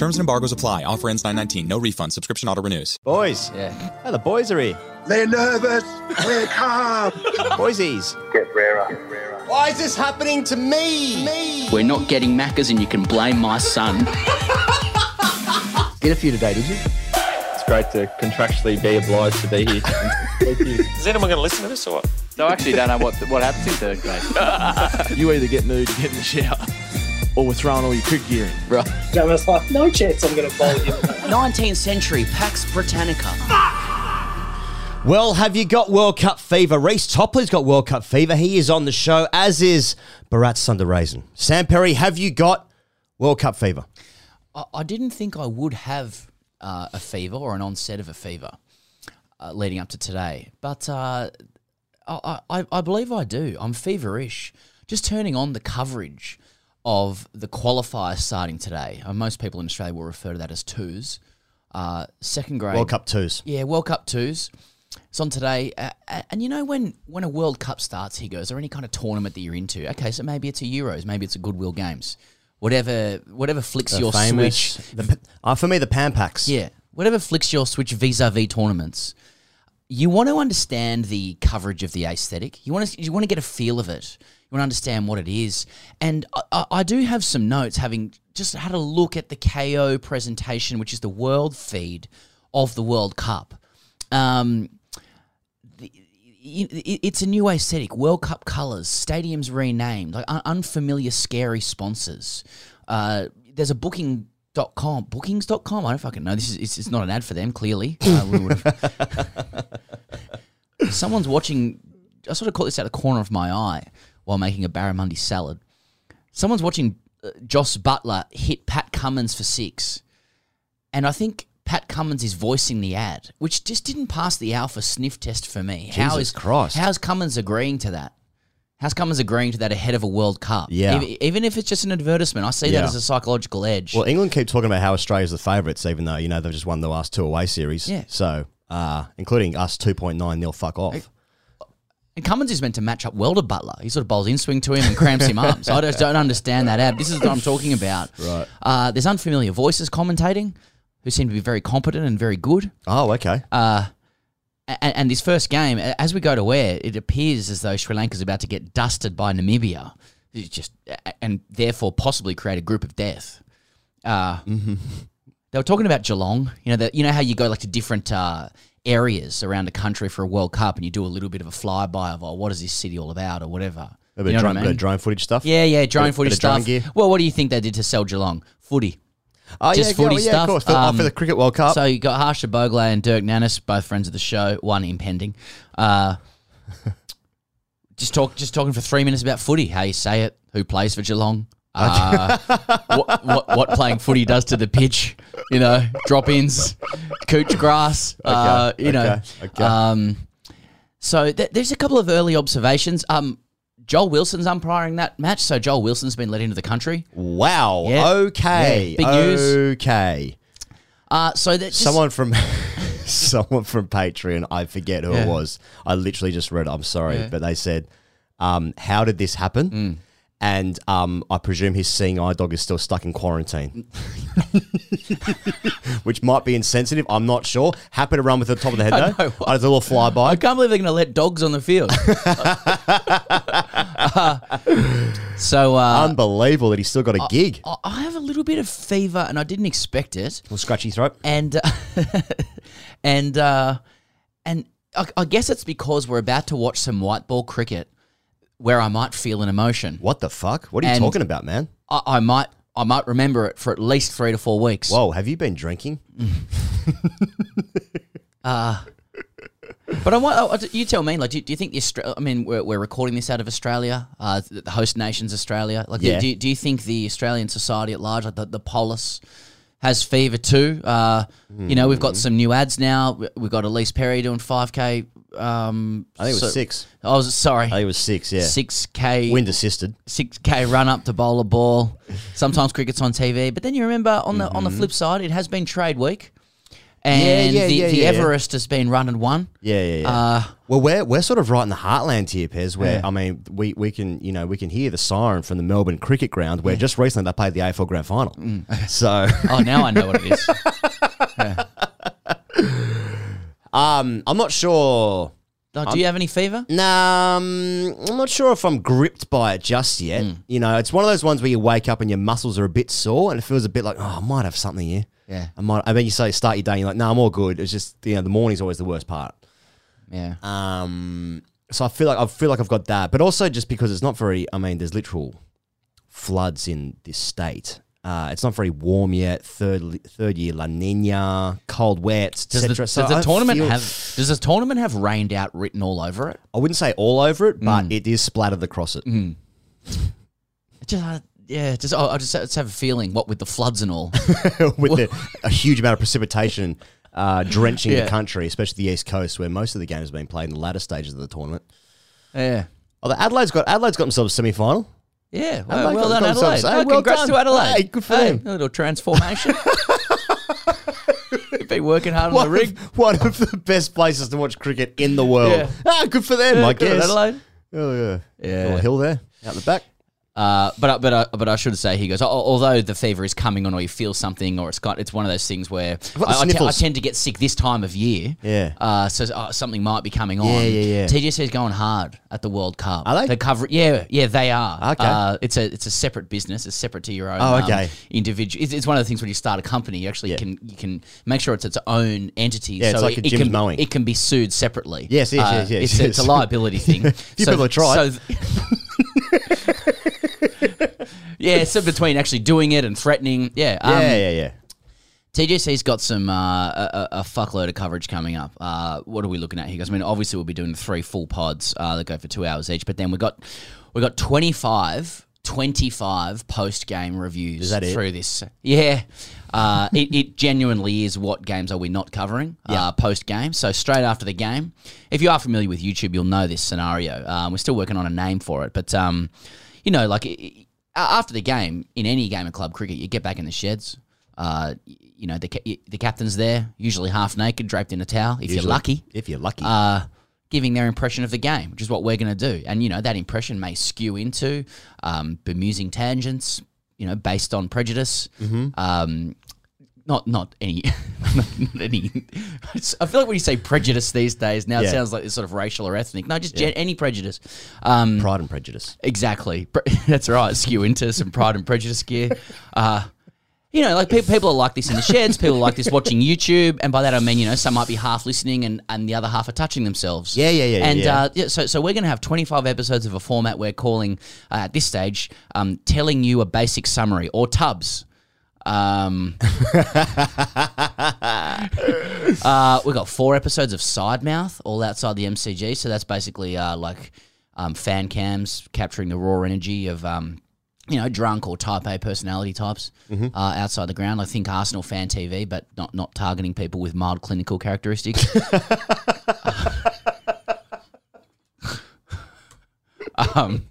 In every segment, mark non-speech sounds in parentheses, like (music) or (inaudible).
Terms and embargoes apply. Offer ends 919. No refund. Subscription auto renews. Boys. Yeah. Oh, the boys are here. They're nervous. We're calm. Boysies. Get rarer. Why is this happening to me? Me. We're not getting Maccas and you can blame my son. Get a few today, did you? It's great to contractually be obliged to be here. Thank (laughs) you. Is anyone going to listen to this or what? No, I actually don't know what what happens in third grade. (laughs) (laughs) you either get nude, or get in the shower, or we're throwing all your cricket gear in. Right. Jammer's like, no chance I'm going to bowl you. (laughs) 19th century Pax Britannica. Well, have you got World Cup fever? Reece Topley's got World Cup fever. He is on the show, as is Bharat Sundaresan. Sam Perry, have you got World Cup fever? I, I didn't think I would have uh, a fever or an onset of a fever uh, leading up to today, but uh, I, I, I believe I do. I'm feverish. Just turning on the coverage of the qualifiers starting today. Uh, most people in Australia will refer to that as twos. Uh, second grade World Cup twos. Yeah, World Cup twos. It's on today, uh, and you know when when a World Cup starts, he goes, or any kind of tournament that you're into. Okay, so maybe it's a Euros, maybe it's a Goodwill Games, whatever whatever flicks The your famous- switch. the- uh, for me, the Pan Pacs. Yeah, whatever flicks your switch vis-a-vis tournaments. You want to understand the coverage of the aesthetic. You want to you want to get a feel of it. You want to understand what it is. And I, I, do have some notes, having just had a look at the KO presentation, which is the world feed of the World Cup. Um, it's a new aesthetic. World Cup colors, stadiums renamed, like un- unfamiliar, scary sponsors. Uh, there's a booking. Dot booking.com, bookings.com. I don't fucking know. This is it's, it's not an ad for them. Clearly, uh, (laughs) (laughs) someone's watching. I sort of caught this out of the corner of my eye while making a barramundi salad. Someone's watching uh, Jos Buttler hit Pat Cummins for six, and I think Pat Cummins is voicing the ad, which just didn't pass the alpha sniff test for me. how Jesus is Christ. How's Cummins agreeing to that? How's Cummins agreeing to that ahead of a World Cup? Yeah. even, even if it's just an advertisement, I see Yeah. that as a psychological edge. Well, England keep talking about how Australia's the favourites, even though, you know, they've just won the last two away series. Yeah. So, uh, including us 2.9 nil fuck off. And Cummins is meant to match up well to Buttler. He sort of bowls in swing to him and cramps him up. So I just don't understand that ad. This is what I'm talking about. Right. Uh, there's unfamiliar voices commentating who seem to be very competent and very good. Oh, okay. Uh, and, and this first game, as we go to air, it appears as though Sri Lanka's about to get dusted by Namibia, It's just and therefore possibly create a group of death. Uh, (laughs) They were talking about Geelong. You know, that you know how you go like to different uh, areas around the country for a World Cup, and you do a little bit of a flyby of, oh, what is this city all about, or whatever. A bit, You of know drone, I bit of drone footage stuff. Yeah, yeah, drone Bit- footage bit drone stuff. gear. Well, what do you think they did to sell Geelong? Footy. Oh, Just yeah, footy yeah, yeah, stuff. of course. For, oh, Um, for the Cricket World Cup. So you got Harsha Bhogle and Dirk Nannes, both friends of the show. One impending. Uh, (laughs) just talk, just talking for three minutes about footy. How you say it? Who plays for Geelong? Uh, what, what what playing footy does to the pitch? You know, drop ins, cooch grass. uh, you know. okay, okay. Um, so th- there's a couple of early observations. Um, Joel Wilson's umpiring that match, so Joel Wilson's been let into the country. wow. Yeah. Okay. Yeah, big news. Okay. Uh, so that just- Someone from (laughs) someone from Patreon, I forget who Yeah. it was. I literally just read it. I'm sorry, but they said, um, "How did this happen?" Mm. And um, I presume his seeing eye dog is still stuck in quarantine, (laughs) which might be insensitive. I'm not sure. Happy to run with the top of the head I though. know. I did a little I can't believe they're going to let dogs on the field. (laughs) (laughs) so uh, Unbelievable that he's still got a gig. I- I have a little bit of fever, and I didn't expect it. little scratchy throat. And and uh, and I, I guess it's because we're about to watch some white ball cricket where I might feel an emotion. What the fuck? What are you And- talking about, man? I, I might I might remember it for at least three to four weeks. Whoa, have you been drinking? (laughs) Uh, but I want oh, you tell me. Like, do, do you think the Austra- I mean, we're, we're recording this out of Australia, uh, the host nation's Australia. Like, Yeah. do, you, do you think the Australian society at large, like the, the polis, has fever too? Uh, You know, we've got some new ads now. We- We've got Ellyse Perry doing five k. Um, I think it was so- six. I was sorry. I think it was six, yeah. Six k Wind assisted. six k run up to bowl a ball. Sometimes cricket's on TV, but then you remember on the on the flip side, it has been trade week, and Mm-hmm. yeah, the, yeah, the yeah. Everest has been run and won. Yeah, yeah, yeah. Uh, well, we're we're sort of right in the heartland here, Pez. Where Yeah. I mean, we, we can you know we can hear the siren from the Melbourne Cricket Ground, where just recently they played the AFL Grand Final. (laughs) So, oh, now I know what it is. (laughs) um, I'm not sure. Oh, do you have any fever? Nah, um, I'm not sure if I'm gripped by it just yet. Hmm. You know, it's one of those ones where you wake up and your muscles are a bit sore, and it feels a bit like, oh, I might have something here. Yeah. I might. I mean, you say start your day, and you're like, no, I'm all good. It's just you know, the morning's always the worst part. Yeah. Um, so I feel like I feel like I've got that, but also just because it's not very. I mean, there's literal floods in this state. Uh, it's not very warm yet. Third third year La Nina, cold wet, Does the, etc. does the tournament have does the tournament have rained out written all over it? I wouldn't say all over it, but Mm. it is splattered across it. It Just uh, yeah, just I I just, just have a feeling what with the floods and all. (laughs) with the, (laughs) a huge amount of precipitation uh, drenching Yeah. the country, especially the east coast, where most of the games have been played in the latter stages of the tournament. yeah. Although Adelaide's got Adelaide's got themselves a semi final. Yeah, well, Adelaide well got done, themselves- Adelaide. hey, Oh, well congrats done. to Adelaide. Hey, good for them. A little transformation. You've (laughs) been working hard on One the rig. of, one of the best places to watch cricket in the world. Yeah. Ah, good for them, Yeah, I good on guess. Adelaide. Oh yeah, Yeah. Little hill there out the back. Uh, but I- but I, but I should say he goes. Although the fever is coming on, or you feel something, or it's got it's one of those things where I, I, te- I tend to get sick this time of year. Yeah. Uh, so uh, something might be coming on. Yeah, yeah, yeah. TGS is going hard at the World Cup. Are they? They cover. Yeah, yeah, they are. Okay. Uh, it's a it's a separate business. It's separate to your own. Oh, um, okay. individual. It's, it's one of the things when you start a company, you actually Yeah. can you can make sure it's its own entity. Yeah, it's like it, a it Jim's can mowing. it can be sued separately. Yes, yes, Uh, yes, yes, It's, yes. it's a liability thing. (laughs) Few people have tried. So (laughs) (laughs) yeah, so between actually doing it and threatening, yeah, um, yeah, yeah, yeah. TGC's got some uh, a, a fuckload of coverage coming up. Uh, what are we looking at here? 'Cause, I mean, obviously we'll be doing three full pods uh, that go for two hours each, but then we got we got 25, 25 post game reviews Is that it? through this. Yeah, uh, it, it genuinely is. What games are we not covering uh, post game? So straight after the game, if you are familiar with YouTube, you'll know this scenario. Um, we're still working on a name for it, but um, you know, like. i- i- after the game, in any game of club cricket, you get back in the sheds. Uh, you know, the ca- the captain's there, usually half naked, draped in a towel, if you're lucky. If you're lucky. Uh, giving their impression of the game, which is what we're going to do. And, you know, that impression may skew into um, bemusing tangents, you know, based on prejudice. Um, not not any, not, (laughs) not any. I feel like when you say prejudice these days, now Yeah. it sounds like it's sort of racial or ethnic. No, just gen- any prejudice. Um, Pride and Prejudice. Exactly. Pre- (laughs) That's right. Skew into some Pride and Prejudice gear. Uh, you know, like pe- people are like this in the sheds. People are like this watching YouTube, and by that I mean, you know, some might be half listening, and, and the other half are touching themselves. Yeah, yeah, yeah, And yeah. Uh, yeah, so so we're going to have twenty five episodes of a format we're calling uh, at this stage, um, telling you a basic summary or tubs. Um, (laughs) uh, we got four episodes of Side Mouth, all outside the MCG. So that's basically uh, like um, fan cams capturing the raw energy of. Um, you know, drunk or type A personality types Mm-hmm. uh, outside the ground. I think Arsenal fan TV, but not not targeting people with mild clinical characteristics. (laughs) um,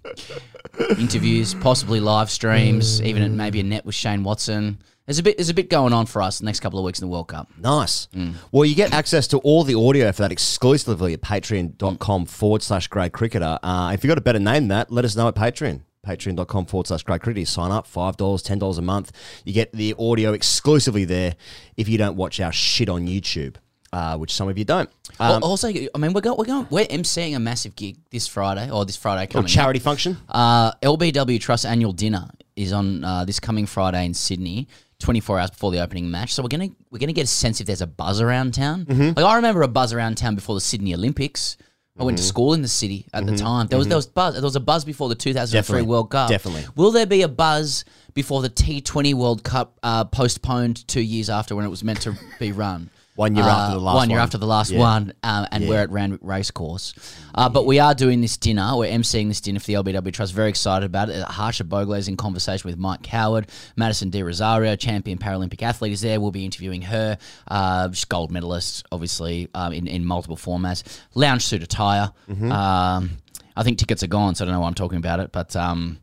interviews, possibly live streams, even maybe a net with Shane Watson. There's a bit there's a bit going on for us the next couple of weeks in the World Cup. Nice. Well, you get access to all the audio for that exclusively at patreon.com forward slash grade cricketer. Uh, if you've got a better name than that, let us know at Patreon. Patreon.com forward slash grade cricketer. Sign up, $5, $10 a month. You get the audio exclusively there if you don't watch our shit on YouTube, uh, which some of you don't. Um, also, I mean, we're going, we're going, we're emceeing a massive gig this Friday or this Friday coming. charity up. function. Uh, LBW Trust annual dinner is on uh, this coming Friday in Sydney. 24 hours before the opening match. So we're gonna we're gonna get a sense if there's a buzz around town. Mhm. Like I remember a buzz around town before the Sydney Olympics. I went to Mhm. school in the city at the Mhm. time. There was there was buzz. There was a buzz before the 2003 Definitely. World Cup. Definitely. Will there be a buzz before the T20 World Cup uh, postponed two years after when it was meant to be run? One year Uh, after the last One year one. after the last Yeah. one, um, and Yeah. we're at Randwick Racecourse. Uh, but we are doing this dinner. We're emceeing this dinner for the LBW Trust. Very excited about it. Uh, Harsha Bhogle is in conversation with Mike Coward. Madison de Rozario, champion Paralympic athlete, is there. We'll be interviewing her. Uh, she's gold medalist, obviously, um, in, in multiple formats. Lounge suit attire. Mhm. Um, I think tickets are gone, so I don't know why I'm talking about it. But um,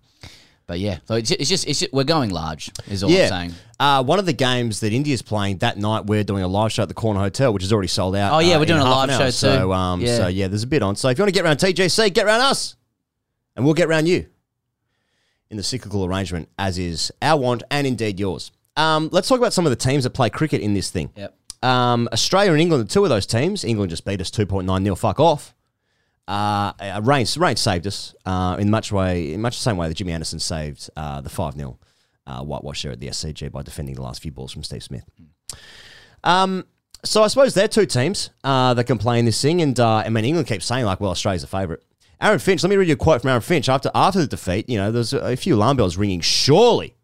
but yeah, so it's, it's just it's just, we're going large. Is all I'm saying. Uh, one of the games that India's playing that night, we're doing a live show at the Corner Hotel, which is already sold out. Oh, yeah, uh, we're in doing a half live an hour. show too. So, um, Yeah. so yeah, there's a bit on. So if you want to get around TGC, get around us, and we'll get around you in the cyclical arrangement, as is our want and indeed yours. Um, let's talk about some of the teams that play cricket in this thing. Yep. Um, Australia and England are two of those teams. England just beat us 2.9 nil. Fuck off. Uh, uh, rain, rain saved us uh, in much way, in much the same way that Jimmy Anderson saved uh, the five 0 uh, whitewash there at the SCG by defending the last few balls from Steve Smith. Um, so I suppose they're two teams uh, that can play in this thing, and uh, I mean England keeps saying like, well, Australia's a favourite. Aaron Finch, let me read you a quote from Aaron Finch after after the defeat. You know, there's a, a few alarm bells ringing. Surely,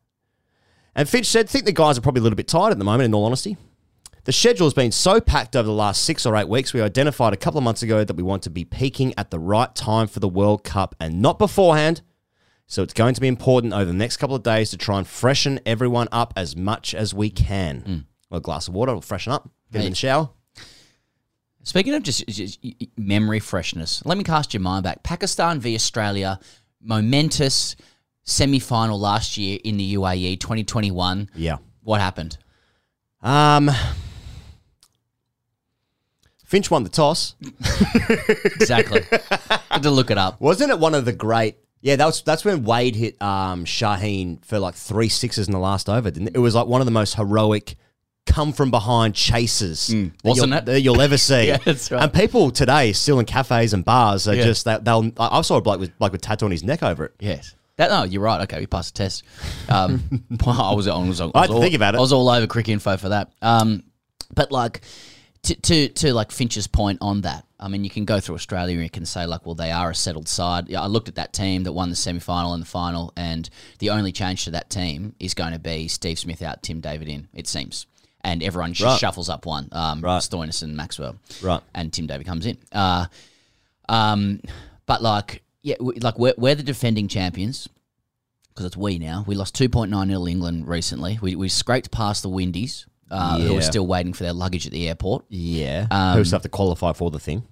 and Finch said, think the guys are probably a little bit tired at the moment. In all honesty, the schedule has been so packed over the last six or eight weeks. We identified a couple of months ago that we want to be peaking at the right time for the World Cup and not beforehand. So it's going to be important over the next couple of days to try and freshen everyone up as much as we can. Well, a glass of water will freshen up. Get them in the shower. Speaking of just, just memory freshness, let me cast your mind back. Pakistan v Australia, momentous semi final last year in the UAE 2021. Yeah. What happened? Um, Finch won the toss. (laughs) Exactly. Had to look it up. Wasn't it one of the great? Yeah, that was that's when Wade hit um, Shaheen for like three sixes in the last over. Didn't it? it was like one of the most heroic come from behind chases Mm. wasn't it? that you'll ever see. (laughs) Yeah, that's right. And people today still in cafes and bars are Yeah. just that they'll. I saw a bloke with like with tattoo on his neck over it. Yes. That, no, you're right. Okay, we passed the test. Um, (laughs) I was, I was, I was I had to all, think about it. I was all over cricket info for that. Um, but like to, to to like Finch's point on that. I mean, you can go through Australia and you can say like, well, they are a settled side. Yeah, I looked at that team that won the semi final and the final, and the only change to that team is going to be Steve Smith out, Tim David in. It seems. And everyone just Right. shuffles up one. Um, Right. Stoinis and Maxwell. Right. And Tim David comes in. Uh, um, but like, yeah, we, like we're, we're the defending champions because it's we now. We lost 2.9 0 England recently. We, we scraped past the Windies, uh, who Yeah. are still waiting for their luggage at the airport. Yeah, Um, who still have to qualify for the thing.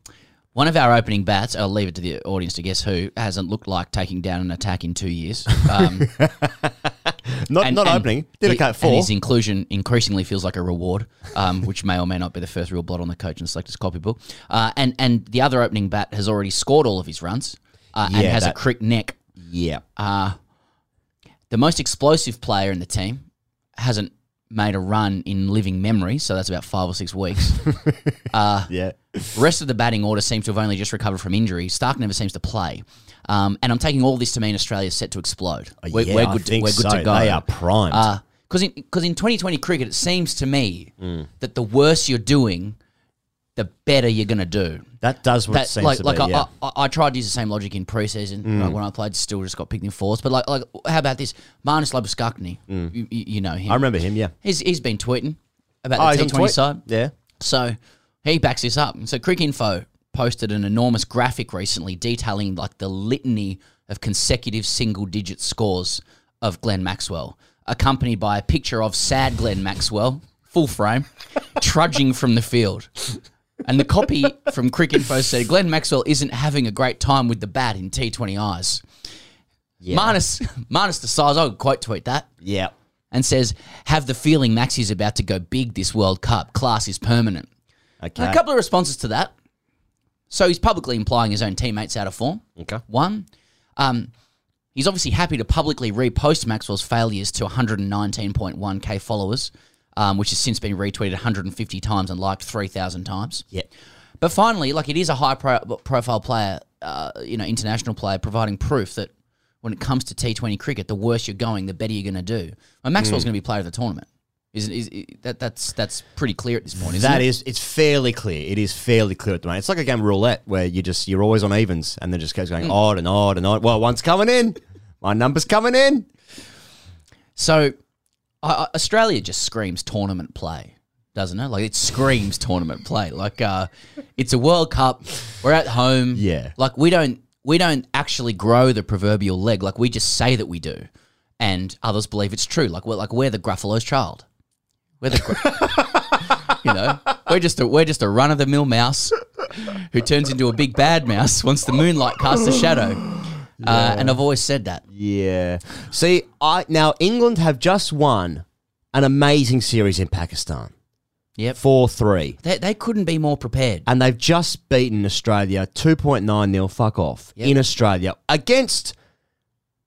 One of our opening bats, I'll leave it to the audience to guess who, hasn't looked like taking down an attack in two years. Um, (laughs) Not not opening. Did he- a cut And four. his inclusion increasingly feels like a reward, um, (laughs) which may or may not be the first real blot on the coach and selector's copybook. Uh, and and the other opening bat has already scored all of his runs uh, and Yeah, has that- a crick neck. Yeah. Uh, the most explosive player in the team hasn't made a run in living memory, so that's about five or six weeks. (laughs) uh, yeah. rest of the batting order seems to have only just recovered from injury. Stark never seems to play. Um, and I'm taking all this to mean Australia's set to explode. we're, Oh, yeah, we're I good. think we're good so. to go. They are primed. Because in because in 2020 cricket, it seems to me Mm. that the worse you're doing, the better you're going to do. That does what it seems like, to like be. I, yeah. I, I tried to use the same logic in preseason Mm. like when I played. Still just got picked in fours. But like, like how about this? Marnus Labuschagne, Mm. you, you know him. I remember him. Yeah. He's he's been tweeting about Oh, the on T20 tweet? side. Yeah. So he backs this up. So Cricinfo posted an enormous graphic recently detailing like the litany of consecutive single digit scores of Glenn Maxwell, accompanied by a picture of sad Glenn Maxwell, full frame, (laughs) trudging from the field. And the copy from Cricinfo said Glenn Maxwell isn't having a great time with the bat in T20Is. Minus, (laughs) minus the size, I would quote tweet that Yeah. and says, "Have the feeling Maxi's about to go big this World Cup. Class is permanent." Okay. And a couple of responses to that. So he's publicly implying his own teammates out of form. Okay. One, um, he's obviously happy to publicly repost Maxwell's failures to 119.1k followers, um, which has since been retweeted 150 times and liked 3,000 times. Yeah. But finally, like it is a high pro- profile player, uh, you know, international player, providing proof that when it comes to T20 cricket, the worse you're going, the better you're going to do. Well, Maxwell's Mm. going to be player of the tournament. Is, is, is that that's that's pretty clear at this point? Isn't That it? is, it's fairly clear. It is fairly clear at the moment. It's like a game of roulette where you just you're always on evens, and then just goes going odd and odd and odd. Well, one's coming in, my number's coming in. So, I, Australia just screams tournament play, doesn't it? Like it screams tournament play. Like uh, it's a World Cup. We're at home. Yeah. Like we don't we don't actually grow the proverbial leg. Like we just say that we do, and others believe it's true. Like we're like we're the Gruffalo's child. We're the, Gru- (laughs) you know, we're just a we're just a run of the mill mouse who turns into a big bad mouse once the moonlight casts a shadow. Uh, and I've always said that. Yeah. See, I now England have just won an amazing series in Pakistan. Yep. Four three. They, they couldn't be more prepared. And they've just beaten Australia two point nine 0 fuck off Yep. in Australia against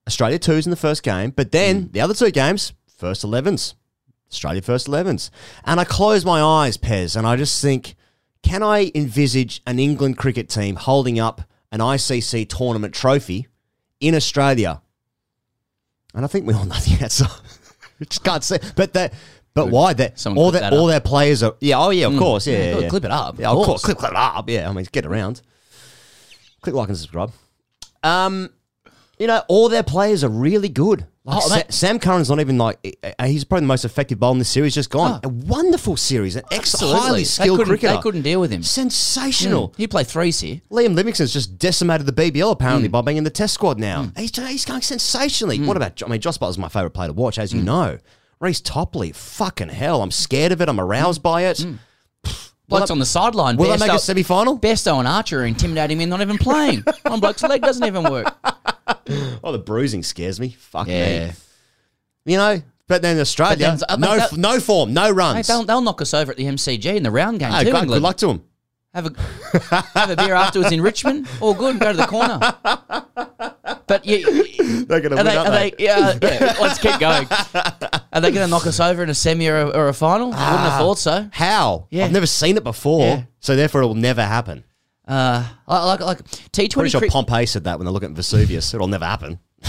Australia twos in the first game, but then the other two games, first elevens. Australia first elevens. And I close my eyes, Pez, and I just think, can I envisage an England cricket team holding up an ICC tournament trophy in Australia? And I think we all know the (laughs) answer. We just can't say. But that. But why? That all their that all their players are. Yeah. Oh yeah. Of Mm. course. Yeah. Yeah, yeah, clip- it up, Yeah. of course. Clip, clip it up. Yeah. I mean, get around. Click like and subscribe. Um, you know, all their players are really good. Like Oh, Sa- Sam Curran's not even like uh, he's probably the most effective bowler in the series. Just gone. Oh. A wonderful series. An ex- Absolutely. highly They skilled couldn't- cricketer. They couldn't deal with him. Sensational. Mm. He played threes here. Liam Livingstone's just decimated the BBL Mm. apparently by being in the Test squad now. He's, he's going sensationally. Mm. What about? I mean, Josh Buttler's my favourite player to watch, as you know. Reece Topley, fucking hell, I'm scared of it. I'm aroused by it. Blokes on the sideline. Will they make a semi-final? Bairstow and Archer are intimidating me, and not even playing. (laughs) One bloke's leg doesn't even work. Oh, the bruising scares me. Fuck Yeah. me. You know, but then Australia, then- uh, no, that- no form, no Mate, runs. they'll, they'll knock us over at the MCG in the round game Hey, too. good, good luck to them. Have a have a beer afterwards in Richmond. All good. Go to the corner. But you, (laughs) They're going to win, they, they? they, yeah, yeah, let's keep going. (laughs) Are they going to knock us over in a semi or a, or a final? I wouldn't have thought so. How? Yeah. I've never seen it before, Yeah. so therefore it will never happen. Uh, like like T Pretty Twenty. sure Pompey said that when they're looking at Vesuvius. It'll never happen. (laughs)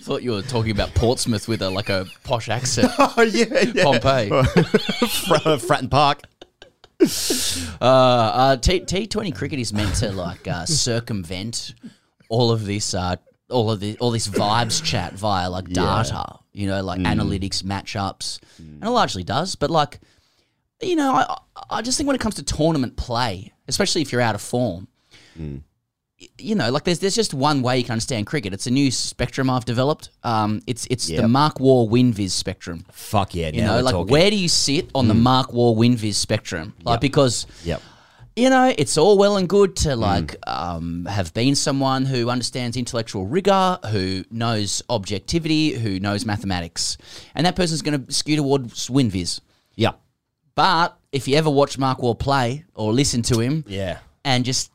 Thought you were talking about Portsmouth with a like a posh accent. (laughs) Oh yeah, yeah. Pompey. (laughs) Fra- Fratton Park. Uh, uh, T T Twenty cricket is meant to like uh, circumvent all of this, uh, all of the all this vibes chat via like data, you know, like hmm. analytics, matchups, hmm. and it largely does. But like, you know, I I just think when it comes to tournament play, especially if you're out of form. Hmm. y- You know, like there's there's just one way you can understand cricket. It's a new spectrum I've developed. Um, it's it's the Mark Waugh WinViz spectrum. Fuck yeah! You now know, like talking. where do you sit on the Mark Waugh WinViz spectrum? Like Yep. because Yep. You know, it's all well and good Mm. to like um, have been someone who understands intellectual rigor, who knows objectivity, who knows mathematics, and that person's going to skew towards WinViz. Yeah. But if you ever watch Mark Waugh play or listen to him, Yeah. and just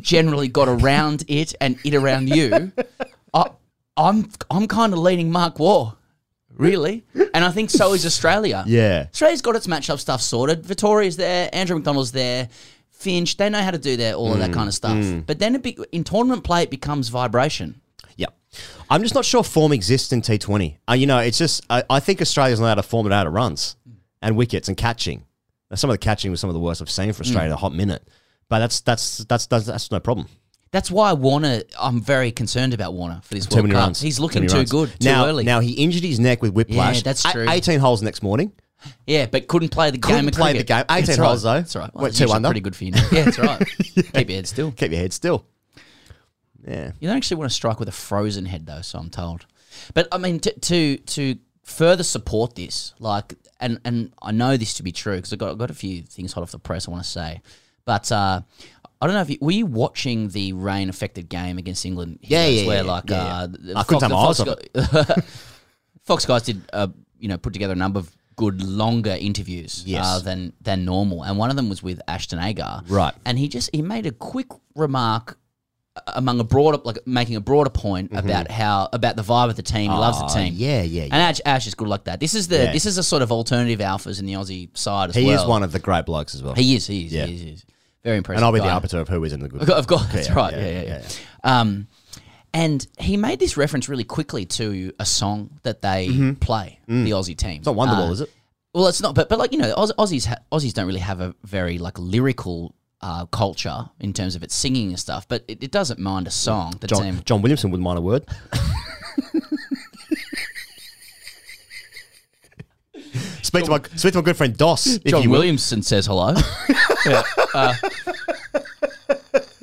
generally got around it and it around you, (laughs) I, I'm I'm kind of leaning Mark Waugh, really, and I think so is Australia. (laughs) Yeah. Australia's got its matchup stuff sorted. Vettori's there, Andrew McDonald's there, Finch. They know how to do their all of Mm, that kind of stuff. But then it be, in tournament play, it becomes vibration. Yeah. I'm just not sure form exists in T20. Uh, you know, it's just, I, I think Australia's not able to form it out of runs and wickets and catching. Now, some of the catching was some of the worst I've seen for Australia in a hot minute. But that's that's that's that's, that's no problem. That's why Warner. I'm very concerned about Warner for this Too World many Cup. runs. He's looking too runs. good, too now, early. Now he injured his neck with whiplash. Yeah, that's A- true. 18 holes next morning. yeah, but couldn't play the Couldn't game. of play cricket. the game. 18 That's holes, right. though. That's right. Well, Went it's two usually under. Pretty good for you. Now. Yeah, that's right. (laughs) Keep your head still. Keep your head still. Yeah. You don't actually want to strike with a frozen head, though. So I'm told. But I mean, to to, to further support this, like, and and I know this to be true because I got I got a few things hot off the press I want to say, but. uh I don't know if you, were you watching the rain affected game against England? Yeah, yeah, where yeah, like yeah, uh, yeah. I couldn't take my eyes off (laughs) Fox guys did uh, you know put together a number of good longer interviews Yes. uh, than than normal, and one of them was with Ashton Agar, Right. And he just he made a quick remark uh, among a broader like making a broader point about how about the vibe of the team. He loves the Mm-hmm. Oh, team, yeah, yeah, And. Ash, Ash is good like that. This is the Yeah. this is a sort of alternative alphas in the Aussie side as He well. He is one of the great blokes as well. He is. He is. Yeah. He is. He is. Very impressive. and I'll be the arbiter of who is in the good. Of course, that's right. yeah, Yeah, yeah, yeah. Um, And he made this reference really quickly to a song that they play, the Aussie team. It's not Wonderwall, Uh, is it? Well, it's not, but but like you know, Auss- Aussies ha- Aussies don't really have a very like lyrical uh, culture in terms of its singing and stuff. But it, it doesn't mind a song. The John, team. John Williamson wouldn't mind a word. (laughs) speak to my speak to my good friend Doss. if John you will. Williamson says hello. (laughs) Yeah, uh,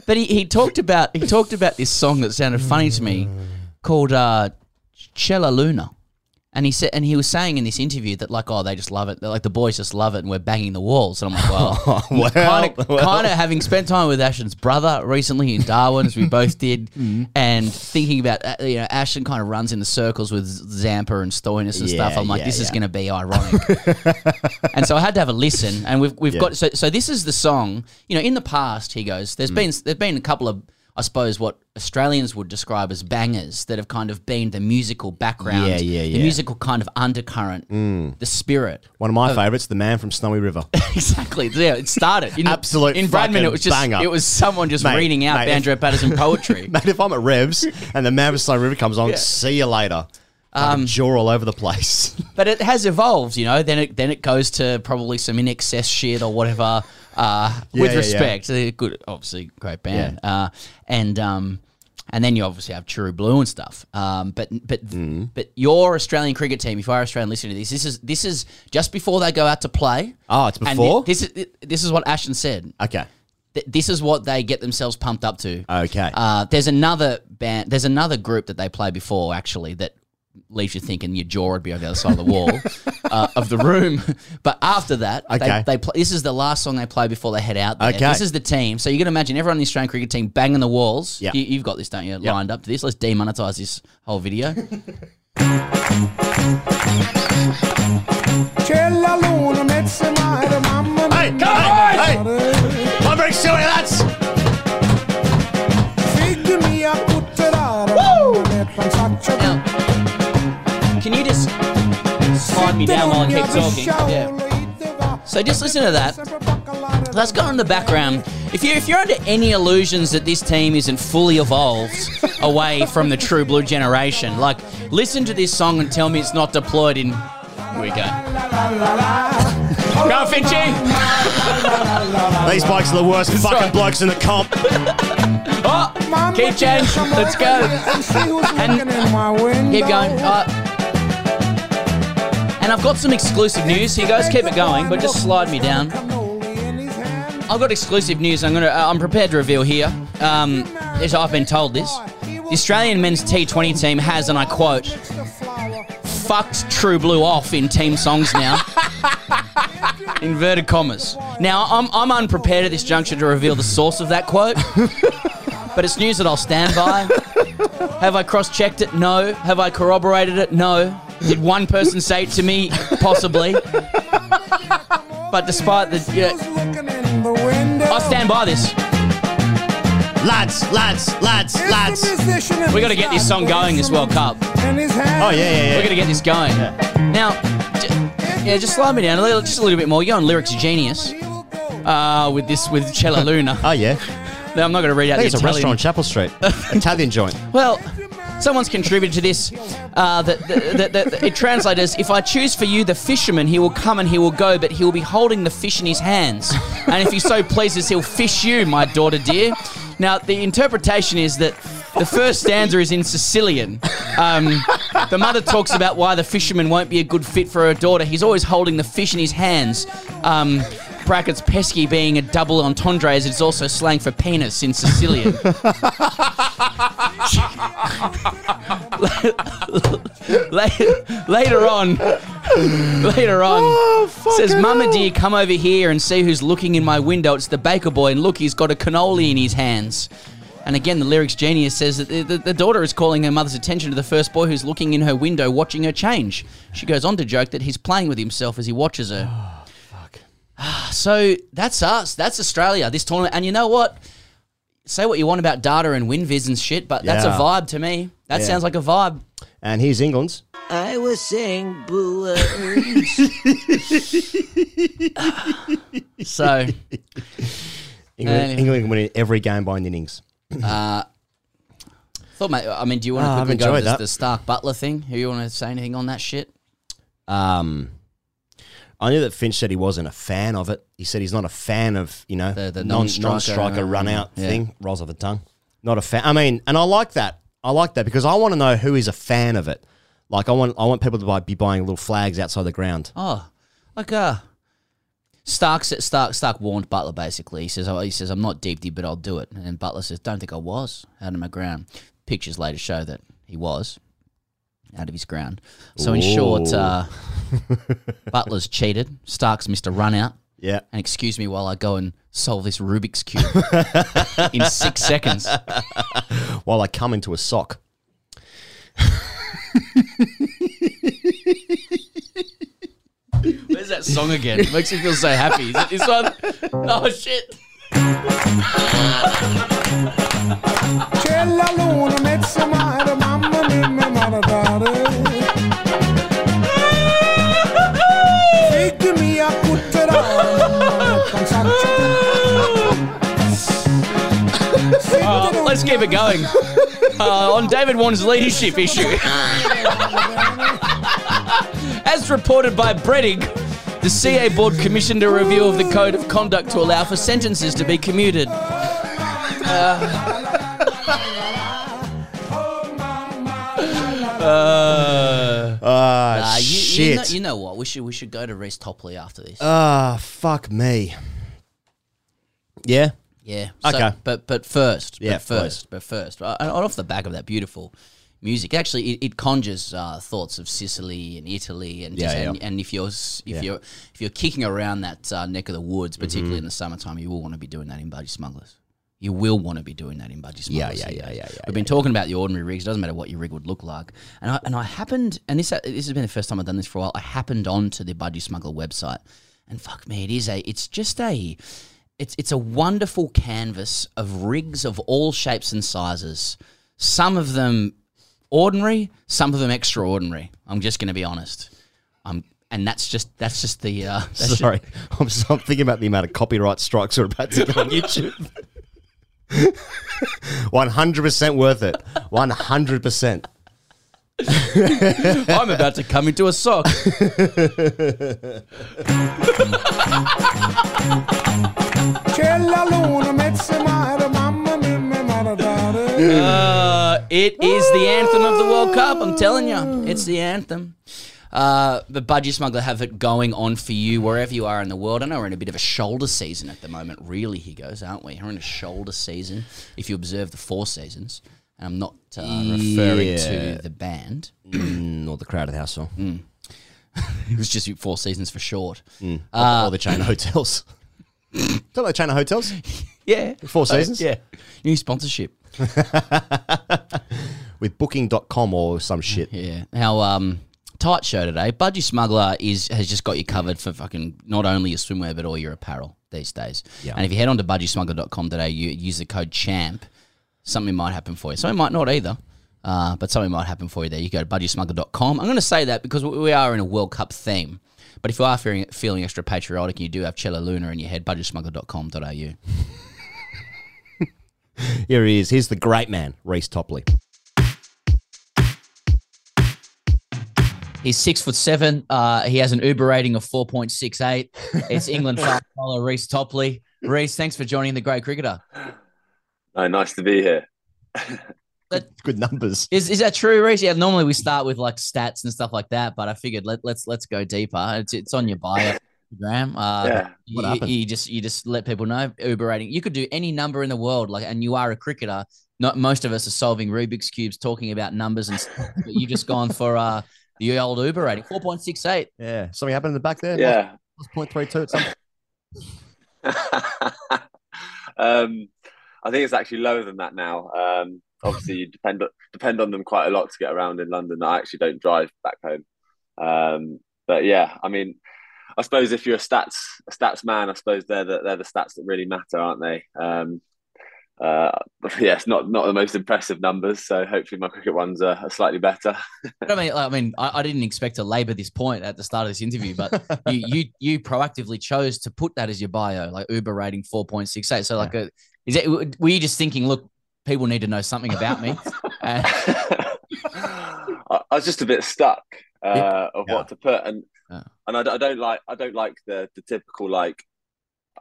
but he, he talked about he talked about this song that sounded funny to me called uh, Che La Luna. And he said, and he was saying in this interview that like, oh, they just love it. They're like the boys just love it, and we're banging the walls. And I'm like, well, (laughs) Well, kind of, (laughs) well. kind of having spent time with Ashton's brother recently in Darwin, as we (laughs) both did, Mm-hmm. and thinking about uh, you know, Ashton kind of runs in the circles with Zampa and Stoinis and stuff. I'm like, yeah, this is going to be ironic. and so I had to have a listen, and we've we've Yeah. got so so this is the song. You know, in the past, he goes, Mm. there's been there's been a couple of I suppose what Australians would describe as bangers that have kind of been the musical background, Yeah, yeah, the yeah. Mm. musical kind of undercurrent, the spirit. One of my favourites, the man from Snowy River. (laughs) exactly. Yeah, it started. In, Absolute in Bradman. It was just banger. it was someone just Mate, reading out mate, Banjo Paterson (laughs) poetry. Mate, if I'm at Revs and the man from Snowy River comes on, see you later. Um, jaw all over the place. (laughs) But it has evolved, you know. Then it then it goes to probably some INXS shit or whatever. Uh, Yeah, with yeah, respect, They're good, obviously great band. Uh, and um, and then you obviously have True Blue and stuff. Um, but but Mm. but your Australian cricket team, if you are Australian listening to this, this is this is just before they go out to play. Oh, it's before? this is this is what Ashton said. okay. Th- This is what they get themselves pumped up to. Okay. Uh, there's another band. There's another group that they play before actually that leaves you thinking your jaw would be on the other side of the wall (laughs) uh, of the room. But after that, Okay. they, they play, this is the last song they play before they head out. There. Okay. This is the team. So you can imagine everyone in the Australian cricket team banging the walls. Yeah. You, you've got this, don't you? Lined up to this. Let's demonetize this whole video. (laughs) Hey, come on! Hey! I'm can you just slide me down while I keep talking? Yeah. So just listen to that. Let's go in the background. If you if you're under any illusions that this team isn't fully evolved away from the True Blue generation, like listen to this song and tell me it's not deployed in. Here we go. Go on, Finchy. (laughs) These blokes are the worst fucking blokes in the comp. (laughs) Oh, keep change. Let's go. And keep going. Uh, and I've got some exclusive news. Here goes. Keep it going, but just slide me down. I've got exclusive news. I'm gonna. Uh, I'm prepared to reveal here. Um, as I've been told this, the Australian men's T20 team has, and I quote, "fucked True Blue off in team songs now." (laughs) Inverted commas. Now, I'm, I'm unprepared at this juncture to reveal the source of that quote, (laughs) but it's news that I'll stand by. Have I cross checked it? No. Have I corroborated it? No. Did one person say it to me? Possibly. But despite the. Yeah, I stand by this. Lads, lads, lads, lads. we got to get this song going this World Cup. Oh, yeah, yeah, yeah. We're going to get this going. Now, j- yeah, just slide me down a little, just a little bit more. You're on Lyrics Genius uh, with this, with Che La Luna. Oh, yeah. No, I'm not going to read out I think the it's a restaurant on Chapel Street. (laughs) Italian joint. Well, someone's contributed to this. Uh, that, that, that, that it translates as If I choose for you the fisherman, he will come and he will go, but he will be holding the fish in his hands. And if he so pleases, he'll fish you, my daughter dear. Now, the interpretation is that the first stanza is in Sicilian. Um, the mother talks about why the fisherman won't be a good fit for her daughter. He's always holding the fish in his hands. Um, brackets pesky being a double entendre as it's also slang for penis in Sicilian. (laughs) later, on, later on, oh, says, "Mama dear, come over here and see who's looking in my window. It's the baker boy, and look, he's got a cannoli in his hands." And again, the lyrics genius says that the, the, the daughter is calling her mother's attention to the first boy who's looking in her window, watching her change. She goes on to joke that he's playing with himself as he watches her. Oh, fuck. Ah, so that's us. That's Australia. This tournament, and you know what? Say what you want about data and WinViz and shit, but that's Yeah. a vibe to me. That Yeah. sounds like a vibe. And here's England's. I was saying boo. (laughs) So, England, Uh, England winning every game by an innings. uh, thought Thought, mate, I mean, do you want to Ah, I've quickly go over enjoyed the, that. the Stark Buttler thing? Who you want to say anything on that shit? Um, I knew that Finch said he wasn't a fan of it. He said he's not a fan of you know The- the non non-striker, non-striker run out yeah. thing. Rolls off the tongue. Not a fan. I mean, and I like that. I like that because I want to know who is a fan of it. Like I want, I want people to buy, be buying little flags outside the ground. Oh, like uh, Stark Stark Stark warned Buttler basically. He says, oh, he says, I'm not deep deep, but I'll do it. And Buttler says, Don't think I was out of my ground. Pictures later show that he was out of his ground. So in short, uh, (laughs) Buttler's cheated. Stark's missed a run out. Yeah. And excuse me while I go and solve this Rubik's cube (laughs) in six seconds. (laughs) While I come into a sock. Where's that song again? It makes me feel so happy. Is it this one? Oh shit. C'è la luna, mezzo mare, mamma mia, let's keep it going. Uh, on David Warner's leadership issue. As reported by Brettig, the CA board commissioned a review of the code of conduct to allow for sentences to be commuted. Uh, Ah, nah, you, shit. You know, you know what? We should we should go to Reece Topley after this. Ah, fuck me. Yeah. Yeah. So, Okay. But but first, Yeah, but first, but first, and off the back of that beautiful music, actually, it, it conjures uh, thoughts of Sicily and Italy, and just, Yeah, and, and if you're if Yeah. you're if you're kicking around that uh, neck of the woods, particularly Mhm. in the summertime, you will want to be doing that in Budgy Smugglers. You will want to be doing that in Budgy Smugglers. yeah, here. yeah, yeah, yeah, We've been talking about the ordinary rigs. It doesn't matter what your rig would look like. And I and I happened, and this this has been the first time I've done this for a while. I happened onto the Budgie Smuggler website, and fuck me, it is a. It's just a. It's it's a wonderful canvas of rigs of all shapes and sizes. Some of them ordinary, some of them extraordinary. I'm just going to be honest. Um, and that's just that's just the. Uh, (laughs) that's Sorry, (laughs) I'm, so- I'm thinking about the amount of copyright strikes we're about to get on YouTube. (laughs) One hundred percent worth it. One hundred percent. (laughs) I'm about to come into a sock. Uh, it is the anthem of the World Cup. I'm telling you, it's the anthem. Uh, the Budgy Smuggler have it going on for you wherever you are in the world. I know we're in a bit of a shoulder season at the moment. Really, he goes, aren't we? We're in a shoulder season. If you observe the four seasons, I'm not uh, referring Yeah. to the band Mm, or the Crowded House song. Mm. (laughs) it was just four seasons for short. Mm. Uh, or the chain of hotels. (laughs) Don't like the chain of hotels? Yeah, Four Uh, seasons? yeah, new sponsorship. (laughs) With booking.com or some shit. Yeah. How um tight show today. Budgy Smuggler is has just got you covered for fucking not only your swimwear but all your apparel these days. Yeah. And if you head on to budgysmuggler.com today, you use the code CHAMP, something might happen for you. Something might not either. Uh, but something might happen for you there. You go to budgysmuggler.com. I'm going to say that because we we are in a World Cup theme. But if you are feeling, feeling extra patriotic and you do have Che La Luna in your head, budgysmuggler.com.au. (laughs) Here he is. Here's the great man, Reece Topley. He's six foot seven. Uh, he has an Uber rating of four point six eight. It's England (laughs) fast bowler Reece Topley. Reece, thanks for joining the Grade Cricketer. Oh, nice to be here. (laughs) Good numbers. Is is that true, Reece? Yeah. Normally we start with like stats and stuff like that, but I figured let let's let's go deeper. It's it's on your bio. (laughs) Instagram. Uh, Yeah. you, What happened? you just you just let people know Uber rating. You could do any number in the world, like, and you are a cricketer. Not most of us are solving Rubik's cubes, talking about numbers and stuff. But you just gone for uh the old Uber rating, four point six eight. Yeah. Something happened in the back there? Yeah. Lost point three two at some (laughs) um, I think it's actually lower than that now. Um, obviously, you depend depend on them quite a lot to get around in London. I actually don't drive back home, um, but yeah, I mean, I suppose if you're a stats a stats man, I suppose they're the, they're the stats that really matter, aren't they? Um, uh, (laughs) yeah, it's not not the most impressive numbers, so hopefully my cricket ones are, are slightly better. I mean, I mean, I, I didn't expect to labour this point at the start of this interview, but you, you you proactively chose to put that as your bio, like Uber rating four point six eight. So, like, a, is it? Were you just thinking, look, people need to know something about me, (laughs) I, I was just a bit stuck uh, of Yeah. what to put, and Yeah. and I, don't- I don't like I don't like the the typical like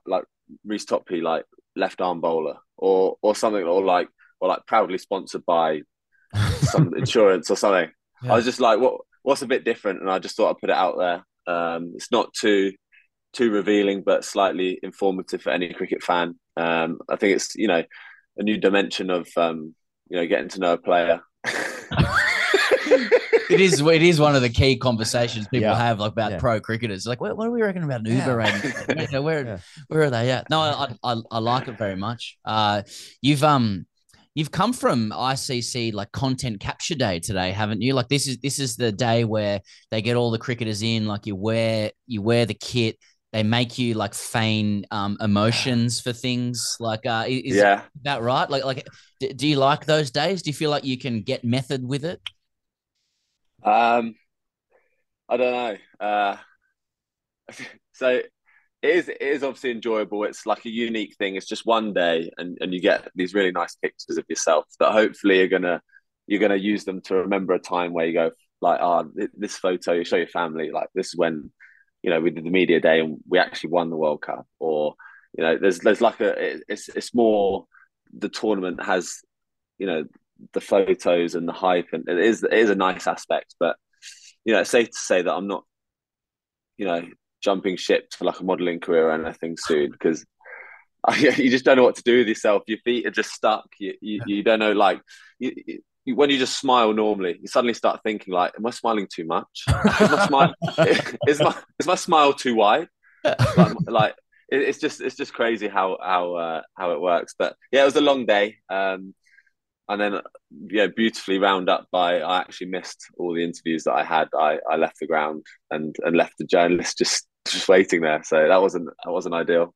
like Reece Topley like left arm bowler or or something or like or like proudly sponsored by (laughs) some insurance or something. I was just like, what what's a bit different, and I just thought I'd put it out there. Um, it's not too too revealing, but slightly informative for any cricket fan. Um, I think it's you know a new dimension of um, you know getting to know a player. it is it is one of the key conversations people Yeah. have like about Yeah. pro cricketers. Like, what, what do we reckon about an Uber? And (laughs) you know, where where are they at? No, I, I I like it very much. Uh, you've um you've come from ICC like content capture day today, haven't you? Like this is this is the day where they get all the cricketers in. Like you wear you wear the kit. They make you like feign um, emotions for things. Like, uh, is Yeah. that right? Like, like, d- do you like those days? Do you feel like you can get method with it? Um, I don't know. Uh, (laughs) so it is it is obviously enjoyable. It's like a unique thing. It's just one day, and and you get these really nice pictures of yourself that hopefully you're gonna you're gonna use them to remember a time where you go like, oh, this photo. You show your family like this is when you know we did the media day and we actually won the World Cup, or you know, there's there's like a it's it's more the tournament has you know the photos and the hype and it is it is a nice aspect but you know it's safe to say that i'm not you know jumping ship to like a modeling career or anything soon (laughs) because (laughs) you just don't know what to do with yourself. Your feet are just stuck. You you, you don't know like you, when you just smile normally you suddenly start thinking like am i smiling too much? Is my smile (laughs) is my is my smile too wide? Like, like it, it's just it's just crazy how how uh, how it works. But yeah it was a long day um and then yeah beautifully round up by i actually missed all the interviews that i had. I i left the ground and and left the journalist just just waiting there. So that wasn't that wasn't ideal.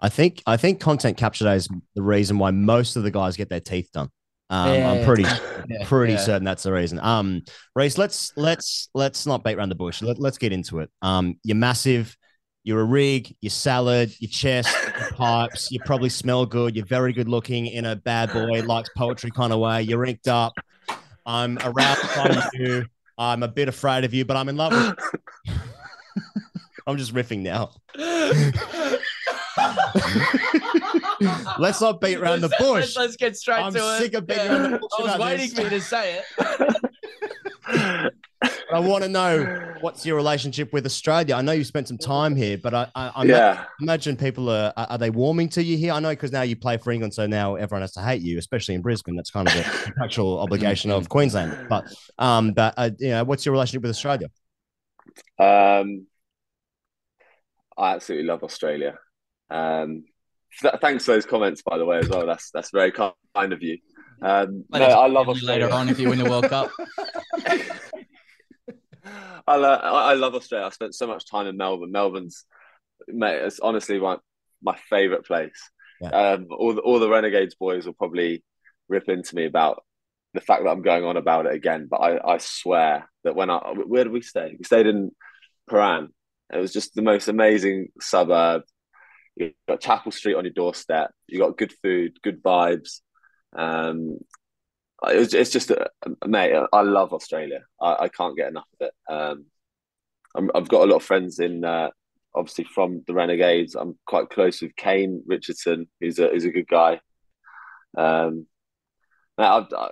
I think I think content capture day is the reason why most of the guys get their teeth done. Um, Yeah, I'm pretty (laughs) yeah, pretty yeah. certain that's the reason. Um, Reece, let's let's let's not beat around the bush. Let, let's get into it. Um, you're massive. You're a rig. You're salad. Your chest, your pipes. You probably smell good. You're very good looking in a bad boy likes poetry kind of way. You're inked up. I'm aroused by you. I'm a bit afraid of you, but I'm in love with. You. (laughs) I'm just riffing now. (laughs) (laughs) Let's not beat around the (laughs) Let's- bush. Let's, let's get straight I'm to it. sick of beating around the bush I was about waiting this. for you to say it. (laughs) I want to know what's your relationship with Australia. I know you spent some time here, but I, I, I Yeah. imagine people are are are they warming to you here? I know because now you play for England, so now everyone has to hate you, especially in Brisbane. That's kind of the contractual obligation of Queensland. But um, but uh, you know, what's your relationship with Australia? Um, I absolutely love Australia. Um, th- thanks for those comments, by the way, as well. That's that's very kind of you. Um, no, I love Australia. later on if you win the World Cup. (laughs) I, lo- I love Australia. I spent so much time in Melbourne. Melbourne's, mate, it's honestly my my favorite place. Um, all the, all the Renegades boys will probably rip into me about the fact that I'm going on about it again. But I, I swear that when I where did we stay? We stayed in Prahran. It was just the most amazing suburb. You got Chapel Street on your doorstep. You got good food, good vibes. Um, it was, it's just, a, mate. I love Australia. I, I can't get enough of it. Um, I'm, I've got a lot of friends in, uh, obviously from the Renegades. I'm quite close with Kane Richardson, who's a who's a good guy. Um, I, I,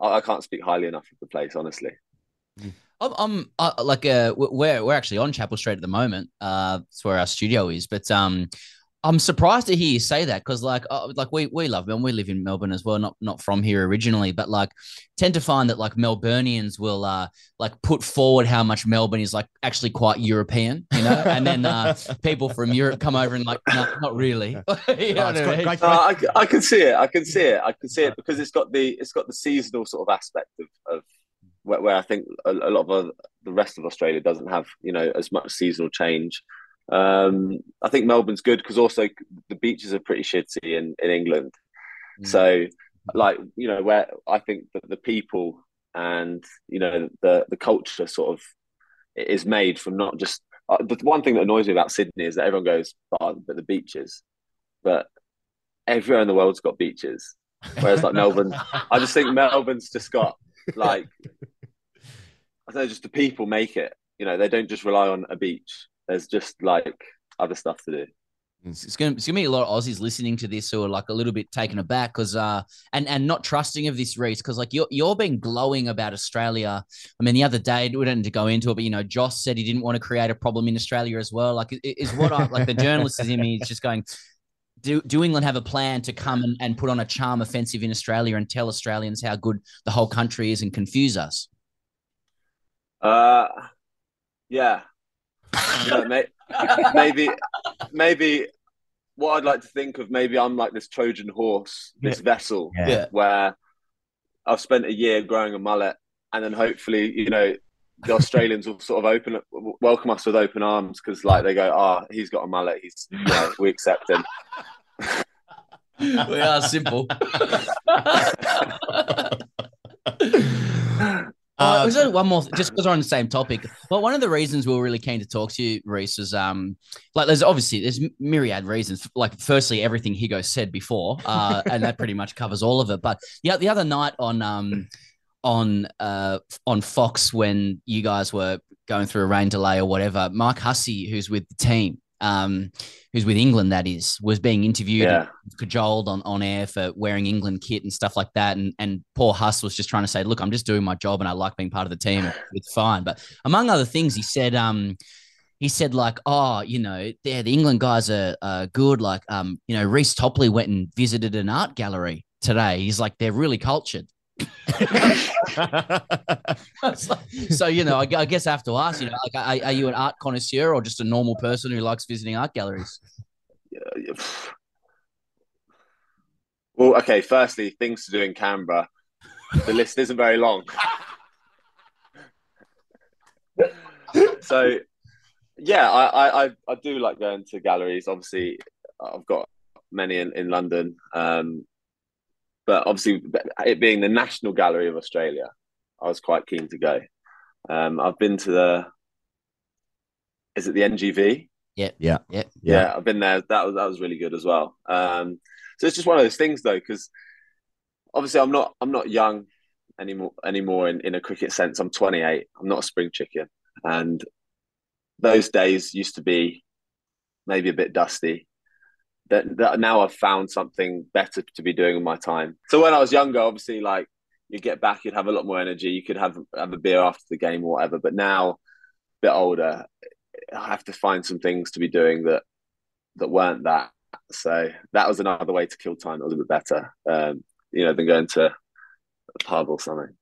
I can't speak highly enough of the place, honestly. I'm, I'm uh, like uh, we're we're actually on Chapel Street at the moment. Uh, it's where our studio is, but um, I'm surprised to hear you say that because like uh, like we we love Melbourne. We live in Melbourne as well, not not from here originally, but like tend to find that like Melburnians will uh like put forward how much Melbourne is like actually quite European, you know, (laughs) and then uh, people from Europe come over and like no, not really. (laughs) (laughs) you know what I mean? No, I, I can see it. I can see it. I can see it because it's got the it's got the seasonal sort of aspect of, of where, where I think a, a lot of other, the rest of Australia doesn't have you know as much seasonal change. Um, I think Melbourne's good because also the beaches are pretty shitty in in England. So like you know where I think that the people and you know the the culture sort of is made from not just uh, the one thing that annoys me about Sydney is that everyone goes oh, but the beaches but everywhere in the world's got beaches Whereas like Melbourne, I just think Melbourne's just got like I don't know, just the people make it. You know, they don't just rely on a beach. There's just like other stuff to do. It's, it's gonna it's gonna be a lot of Aussies listening to this who are like a little bit taken aback because uh and and not trusting of this Reece because like you're you're being glowing about Australia. I mean the other day we don't need to go into it, but you know Jos said he didn't want to create a problem in Australia as well. Like is what I like the journalist is in me is just going. Do, do England have a plan to come and, and put on a charm offensive in Australia and tell Australians how good the whole country is and confuse us? Uh, yeah. Yeah may, maybe, maybe what I'd like to think of, maybe I'm like this Trojan horse, this Yeah. vessel, Yeah. where I've spent a year growing a mullet, and then hopefully, you know, the Australians will sort of open, welcome us with open arms because, like, they go, "Ah, he's got a mullet. He's, yeah, we accept him." we are simple. (laughs) (laughs) Uh, was there one more, just because we're on the same topic. Well, one of the reasons we were really keen to talk to you, Reece, is um, like there's obviously there's myriad reasons. Like, firstly, everything Higgo said before, uh, and that pretty much covers all of it. But yeah, the other night on um, on uh on Fox when you guys were going through a rain delay or whatever, Mark Hussey, who's with the team, um, who's with England, that is, was being interviewed, Yeah. and cajoled on, on air for wearing England kit and stuff like that. And and poor Huss was just trying to say, look, I'm just doing my job and I like being part of the team. It's fine. But among other things, he said, um, he said like, oh, you know, yeah, the England guys are uh, good. Like, um, you know, Reece Topley went and visited an art gallery today. He's like, they're really cultured. (laughs) So you know, I, I guess I have to ask, you know, like, are, are you an art connoisseur or just a normal person who likes visiting art galleries? Yeah. (sighs) Well, okay. Firstly, things to do in Canberra. The list isn't very long. (laughs) so, yeah, I, I, I, I do like going to galleries. Obviously, I've got many in, in London. Um, but obviously, it being the National Gallery of Australia, I was quite keen to go. Um, I've been to the, is it the NGV? Yeah, yeah, yeah, yeah. I've been there. That was that was really good as well. Um, so it's just one of those things though, because obviously I'm not I'm not young anymore anymore in, in a cricket sense. I'm 28. I'm not a spring chicken, and those days used to be maybe a bit dusty. That, that now I've found something better to be doing with my time. So when I was younger, obviously, like you get back, you'd have a lot more energy. You could have have a beer after the game or whatever. But now, a bit older, I have to find some things to be doing that that weren't that. So that was another way to kill time. That was a bit better, um, you know, than going to a pub or something.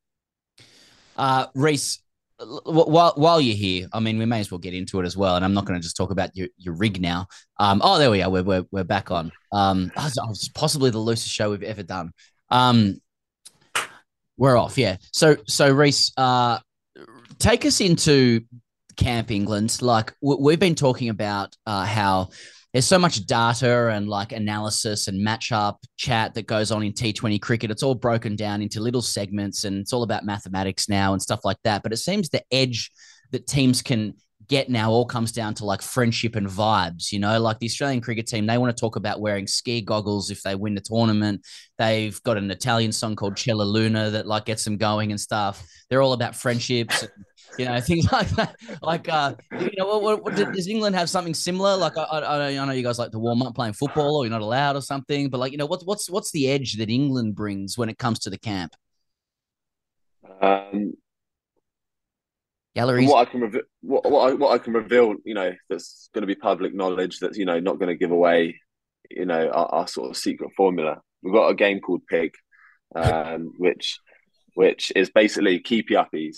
Uh, Reece, while while you're here, I mean, we may as well get into it as well. And I'm not going to just talk about your, your rig now. Um, oh, there we are. We're, we're, we're back on. Um, was- that was possibly the loosest show we've ever done. Um, we're off, yeah. So so Reece, uh, take us into Camp England. Like we've been talking about uh, how there's so much data and like analysis and matchup chat that goes on in T20 cricket. It's all broken down into little segments and it's all about mathematics now and stuff like that. But it seems the edge that teams can get now all comes down to like friendship and vibes, you know, like the Australian cricket team, they want to talk about wearing ski goggles if they win the tournament. They've got an Italian song called Che La Luna that like gets them going and stuff. They're all about friendships. You know, (laughs) things like that. Like, uh, you know, what, what, what, does England have something similar? Like, I, I, I know you guys like to warm up playing football, or you're not allowed, or something. But like, you know, what's what's what's the edge that England brings when it comes to the camp? Um, Galleries. What I can reveal, what, what I, what I can reveal, you know, that's going to be public knowledge. That's you know not going to give away, you know, our, our sort of secret formula. We've got a game called Pig, um, which which is basically keepy uppies,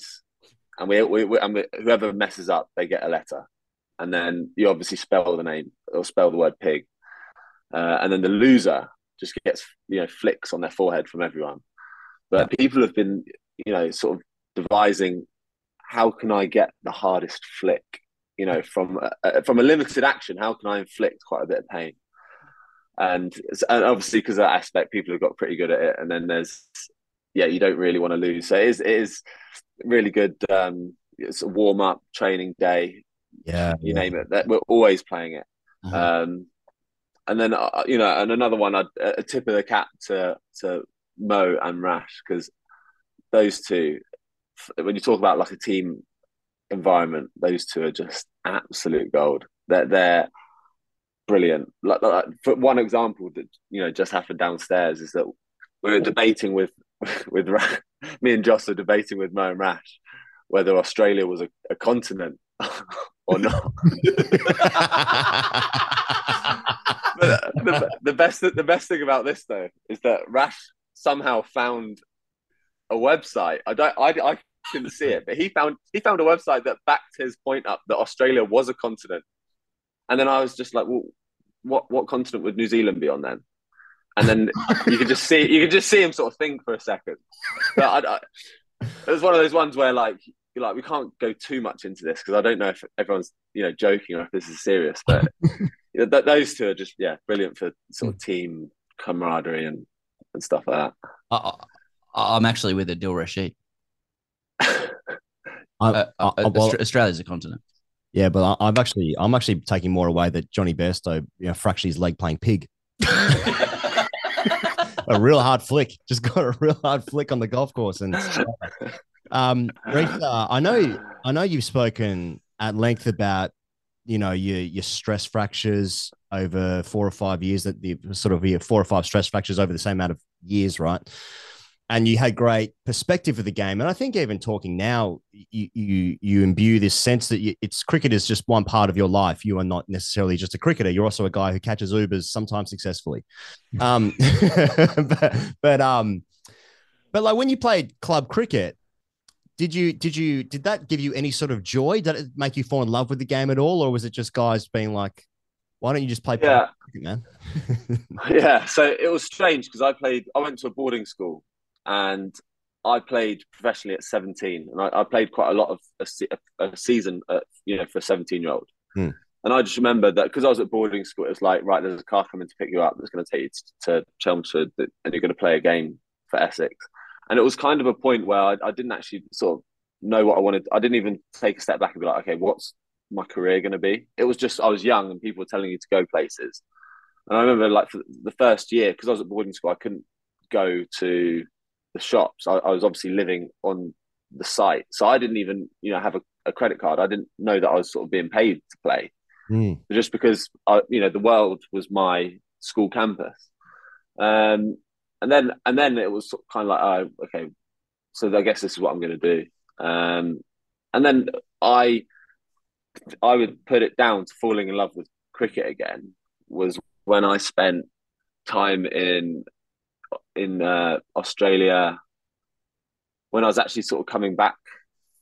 and we, we, we and we, whoever messes up, they get a letter, and then you obviously spell the name or spell the word pig, uh, and then the loser just gets you know flicks on their forehead from everyone. But people have been, you know, sort of devising how can I get the hardest flick? You know, from uh, from a limited action, how can I inflict quite a bit of pain? And, and obviously, because of that aspect, people have got pretty good at it. And then there's, yeah, you don't really want to lose. So it is, it is really good. Um, it's a warm up training day. Yeah, you yeah. name it. That we're always playing it. Um, and then uh, you know, and another one, I'd, a tip of the cap to to Mo and Rash because those two, when you talk about like a team environment, those two are just absolute gold. They're they're brilliant. Like, like for one example that you know just happened downstairs is that we were debating with (laughs) with me and Jos are debating with Mo and Rash whether Australia was a, a continent (laughs) or not. (laughs) but uh, the, the best the best thing about this though is that Rash somehow found a website. I don't I, I couldn't see it, but he found he found a website that backed his point up that Australia was a continent. And then I was just like, well, what what continent would New Zealand be on then? And then you could just see you could just see him sort of think for a second. But I, I, it was one of those ones where like you're like we can't go too much into this because I don't know if everyone's you know joking or if this is serious. But (laughs) you know, th- those two are just yeah brilliant for sort of team camaraderie and and stuff like that. I, I'm actually with Adil Rashid. (laughs) I, Uh, uh, well- Australia's a continent. Yeah, but I, I've actually I'm actually taking more away that Jonny Bairstow you know fractured his leg playing pig. (laughs) a real hard flick, just got a real hard flick on the golf course, and (laughs) um, uh, I know I know you've spoken at length about you know your your stress fractures over four or five years that the sort of your four or five stress fractures over the same amount of years, right? And you had great perspective of the game. And I think even talking now, you you, you imbue this sense that you, it's cricket is just one part of your life. You are not necessarily just a cricketer. You're also a guy who catches Ubers sometimes successfully. (laughs) Um, (laughs) but, but um, but like when you played club cricket, did you did you did that give you any sort of joy? Did it make you fall in love with the game at all, or was it just guys being like, "Why don't you just play Yeah. cricket, man?" (laughs) yeah, so it was strange because I played. I went to a boarding school, and I played professionally at seventeen, and I, I played quite a lot of a, a season, at, you know, for a seventeen-year-old. Hmm. And I just remember that because I was at boarding school, it was like, right, there's a car coming to pick you up that's going to take you to, to Chelmsford, and you're going to play a game for Essex. And it was kind of a point where I, I didn't actually sort of know what I wanted. I didn't even take a step back and be like, okay, what's my career going to be? It was just I was young and people were telling you to go places. And I remember like for the first year, because I was at boarding school, I couldn't go to the shops. I, I was obviously living on the site, so I didn't even you know have a, a credit card. I didn't know that I was sort of being paid to play, just because I, you know the world was my school campus. Um, and then and then it was sort of kind of like, oh, okay, so I guess this is what I'm going to do. Um, and then I I would put it down to falling in love with cricket again was when I spent time in in uh, Australia when I was actually sort of coming back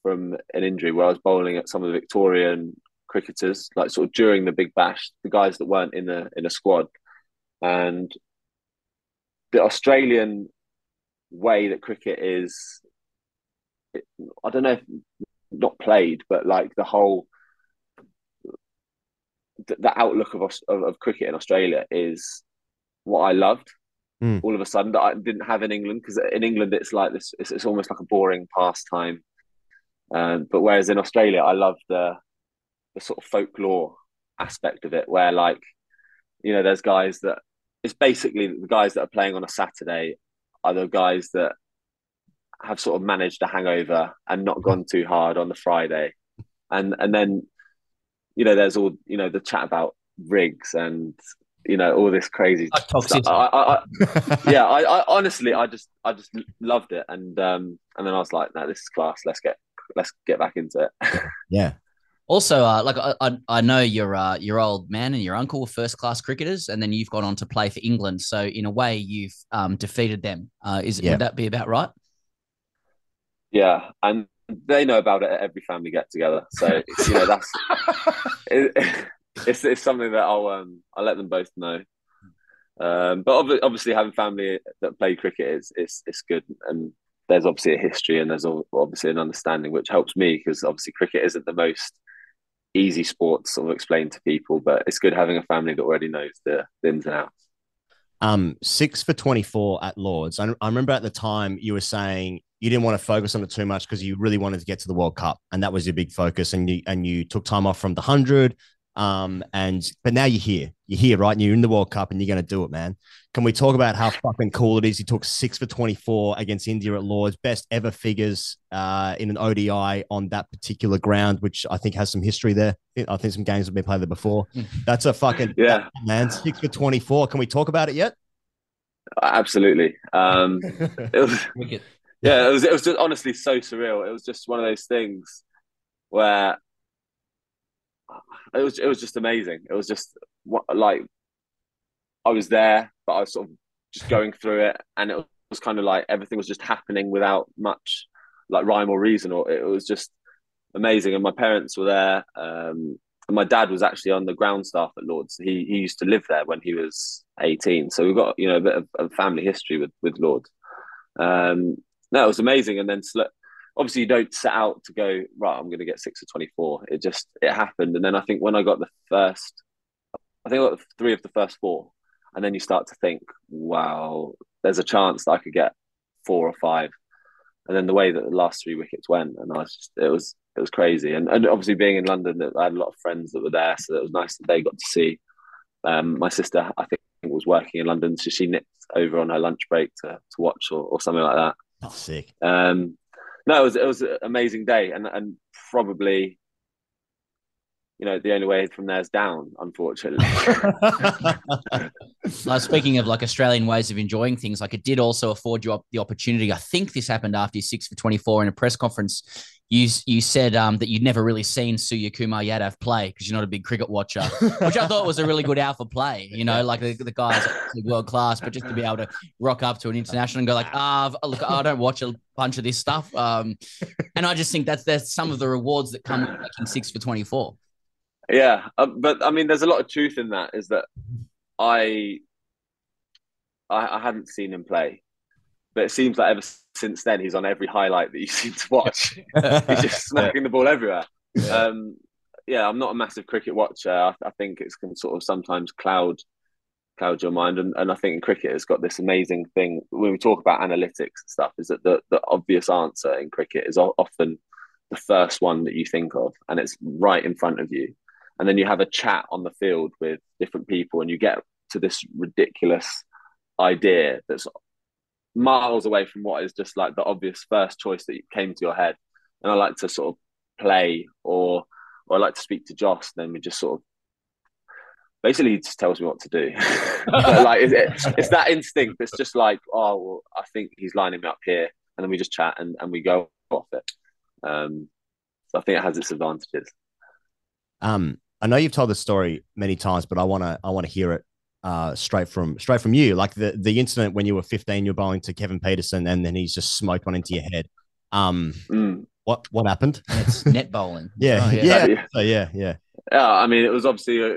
from an injury where I was bowling at some of the Victorian cricketers, like sort of during the Big Bash, the guys that weren't in the in a squad, and the Australian way that cricket is, I don't know, if not played, but like the whole the, the outlook of, of of cricket in Australia is what I loved. Mm. All of a sudden, that I didn't have in England because in England it's like this. It's, it's almost like a boring pastime. Um, but whereas in Australia, I love the the sort of folklore aspect of it, where like you know, there's guys that it's basically the guys that are playing on a Saturday are the guys that have sort of managed a hangover and not gone too hard on the Friday, and and then you know there's all you know the chat about rigs and you know all this crazy toxicity. stuff. I, I, I, (laughs) yeah, I, I honestly I just I just loved it, and um and then I was like, no, this is class. Let's get let's get back into it. (laughs) Yeah. Also, uh, like I, I, I know your uh, your old man and your uncle were first class cricketers, and then you've gone on to play for England. So in a way, you've um, defeated them. Uh, is Yeah. would that be about right? Yeah, and they know about it at every family get together. So it's, you know that's (laughs) it, it's it's something that I'll um I'll let them both know. Um, but obvi- obviously having family that play cricket is is it's good, and there's obviously a history and there's obviously an understanding which helps me because obviously cricket isn't the most easy sport to sort of explain to people, but it's good having a family that already knows the, the ins and outs. Um, six for 24 at Lords. I, I remember at the time you were saying you didn't want to focus on it too much because you really wanted to get to the World Cup, and that was your big focus. And you and you took time off from the hundred. Um, and but now you're here. You're here, right? And you're in the World Cup, and you're going to do it, man. Can we talk about how fucking cool it is? He took six for 24 against India at Lords, best ever figures uh, in an ODI on that particular ground, which I think has some history there. I think some games have been played there before. That's a fucking Yeah. (laughs) man. Six for 24. Can we talk about it yet? Absolutely. Um, (laughs) it was, yeah, it was. It was just honestly so surreal. It was just one of those things where it was. It was just amazing. It was just what like I was there, but I was sort of just going through it, and it was kind of like everything was just happening without much like rhyme or reason, or it was just amazing. And my parents were there. Um, and my dad was actually on the ground staff at Lords. He he used to live there when he was eighteen, so we've got you know a bit of, of family history with with Lords. Um, no, it was amazing. And then sl- obviously you don't set out to go right. I'm going to get six or twenty four. It just it happened. And then I think when I got the first, I think I got three of the first four, and then you start to think, wow, there's a chance that I could get four or five. And then the way that the last three wickets went, and I was just it was it was crazy. And and obviously being in London, I had a lot of friends that were there, so it was nice that they got to see. Um, my sister, I think, was working in London, so she nipped over on her lunch break to, to watch or, or something like that. Oh, sick. Um, no, it was it was an amazing day, and and probably, you know, the only way from there is down, unfortunately. (laughs) Uh, speaking of like Australian ways of enjoying things, like it did also afford you the opportunity. I think this happened after six for twenty four in a press conference. You you said um, that you'd never really seen Suryakumar Yadav play because you're not a big cricket watcher, (laughs) which I thought was a really good alpha play. You know, like the, the guy's world class, but just to be able to rock up to an international and go like, ah, oh, look, I don't watch a bunch of this stuff. Um, and I just think that's that's some of the rewards that come with making six for twenty four. Yeah, um, but I mean, there's a lot of truth in that. Is that I, I, I hadn't seen him play, but it seems like ever since then he's on every highlight that you (laughs) seem to watch. he's just smacking the ball everywhere. Yeah. Um, yeah, I'm not a massive cricket watcher. I, I think it can sort of sometimes cloud cloud your mind, and, and I think cricket it's got this amazing thing when we talk about analytics and stuff. Is that the the obvious answer in cricket is often the first one that you think of, and it's right in front of you and then you have a chat on the field with different people and you get to this ridiculous idea that's miles away from what is just like the obvious first choice that came to your head. And i like to sort of play or or i like to speak to jos then we just sort of basically he just tells me what to do. (laughs) (laughs) Like it, it's that instinct it's just like oh well i think he's lining me up here. And then we just chat and, and we go off it. Um so i think it has its advantages. Um I know you've told the story many times, but I want to I want to hear it uh, straight from straight from you. Like the the incident when you were 15, you're bowling to Kevin Pietersen, and then he's just smoked one into your head. Um, mm. what what happened? It's (laughs) net bowling. yeah, Oh, yeah, yeah. yeah, so, yeah, yeah. Yeah, I mean, it was obviously. uh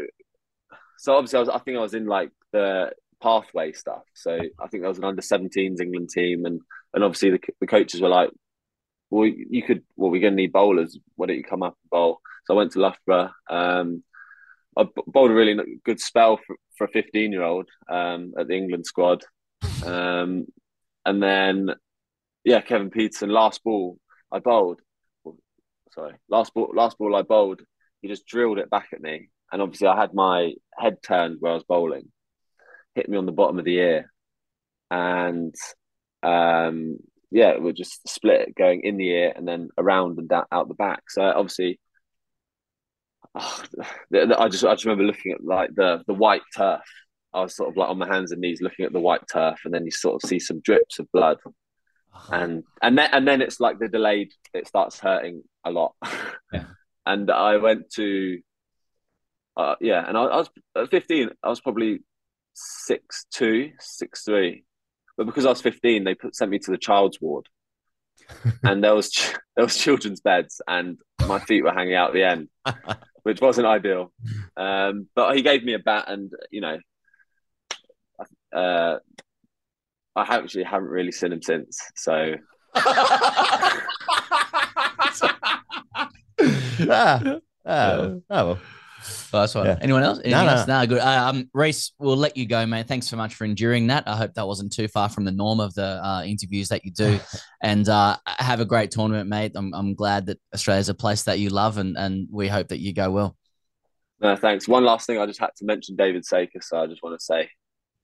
so obviously, I was. I think I was in like the pathway stuff. So I think there was an under 17s England team, and and obviously the the coaches were like, "Well, you could. Well, we're going to need bowlers. Why don't you come up and bowl?" So I went to Loughborough. Um, I bowled a really good spell for, for a 15 year old um, at the England squad. Um, and then, yeah, Kevin Pietersen, last ball I bowled. Sorry, last ball, last ball I bowled. He just drilled it back at me. And obviously, I had my head turned where I was bowling, hit me on the bottom of the ear. And um, yeah, it would just split going in the ear and then around and out the back. So obviously, oh, I just I just remember looking at like the the white turf. I was sort of like on my hands and knees looking at the white turf, and then you sort of see some drips of blood, and and then and then it's like the delayed. It starts hurting a lot, (laughs) yeah. and I went to, uh, yeah, and I, I was at fifteen. I was probably six two, six three, but because I was fifteen, they put sent me to the child's ward, (laughs) and there was (laughs) there was children's beds, and my feet were hanging out the end which wasn't ideal. (laughs) Um, but he gave me a bat, and you know, uh, I actually haven't really seen him since. So, (laughs) ah, ah, oh, well. Well, that's what. Yeah. Anyone else? Anything No, no. else? No, good. Uh, um, Reece, we'll let you go, mate. Thanks so much for enduring that. I hope that wasn't too far from the norm of the uh, interviews that you do. (laughs) and uh, have a great tournament, mate. I'm, I'm glad that Australia's a place that you love, and, and we hope that you go well. No, thanks. One last thing, I just had to mention David Saker, so I just want to say,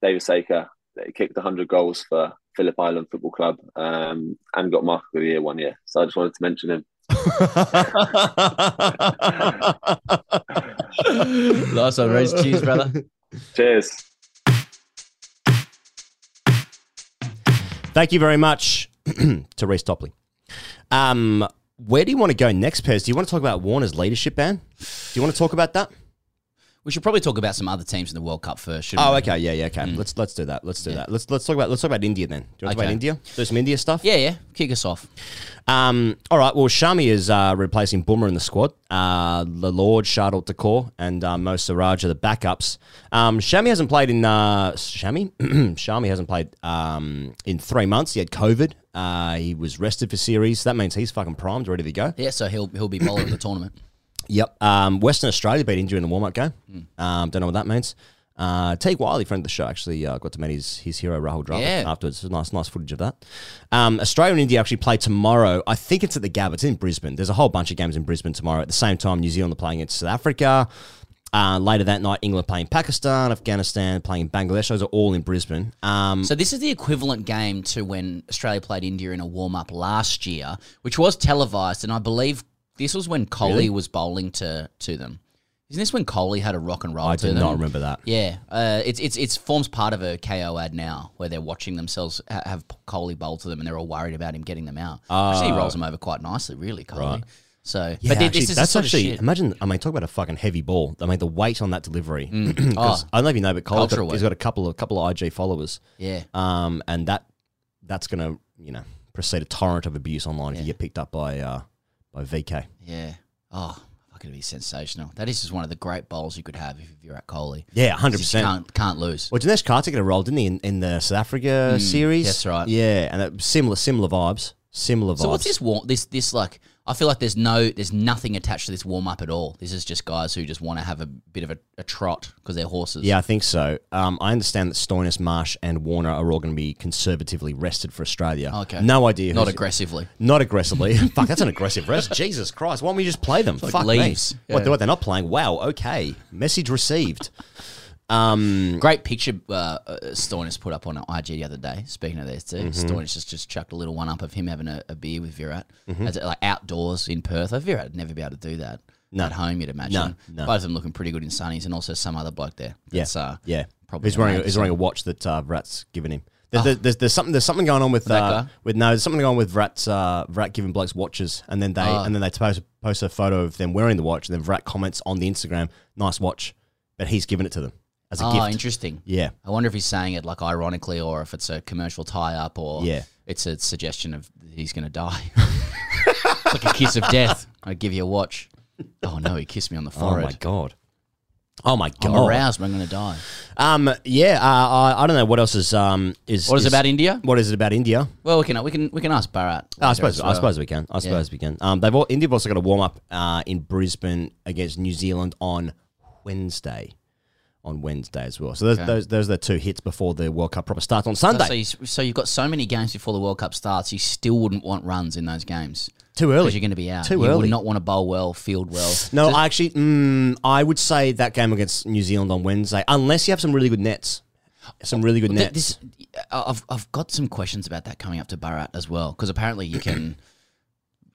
David Saker, he kicked 100 goals for Phillip Island Football Club um, and got Mark of the Year one year. So I just wanted to mention him. Nice one, Rose. Cheers, brother. Cheers. Thank you very much (clears throat) to Reece Topley. Um, where do you want to go next, Pez? Do you want to talk about Warner's leadership ban? Do you want to talk about that? We should probably talk about some other teams in the World Cup first. shouldn't Oh, we? okay, yeah, yeah, okay. Let's let's do that. Let's do that. Let's let's talk about let's talk about India then. Do you want to talk about India? Do some India stuff. Yeah, yeah. Kick us off. Um, all right. Well, Shami is uh, replacing Bumrah in the squad. Uh, the Lord, Shardul Thakur, and uh, Mo Siraj are the backups. Um, Shami hasn't played in uh, Shami. (clears throat) Shami hasn't played um, in three months. He had COVID. Uh, he was rested for series. That means he's fucking primed, ready to go. Yeah, so he'll he'll be bowler of the tournament. Yep. Um, Western Australia beat India in the warm up game. Um, don't know what that means. Uh, Teague Wyllie, friend of the show, actually uh, got to meet his, his hero Rahul Dravid Yeah. afterwards. Nice, nice footage of that. Um, Australia and India actually play tomorrow. I think it's at the Gab. It's in Brisbane. There's a whole bunch of games in Brisbane tomorrow. At the same time, New Zealand are playing against South Africa. Uh, later that night, England playing Pakistan, Afghanistan playing Bangladesh. Those are all in Brisbane. Um, So this is the equivalent game to when Australia played India in a warm up last year, which was televised, and I believe this was when Kohli Really? was bowling to to them. Isn't this when Kohli had a rock and roll? I to do them? not remember that. Yeah, uh, it's it's it's forms part of a KO ad now where they're watching themselves ha- have Kohli bowl to them, and they're all worried about him getting them out. actually, he Ah. rolls them over quite nicely, really, Kohli. Right. So, Yeah, but thi- actually, this is the that's sort of actually shit. imagine. I mean, talk about a fucking heavy ball. I mean, the weight on that delivery. (clears throat) 'Cause Oh, I don't know if you know, but Cole's cultural got, he's weight. got a couple of couple of IG followers. Yeah. Um, and that that's gonna you know proceed a torrent of abuse online if you get picked up by uh by VK. Yeah. Oh, fucking to be sensational. That is just one of the great bowls you could have if you're at Kohli. Yeah, hundred percent. Can't can't lose. Well, Dinesh Karthik got a role, didn't he, in, in the South Africa Mm, series? that's right. Yeah, and it, similar similar vibes. Similar vibes. So what's this warm? This this like? I feel like there's no, there's nothing attached to this warm up at all. This is just guys who just want to have a bit of a, a trot because they're horses. Yeah, I think so. Um, I understand that Stoinis, Marsh, and Warner are all going to be conservatively rested for Australia. Okay. No idea. Not aggressively. Not aggressively. (laughs) Fuck, that's an aggressive rest. Jesus Christ. Why don't we just play them? like Fuck leaves. me. What, Yeah. what, they're not playing? Wow, okay. Message received. Um, Great picture uh, uh, Stoinis put up on IG the other day. Speaking of this, too, Mhm. Stoinis just, just chucked a little one up of him having a, a beer with Virat, Mhm. As, like outdoors in Perth. Like, Virat would never be able to do that No. at home. You'd imagine. No, no. Both of them looking pretty good in sunnies, and also some other bloke there. yeah, uh, yeah. probably he's wearing a, he's wearing a watch that uh, Virat's given him. There's, Oh. there's, there's, there's something there's something going on with uh, with no there's something going on with Virat's uh, Virat giving blokes watches and then they Oh. and then they post post a photo of them wearing the watch and then Virat comments on the Instagram nice watch but he's given it to them as a oh, gift. interesting. Yeah. I wonder if he's saying it like ironically, or if it's a commercial tie-up, or Yeah. it's a suggestion of he's going to die. (laughs) it's like a kiss of death. I give you a watch. Oh no, he kissed me on the forehead. Oh my god. Oh my god. I'm aroused, but I'm going to die. Um, yeah, uh, I, I don't know what else is um is What is it about India? What is it about India? Well, we can we can we can ask Bharat. I suppose as I suppose we can. I Yeah. suppose we can. Um, they've all, India also got a warm up uh, in Brisbane against New Zealand on Wednesday. On Wednesday as well. So those Okay. those, those are the two hits before the World Cup proper starts on Sunday. So, you, so you've got so many games before the World Cup starts. You still wouldn't want runs in those games. Too early. because you're going to be out. Too you early. would not want to bowl well, field well. no, So- I actually, mm, I would say that game against New Zealand on Wednesday, unless you have some really good nets, some really good Well, nets. This, I've I've got some questions about that coming up to Bharat as well because apparently you can,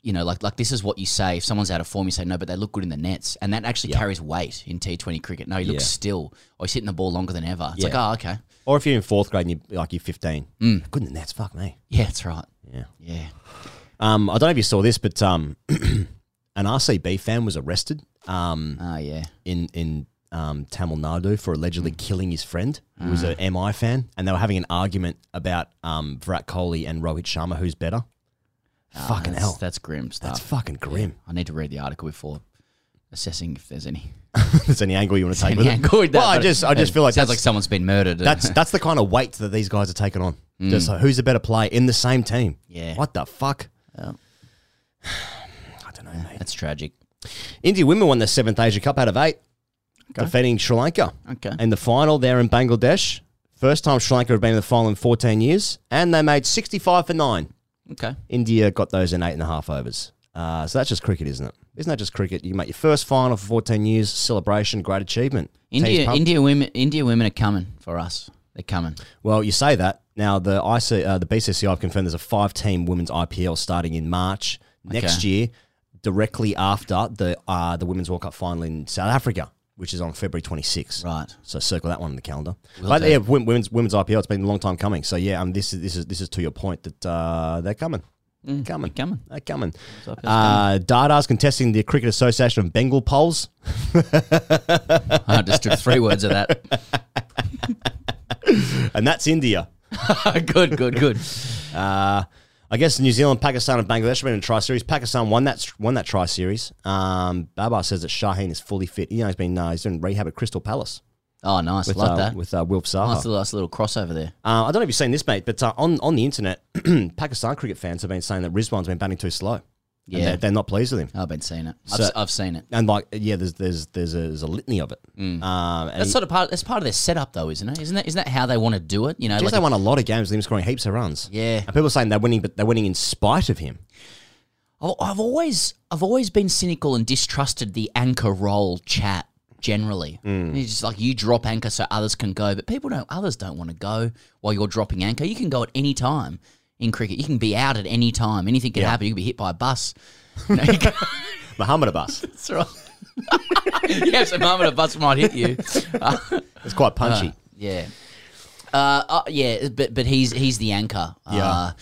you know, like like this is what you say if someone's out of form. You say no, but they look good in the nets, and that actually Yeah. carries weight in T Twenty cricket. No, he looks Yeah. still, or he's hitting the ball longer than ever. It's Yeah. like oh okay, or if you're in fourth grade and you're like you're 15, Mm. good in the nets. Fuck me. yeah, that's right. Yeah. Yeah, Um, I don't know if you saw this, but um, (clears throat) an RCB fan was arrested. Um, oh yeah, in in um, Tamil Nadu for allegedly Mm. killing his friend, who was Ah. an MI fan, and they were having an argument about um, Virat Kohli and Rohit Sharma, who's better. Ah, fucking that's, hell, that's grim stuff. that's fucking grim. I need to read the article before assessing if there's any. (laughs) there's any angle you want to take with it. with that, well, I just I just feel like sounds like someone's been murdered. that's that's the (laughs) kind of weight that these guys are taking on. Mm. Just like, who's the better player in the same team? Yeah. What the fuck? Yeah. (sighs) I don't know, mate. that's tragic. India women won the seventh Asia Cup out of eight, defeating Sri Lanka. Okay. In the final there in Bangladesh. First time Sri Lanka have been in the final in 14 years, and they made 65 for nine. Okay. India got those in eight and a half overs. Uh, so that's just cricket, isn't it? Isn't that just cricket? You make your first final for 14 years, celebration, great achievement. India. India women, India women are coming for us. They're coming. Well, you say that now. The IC, uh, the BCCI have confirmed there's a five-team women's IPL starting in March next year, directly after the uh, the women's World Cup final in South Africa, which is on February 26th. Right. So circle that one in the calendar. Will but do. yeah, women's women's IPL. It's been a long time coming. So yeah, um, this is this is this is to your point that uh, they're coming. Mm, coming, coming, they're coming. Uh, Dada's contesting the Cricket Association of Bengal polls. (laughs) I just took three words of that. (laughs) and that's India. (laughs) good, good, good. Uh, I guess New Zealand, Pakistan, and Bangladesh have been in a tri series. Pakistan won that won that tri series. Um, Babar says that Shaheen is fully fit. You know, he's been uh, he's doing rehab at Crystal Palace. Oh, nice. With, like uh, that. with uh, Wilf Zaha. Nice little, nice little crossover there. Uh, I don't know if you've seen this, mate, but uh, on on the internet, (clears throat) Pakistan cricket fans have been saying that Rizwan's been batting too slow. Yeah. they're, they're not pleased with him. I've been seeing it. I've, So- s- I've seen it. And like, yeah, there's there's there's a, there's a litany of it. Um, Mm. That's he- sort of part. That's part of their setup, though, isn't it? Isn't that? Isn't that how they want to do it? You know, like they won a lot of games with him scoring heaps of runs. Yeah. and people are saying they're winning, but they're winning in spite of him. I've, I've always, I've always been cynical and distrusted the anchor role chat generally. Mm. It's just like you drop anchor so others can go, but people don't. Others don't want to go while you're dropping anchor. You can go at any time in cricket. You can be out at any time. Anything can Yeah. happen. You can be hit by a bus. (laughs) You know, you can- Muhammad Abbas. (laughs) That's right. yes, a moment a bus might hit you. Uh, (laughs) It's quite punchy. uh, yeah. Uh, uh, yeah, but but he's he's the anchor. Yeah. Uh,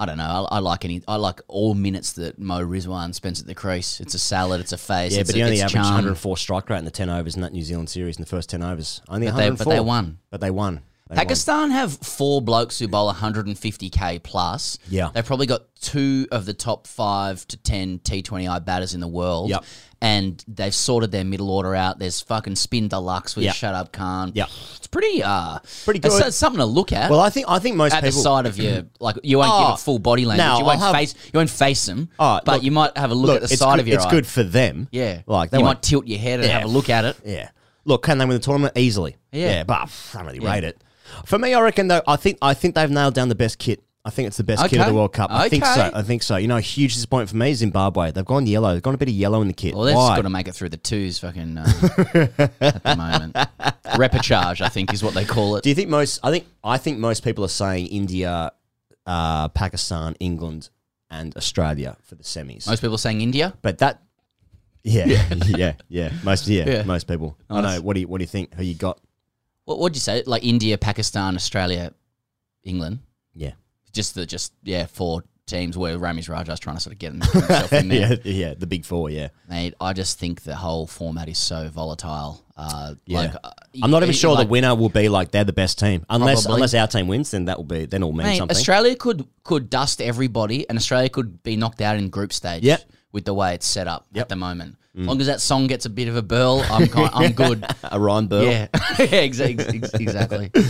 I don't know. I, I like any. I like all minutes that Mo Rizwan spends at the crease. It's a salad. It's a face. Yeah, it's but a, he only it's averaged charm. 104 strike rate in the 10 overs in that New Zealand series in the first 10 overs. Only But they- 104. but they won. But they won. Pakistan have four blokes who bowl 150k plus. Yeah. They've probably got two of the top five to 10 T20I batters in the world. Yep. And they've sorted their middle order out. There's fucking Spin Deluxe with Yep. Shadab Khan. Yeah. It's pretty, uh, Pretty good. It's, something to look at. Well, I think I think most at the side of your, (clears throat) like, you won't Oh, give it full body language. you won't have- face, you won't face them. Oh, but look- you might have a look, at the side good, of your It's eye. good for them. Yeah. Like they you might tilt your head and Yeah. have a look at it. Yeah. Look, can they win the tournament easily? Yeah. but I don't really Yeah. rate it. For me, I reckon though, I think I think they've nailed down the best kit. I think it's the best kit of Okay. the World Cup. I think so. Okay. I think so. You know, a huge disappointment for me is Zimbabwe. They've gone yellow. They've gone a bit of yellow in the kit. Well, they've Why? just got to make it through the twos fucking uh, at the moment. (laughs) Repechage, I think, is what they call it. Do you think most? I think I think most people are saying India, uh, Pakistan, England, and Australia for the semis. Most people saying India. but that, yeah, (laughs) yeah, yeah, Most, yeah, Yeah. most people. I know. What do you What do you think? Who you got? What would you say? Like India, Pakistan, Australia, England. Yeah, Just the just yeah four teams where Ramiz Raja's trying to sort of get (laughs) himself in there. yeah, yeah. The big four. Yeah. Mate, I just think the whole format is so volatile. Uh, Yeah. like, uh, I'm not even sure like- the winner will be like they're the best team, unless Probably. unless our team wins. Then that will be then it'll mean Mate, something. Australia could could dust everybody, and Australia could be knocked out in group stage. Yep. With the way it's set up Yep. at the moment. As long as that song gets a bit of a burl, I'm kind, I'm (laughs) good. a Ryan Burl. Yeah, (laughs) yeah, exa- ex- exactly. (laughs)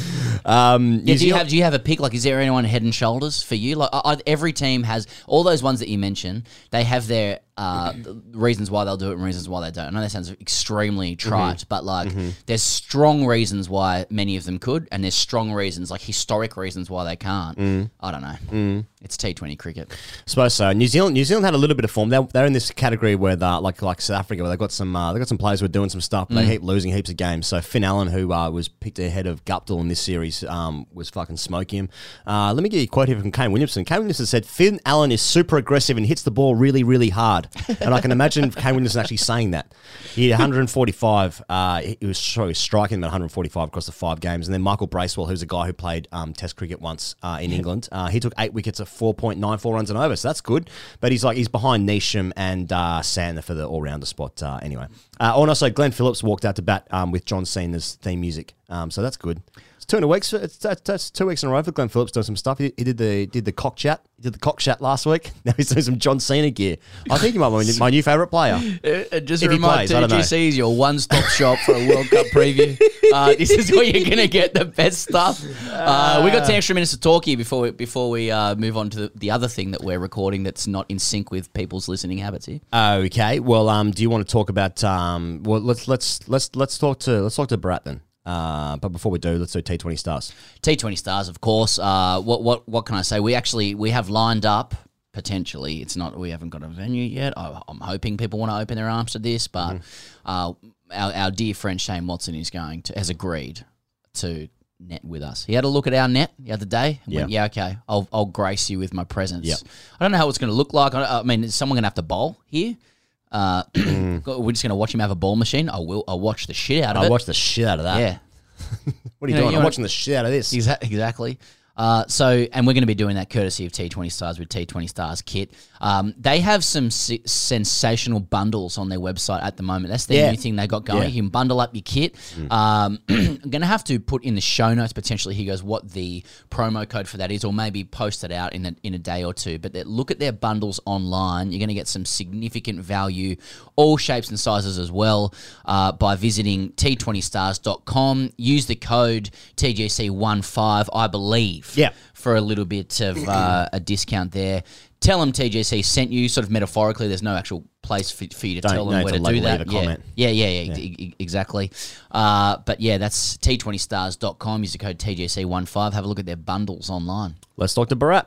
Um, New Yeah, do you Zealand- have do you have a pick? Like, is there anyone head and shoulders for you? Like, I, I- every team has all those ones that you mentioned. They have their uh, reasons why they'll do it and reasons why they don't. I know that sounds extremely trite, but like, there's strong reasons why many of them could, and there's strong reasons, like historic reasons why they can't. I don't know. It's T20 cricket. Suppose so. New Zealand, New Zealand had a little bit of form. They're, they're in this category where, like like South Africa, where they've got some uh, they got some players who are doing some stuff, but Mm. they keep losing heaps of games. So Finn Allen, who uh, was picked ahead of Guptill in this series, um, was fucking smoking him. Uh, let me get you a quote here from Kane Williamson. Kane Williamson said, "Finn Allen is super aggressive and hits the ball really, really hard." And I can imagine Kane Williamson actually saying that. He had 145. Uh, he was sorry, striking at 145 across the five games, and then Michael Bracewell, who's a guy who played um, Test cricket once uh, in England, uh, he took eight wickets at 4.94 runs and over, so that's good. But he's like he's behind Neesham and uh, Santner for the all rounder spot. Uh, anyway, uh, and also Glenn Phillips walked out to bat um, with John Cena's theme music, um, so that's good. Two in a week. So it's, that's, that's two weeks in a row for Glenn Phillips doing some stuff. He, he did the did the cock chat. He did the cock chat last week. (laughs) Now he's doing some John Cena gear. I think he might be my new favourite player. (laughs) Uh, just If a he reminder, plays, I don't know. TGC is your one-stop shop for a World Cup (laughs) preview. Uh, this is where you're going to get the best stuff. Uh, we got 10 extra minutes to talk here before we, before we uh, move on to the, the other thing that we're recording that's not in sync with people's listening habits here. Okay. Well, um, do you want to talk about? Um, well, let's let's let's let's talk to let's talk to Bharat then. Uh, but before we do, let's do T Twenty stars. T20 stars, of course. Uh, what what what can I say? We actually we have lined up potentially. It's not. We haven't got a venue yet. I, I'm hoping people want to open their arms to this, but Mm-hmm. uh, our, our dear friend Shane Watson is going to has agreed to net with us. He had a look at our net the other day. And went, Yeah. yeah, okay. I'll I'll grace you with my presence. Yeah. I don't know how it's going to look like. I, I mean, is someone going to have to bowl here? Uh, (clears throat) we're just going to watch him have a ball machine. I will. I'll watch the shit out of it. I it. watch the shit out of that. Yeah. (laughs) What are you, You know, doing? you I'm watching the shit out of this. Exa- exactly. Uh, so, and we're going to be doing that courtesy of T20 Stars with T20 Stars kit. Um, they have some se- sensational bundles on their website at the moment. That's the Yeah. new thing they got going. Yeah. You can bundle up your kit. Um, (clears throat) I'm going to have to put in the show notes potentially. He goes, what the promo code for that is, or maybe post it out in a, in a day or two. But look at their bundles online. You're going to get some significant value, all shapes and sizes as well, uh, by visiting t20stars.com. Use the code TGC15, I believe Yeah. for a little bit of uh, a discount there. Tell them TGC sent you, sort of metaphorically. There's no actual place for, for you to Don't- tell them where to to do leave that. a yeah. comment. yeah, yeah, yeah, e- e- exactly. Uh, but yeah, that's t20stars.com. Use the code TGC15. Have a look at their bundles online. Let's talk to Bharat.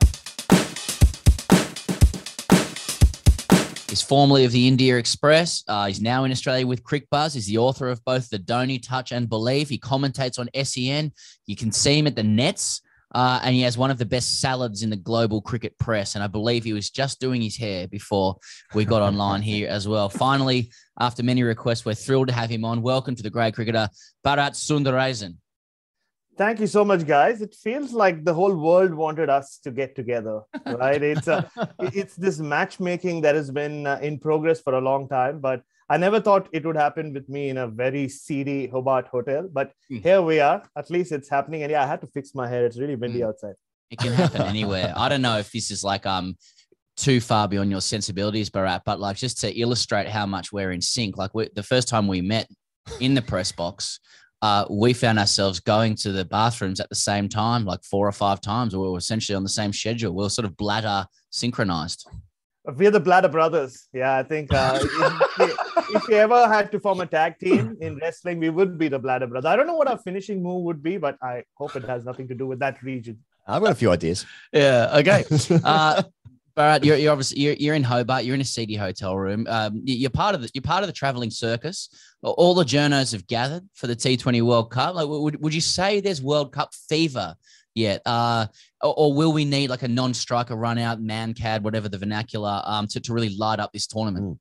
He's formerly of the India Express. Uh, he's now in Australia with Cricbuzz. He's the author of both the Dhoni Touch and Believe. He commentates on SEN. You can see him at the Nets. Uh, and he has one of the best salads in the global cricket press. And I believe he was just doing his hair before we got online here as well. (laughs) Finally, after many requests, we're thrilled to have him on. Welcome to the Grade Cricketer, Bharat Sundaresan. Thank you so much, guys. It feels like the whole world wanted us to get together, right? It's uh, (laughs) it's this matchmaking that has been uh, in progress for a long time, but I never thought it would happen with me in a very seedy Hobart hotel. But here we are. At least it's happening. And yeah, I had to fix my hair. It's really windy outside. It can happen anywhere. I don't know if this is like um too far beyond your sensibilities, Bharat, but like just to illustrate how much we're in sync. Like we, the first time we met in the press box, uh, we found ourselves going to the bathrooms at the same time, like four or five times. We were essentially on the same schedule. We were sort of bladder synchronized. We're the Bladder Brothers. Yeah, I think uh, if, if we ever had to form a tag team in wrestling, we would be the Bladder Brothers. I don't know what our finishing move would be, but I hope it has nothing to do with that region. I've got a few ideas. Yeah. Okay. (laughs) Uh, Bharat, you're, you're obviously you're, you're in Hobart. You're in a seedy hotel room. Um, you- you're part of the you're part of the traveling circus. All the journos have gathered for the T20 World Cup. Like, would would you say there's World Cup fever yet, uh, or, or will we need like a non-striker run out, Mankad, whatever the vernacular, um, to, to really light up this tournament?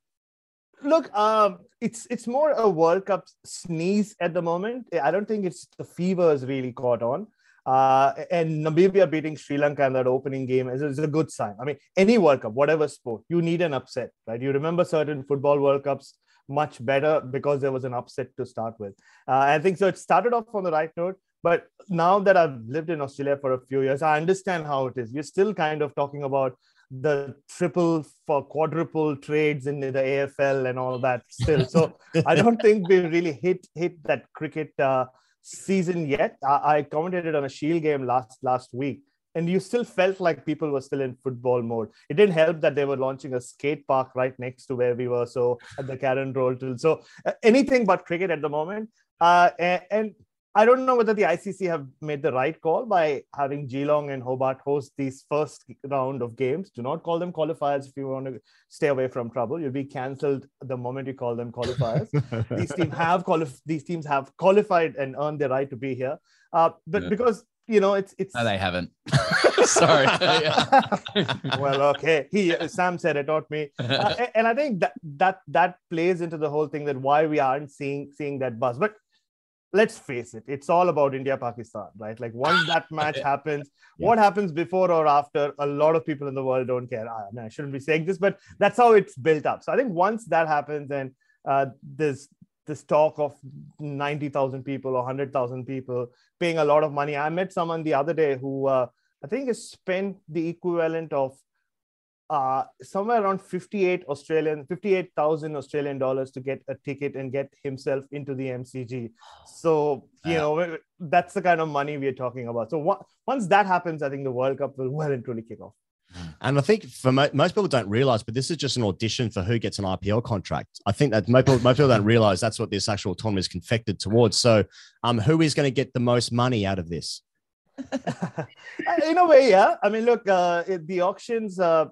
Look, um, it's it's more a World Cup sneeze at the moment. I don't think it's the fever really caught on. Uh, and Namibia beating Sri Lanka in that opening game is, is a good sign. I mean, any World Cup, whatever sport, you need an upset, right? You remember certain football World Cups much better because there was an upset to start with. Uh, I think so. It started off on the right note, but now that I've lived in Australia for a few years, I understand how it is. We're still kind of talking about the triple for quadruple trades in the AFL and all that still. So (laughs) I don't think we really hit hit that cricket uh, season yet. I, I commentated on a Shield game last last week, and you still felt like people were still in football mode. It didn't help that they were launching a skate park right next to where we were, so at the Karen Rolton, so uh, anything but cricket at the moment. Uh, and, and I don't know whether the ICC have made the right call by having Geelong and Hobart host these first round of games. Do not call them qualifiers if you want to stay away from trouble. You'll be cancelled the moment you call them qualifiers. (laughs) these teams have qualif- these teams have qualified and earned the right to be here. Uh, but Yeah. because you know it's it's No, they haven't. (laughs) Sorry. (laughs) well, okay. He Sam said it, not me. Uh, and I think that that that plays into the whole thing that why we aren't seeing seeing that buzz. But let's face it, it's all about India Pakistan, right? Like once that (laughs) match happens, what happens before or after, a lot of people in the world don't care. I, I shouldn't be saying this, but that's how it's built up. So I think once that happens, and uh, there's this talk of 90,000 people or 100,000 people paying a lot of money. I met someone the other day who uh, I think has spent the equivalent of uh, somewhere around 58 Australian, 58,000 Australian dollars to get a ticket and get himself into the MCG. So, you know, that's the kind of money we're talking about. So once that happens, I think the World Cup will well and truly kick off. And I think for mo- most people don't realize, but this is just an audition for who gets an IPL contract. I think that most people, most people don't realize that's what this actual tournament is confected towards. So, um, who is going to get the most money out of this? (laughs) Uh, in a way, yeah. I mean, look, uh, it- the auctions, uh,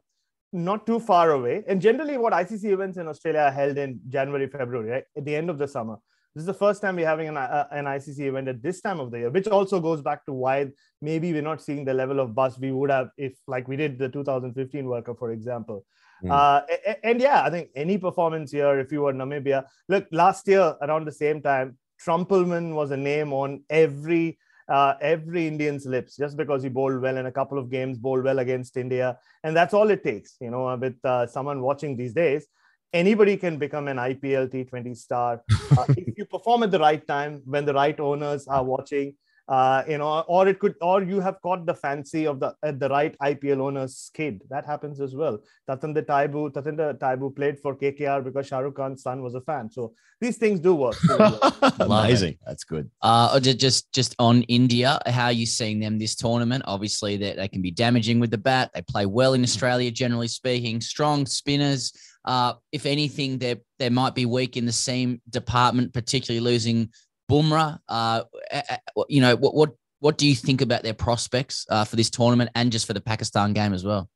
not too far away. And generally, what ICC events in Australia are held in January, February, right? At the end of the summer. This is the first time we're having an, uh, an ICC event at this time of the year, which also goes back to why maybe we're not seeing the level of buzz we would have if, like we did the 2015 World Cup, for example. Mm. Uh, and, and, yeah, I think any performance here, if you were Namibia, look, last year around the same time, Trumpelmann was a name on every uh, every Indian's lips just because he bowled well in a couple of games, bowled well against India, and that's all it takes. You know, with uh, someone watching these days, anybody can become an IPL T20 star uh, (laughs) if you perform at the right time when the right owners are watching uh, you know, or it could, or you have caught the fancy of the at the right IPL owner's kid. That happens as well. Tatenda Taibu, Tatenda Taibu played for KKR because Shahrukh Khan's son was a fan. So these things do work. (laughs) Amazing. That's good. Uh, just just on India, how are you seeing them this tournament? Obviously, that they, can be damaging with the bat. They play well in Australia, generally speaking. Strong spinners. Uh, if anything, they they might be weak in the seam department, particularly losing Bumrah, uh, you know, what, what what do you think about their prospects uh, for this tournament and just for the Pakistan game as well?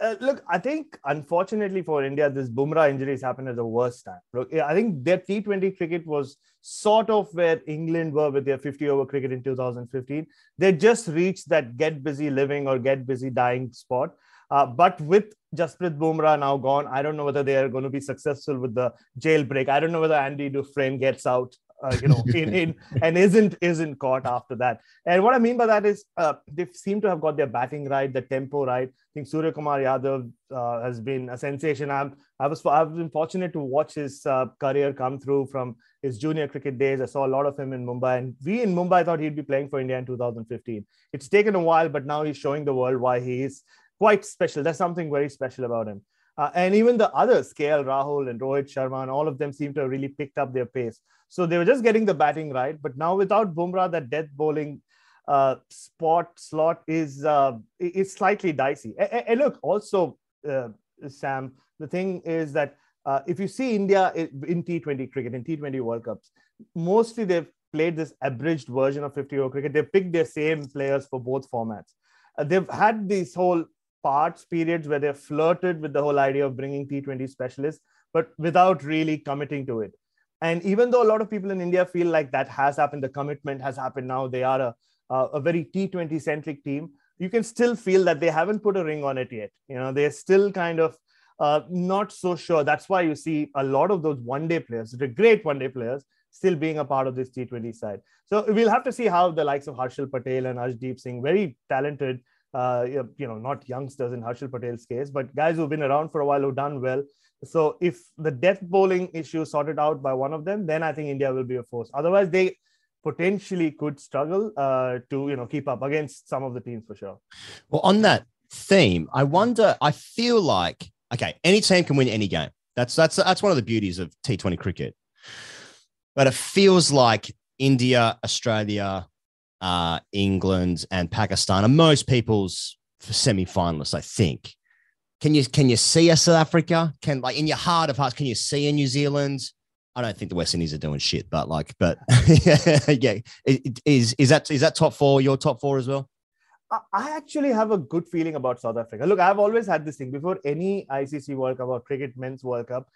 Uh, look, I think unfortunately for India, this Bumrah has happened at the worst time. Look, I think their T20 cricket was sort of where England were with their 50 over cricket in 2015. They just reached that get busy living or get busy dying spot. Uh, but with Jasprit Bumrah now gone, I don't know whether they are going to be successful with the jailbreak. I don't know whether Andy Dufresne gets out uh, you know, in, in (laughs) and isn't isn't caught after that. And what I mean by that is uh, they seem to have got their batting right, the tempo right. I think Suryakumar Yadav uh, has been a sensation. I'm, I was I've been fortunate to watch his uh, career come through from his junior cricket days. I saw a lot of him in Mumbai, and we in Mumbai thought he'd be playing for India in 2015. It's taken a while, but now he's showing the world why he is quite special. There's something very special about him. Uh, and even the others, KL Rahul and Rohit Sharma, and all of them seem to have really picked up their pace. So they were just getting the batting right. But now without Bumrah, that death bowling uh, spot slot is uh, is slightly dicey. And, look, also, uh, Sam, the thing is that uh, if you see India in T20 cricket, in T20 World Cups, mostly they've played this abridged version of 50 over cricket. They've picked their same players for both formats. Uh, they've had this whole parts periods where they flirted with the whole idea of bringing T20 specialists, but without really committing to it. And even though a lot of people in India feel like that has happened, the commitment has happened now, they are a, a very T20 centric team, you can still feel that they haven't put a ring on it yet. You know, they're still kind of uh, not so sure. That's why you see a lot of those one day players, the great one day players, still being a part of this T20 side. So we'll have to see how the likes of Harshal Patel and Arshdeep Singh, very talented, uh, you know, not youngsters in Harshal Patel's case, but guys who've been around for a while who've done well. So if the death bowling issue sorted out by one of them, then I think India will be a force. Otherwise, they potentially could struggle uh, to you know keep up against some of the teams for sure. Well, on that theme, I wonder. I feel like okay, any team can win any game. That's that's that's one of the beauties of T20 cricket. But it feels like India, Australia, uh, England, and Pakistan are most people's semi-finalists. I think. Can you can you see a South Africa? Can like in your heart of hearts, can you see a New Zealand? I don't think the West Indies are doing shit, but like, but (laughs) yeah, is is that is that top four your top four as well? I actually have a good feeling about South Africa. Look, I've always had this thing before any ICC World Cup or cricket men's World Cup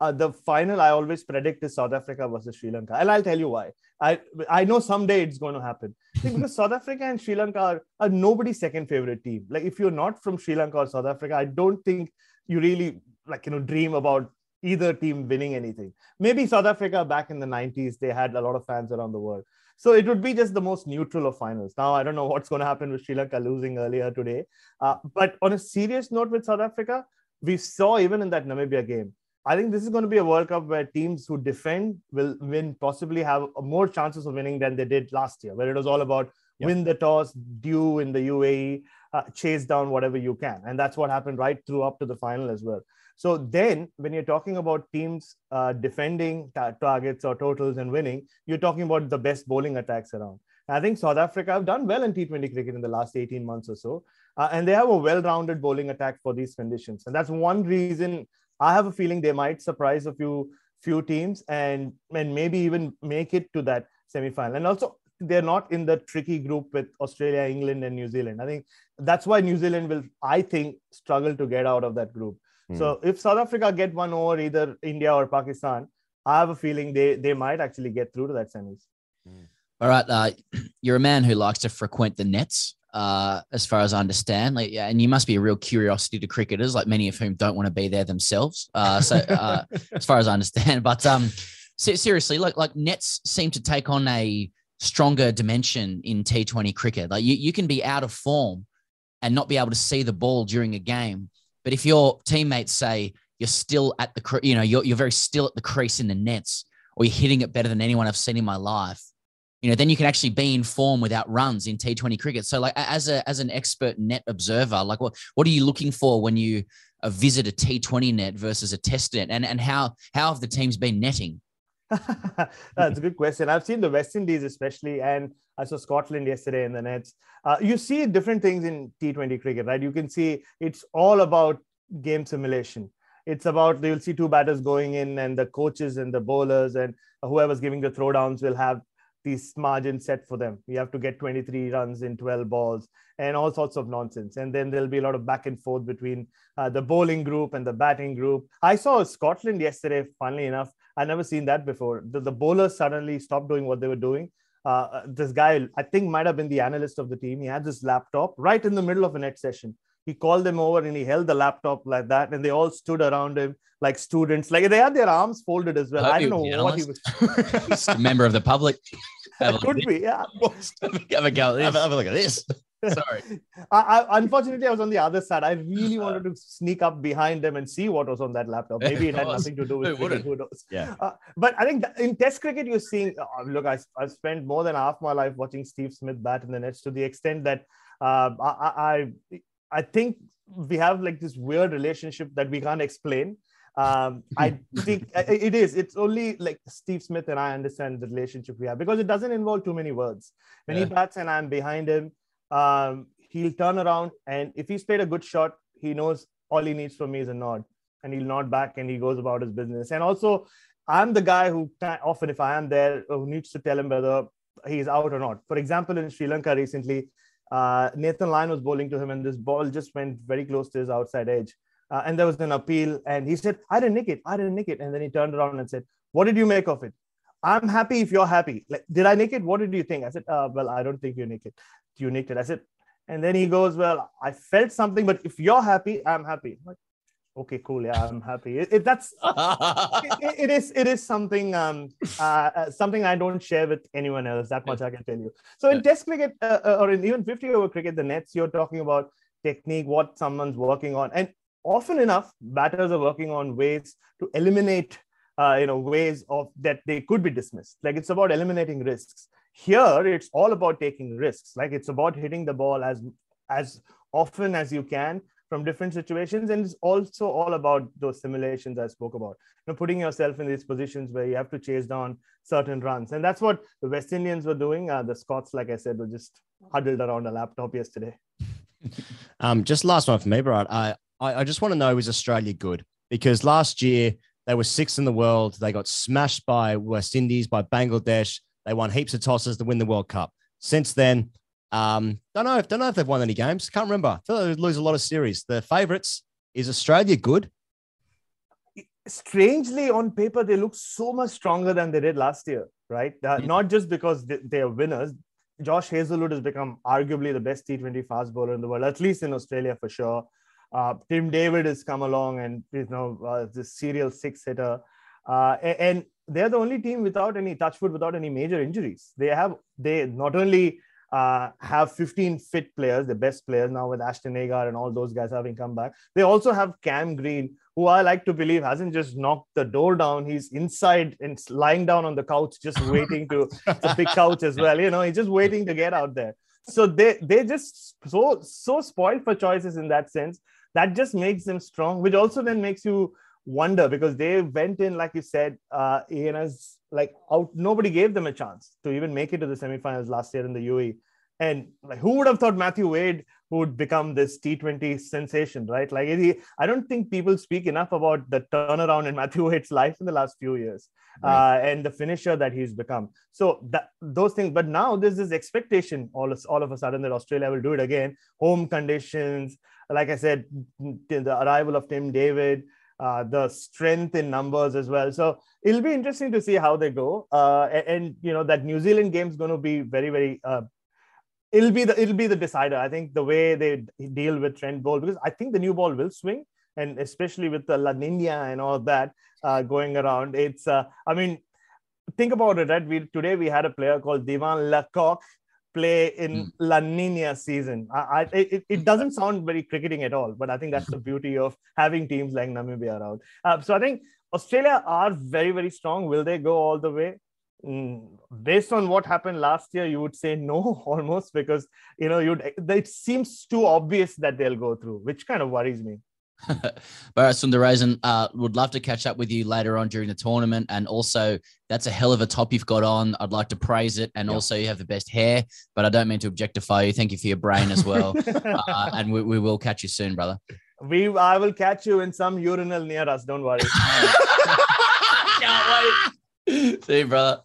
uh, the final I always predict is South Africa versus Sri Lanka, and I'll tell you why. I I know someday it's going to happen because South Africa and Sri Lanka are, are nobody's second favorite team. Like if you're not from Sri Lanka or South Africa, I don't think you really like you know dream about either team winning anything. Maybe South Africa back in the 90s, they had a lot of fans around the world. So it would be just the most neutral of finals. Now, I don't know what's going to happen with Sri Lanka losing earlier today. Uh, but on a serious note with South Africa, we saw even in that Namibia game, I think this is going to be a World Cup where teams who defend will win, possibly have more chances of winning than they did last year, where it was all about yep. win the toss, dew in the UAE, uh, chase down whatever you can. And that's what happened right through up to the final as well. So then, when you're talking about teams uh, defending ta- targets or totals and winning, you're talking about the best bowling attacks around. I think South Africa have done well in T20 cricket in the last 18 months or so. Uh, and they have a well rounded bowling attack for these conditions. And that's one reason I have a feeling they might surprise a few few teams and and maybe even make it to that semifinal. And also they're not in the tricky group with Australia, England, and New Zealand. I think that's why New Zealand will, I think, struggle to get out of that group. So if South Africa get one over either India or Pakistan, I have a feeling they they might actually get through to that semis. All right, uh, (clears throat) you're a man who likes to frequent the nets, uh, as far as I understand. Like, yeah, and you must be a real curiosity to cricketers, like many of whom don't want to be there themselves. Uh, so, uh, as far as I understand, (laughs) but um, seriously, like like nets seem to take on a stronger dimension in T20 cricket. Like you, you can be out of form and not be able to see the ball during a game, but if your teammates say you're still at the, you know, you're you're very still at the crease in the nets, or you're hitting it better than anyone I've seen in my life you know, then you can actually be in form without runs in T20 cricket. So, like as a as an expert net observer, like what what are you looking for when you uh, visit a T20 net versus a test net, and and how how have the teams been netting? (laughs) That's a good question. I've seen the West Indies especially, and I saw Scotland yesterday in the nets. Uh, you see different things in T20 cricket, right? You can see it's all about game simulation. It's about you'll see two batters going in, and the coaches and the bowlers and whoever's giving the throwdowns will have these margins set for them. You have to get 23 runs in 12 balls and all sorts of nonsense. And then there'll be a lot of back and forth between uh, the bowling group and the batting group. I saw Scotland yesterday, funnily enough. i never seen that before. The, the bowlers suddenly stopped doing what they were doing. Uh, this guy, I think, might have been the analyst of the team. He had this laptop right in the middle of a net session. He called them over and he held the laptop like that, and they all stood around him like students. Like they had their arms folded as well. I don't know what he was. Just (laughs) a member of the public. (laughs) Have a, Could be, yeah. (laughs) have a go. Have, a- have a look at this. Sorry. I, I, unfortunately, I was on the other side. I really wanted to sneak up behind them and see what was on that laptop. Maybe it had nothing to do with Who cricket, who knows? Yeah. Uh, but I think that in Test cricket, you're seeing. Uh, look, I, I've spent more than half my life watching Steve Smith bat in the nets to the extent that uh, I, I, I- think we have like this weird relationship that we can't explain. Um, I (laughs) think it is. It's only like Steve Smith and I understand the relationship we have because it doesn't involve too many words. When he bats and I'm behind him, um, he'll turn around and if he's played a good shot, he knows all he needs from me is a nod, and he'll nod back and he goes about his business. And also, I'm the guy who often, if I am there, who needs to tell him whether he's out or not. For example, in Sri Lanka recently, uh, Nathan Lyon was bowling to him, and this ball just went very close to his outside edge. Uh, and there was an appeal, and he said, "I didn't nick it. I didn't nick it." And then he turned around and said, "What did you make of it?" I'm happy if you're happy. Like, did I nick it? What did you think? I said, uh, "Well, I don't think you nicked it. You nicked it." I said, and then he goes, "Well, I felt something, but if you're happy, I'm happy." I'm like, okay, cool. Yeah, I'm happy. It, it- that's (laughs) it, it is it is something um uh, uh, something I don't share with anyone else. That much I can tell you. So in Test cricket uh, uh, or in even 50 over cricket, the nets you're talking about technique, what someone's working on, and often enough, batters are working on ways to eliminate. Uh, you know ways of that they could be dismissed like it's about eliminating risks here it's all about taking risks like it's about hitting the ball as as often as you can from different situations and it's also all about those simulations i spoke about you know putting yourself in these positions where you have to chase down certain runs and that's what the west indians were doing uh, the scots like i said were just huddled around a laptop yesterday (laughs) Um, just last one for me, Bharat. I, I, I just want to know is Australia good? Because last year they were sixth in the world. They got smashed by West Indies, by Bangladesh. They won heaps of tosses to win the World Cup. Since then, um, don't know. Don't know if they've won any games. Can't remember. Feel like they lose a lot of series. The favourites is Australia good? strangely on paper they look so much stronger than they did last year right Uh, not just because they, they are winners josh hazlewood has become arguably the best t20 fast bowler in the world at least in australia for sure uh, tim david has come along and you know uh, this serial six hitter uh, a- and they're the only team without any touchwood without any major injuries they have they not only uh, have 15 fit players, the best players now with Ashton Agar and all those guys having come back. They also have Cam Green, who I like to believe hasn't just knocked the door down. He's inside and lying down on the couch, just waiting to. (laughs) A big couch as well. You know, he's just waiting to get out there. So they they just so so spoiled for choices in that sense. That just makes them strong, which also then makes you wonder because they went in, like you said, uh, Ian, as like out. Nobody gave them a chance to even make it to the semifinals last year in the UAE. And like, who would have thought Matthew Wade would become this T20 sensation, right? Like, he, I don't think people speak enough about the turnaround in (laughs) Matthew Wade's life in the last few years Right. uh, and the finisher that he's become. So that those things, but now there's this expectation all of, all of a sudden that Australia will do it again. Home conditions, like I said, the arrival of Tim David, uh, the strength in numbers as well. So it'll be interesting to see how they go. Uh, and, and, you know that New Zealand game is going to be very very. Uh, it'll be the it'll be the decider. I think the way they deal with Trent Boult because I think the new ball will swing, and especially with the La Nina and all that uh, going around, it's. Uh, I mean, think about it. Right, we today we had a player called Divan la Cock play in La Nina season. I, I it, it doesn't sound very cricketing at all, but I think that's the beauty of having teams like Namibia around. Uh, so I think Australia are very very strong. Will they go all the way? Mm, based on what happened last year, you would say no (laughs) almost because you know you'd it seems too obvious that they'll go through, which kind of worries me. (laughs) Bharat Sundaresan, uh, would love to catch up with you later on during the tournament. And also, that's a hell of a top you've got on. I'd like to praise it. And also, you have the best hair, but I don't mean to objectify you. Thank you for your brain as well. (laughs) uh, and we, we will catch you soon, brother. We I will catch you in some urinal near us. Don't worry. (laughs) See you, brother.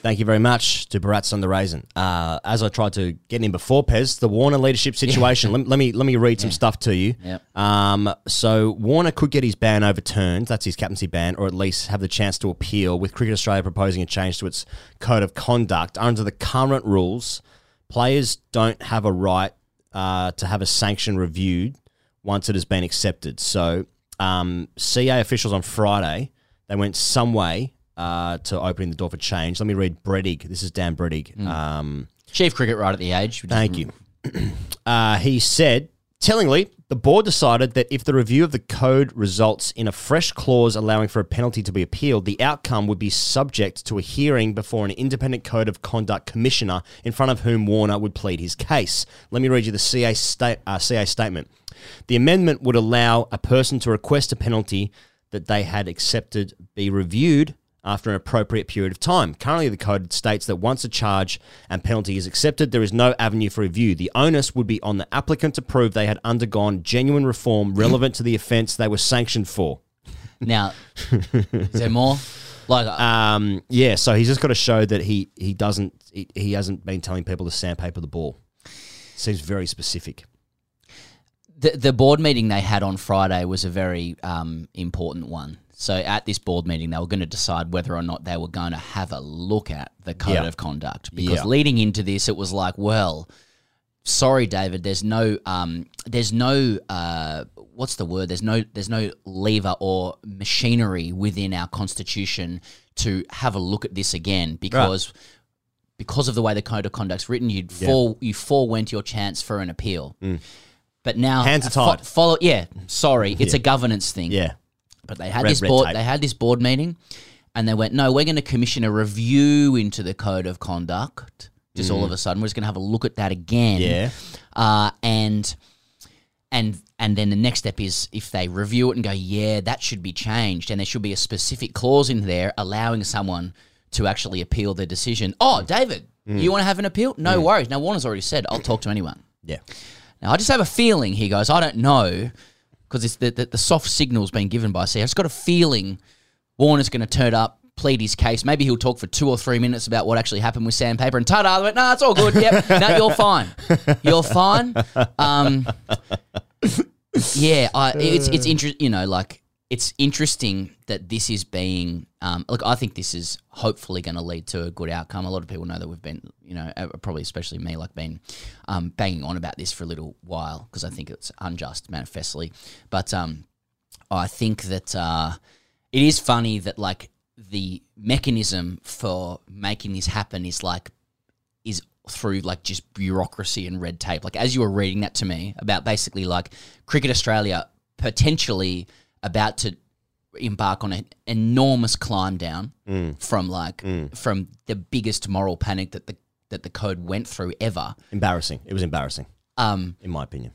Thank you very much to Bharat Sundaresan. Uh, as I tried to get in before, Pez, the Warner leadership situation. let, let me let me read some stuff to you. Yep. Um, so Warner could get his ban overturned. That's his captaincy ban, or at least have the chance to appeal. With Cricket Australia proposing a change to its code of conduct under the current rules, players don't have a right uh, to have a sanction reviewed once it has been accepted. So um, CA officials on Friday they went some way uh, to opening the door for change. Let me read Brettig. This is Dan Brettig. Um, Chief cricket writer at the age. Thank you. (clears throat) uh, he said, tellingly, the board decided that if the review of the code results in a fresh clause allowing for a penalty to be appealed, the outcome would be subject to a hearing before an independent code of conduct commissioner in front of whom Warner would plead his case. Let me read you the CA, sta- uh, CA statement. The amendment would allow a person to request a penalty that they had accepted be reviewed after an appropriate period of time. Currently, the code states that once a charge and penalty is accepted, there is no avenue for review. The onus would be on the applicant to prove they had undergone genuine reform relevant to the offence they were sanctioned for. Now, is there more? Like, um, yeah, so he's just got to show that he he doesn't he, he hasn't been telling people to sandpaper the ball. Seems very specific. the, the board meeting they had on Friday was a very um, important one. So at this board meeting, they were going to decide whether or not they were going to have a look at the code Yeah. of conduct. Because Yeah. leading into this, it was like, well, sorry, David, there's no, um, there's no, uh, what's the word? There's no, there's no lever or machinery within our constitution to have a look at this again because. Because of the way the code of conduct's written, you'd Yeah. fall, you forewent your chance for an appeal. Mm. But now Hands are fo- tied. follow, yeah. Sorry, it's a governance thing. Yeah. But they had Red- this red board. tape. They had this board meeting, and they went, "No, we're going to commission a review into the code of conduct." Just all Mm. of a sudden, we're just going to have a look at that again. Yeah. Uh, and and and then the next step is if they review it and go, "Yeah, that should be changed," and there should be a specific clause in there allowing someone to actually appeal their decision. Oh, David, Mm. you want to have an appeal? No worries. Now Warner's already said, "I'll talk to anyone." Yeah. Now I just have a feeling he goes, I don't know, because it's the, the the soft signal's been given by C. I just got a feeling Warner's going to turn up, plead his case. Maybe he'll talk for two or three minutes about what actually happened with sandpaper, and ta-da, they went, no, it's all good. Yep, (laughs) no, you're fine. You're fine. Um, (laughs) yeah, I, it's it's interesting. You know, like it's interesting that this is being. Um, look, I think this is hopefully going to lead to a good outcome. A lot of people know that we've been, you know, uh, probably especially me, like been um, banging on about this for a little while because I think it's unjust manifestly. But um, I think that uh, it is funny that like the mechanism for making this happen is like is through like just bureaucracy and red tape. Like as you were reading that to me about basically like Cricket Australia potentially about to embark on an enormous climb down Mm. from like from the biggest moral panic that the that the code went through ever. Embarrassing. It was embarrassing, Um, in my opinion.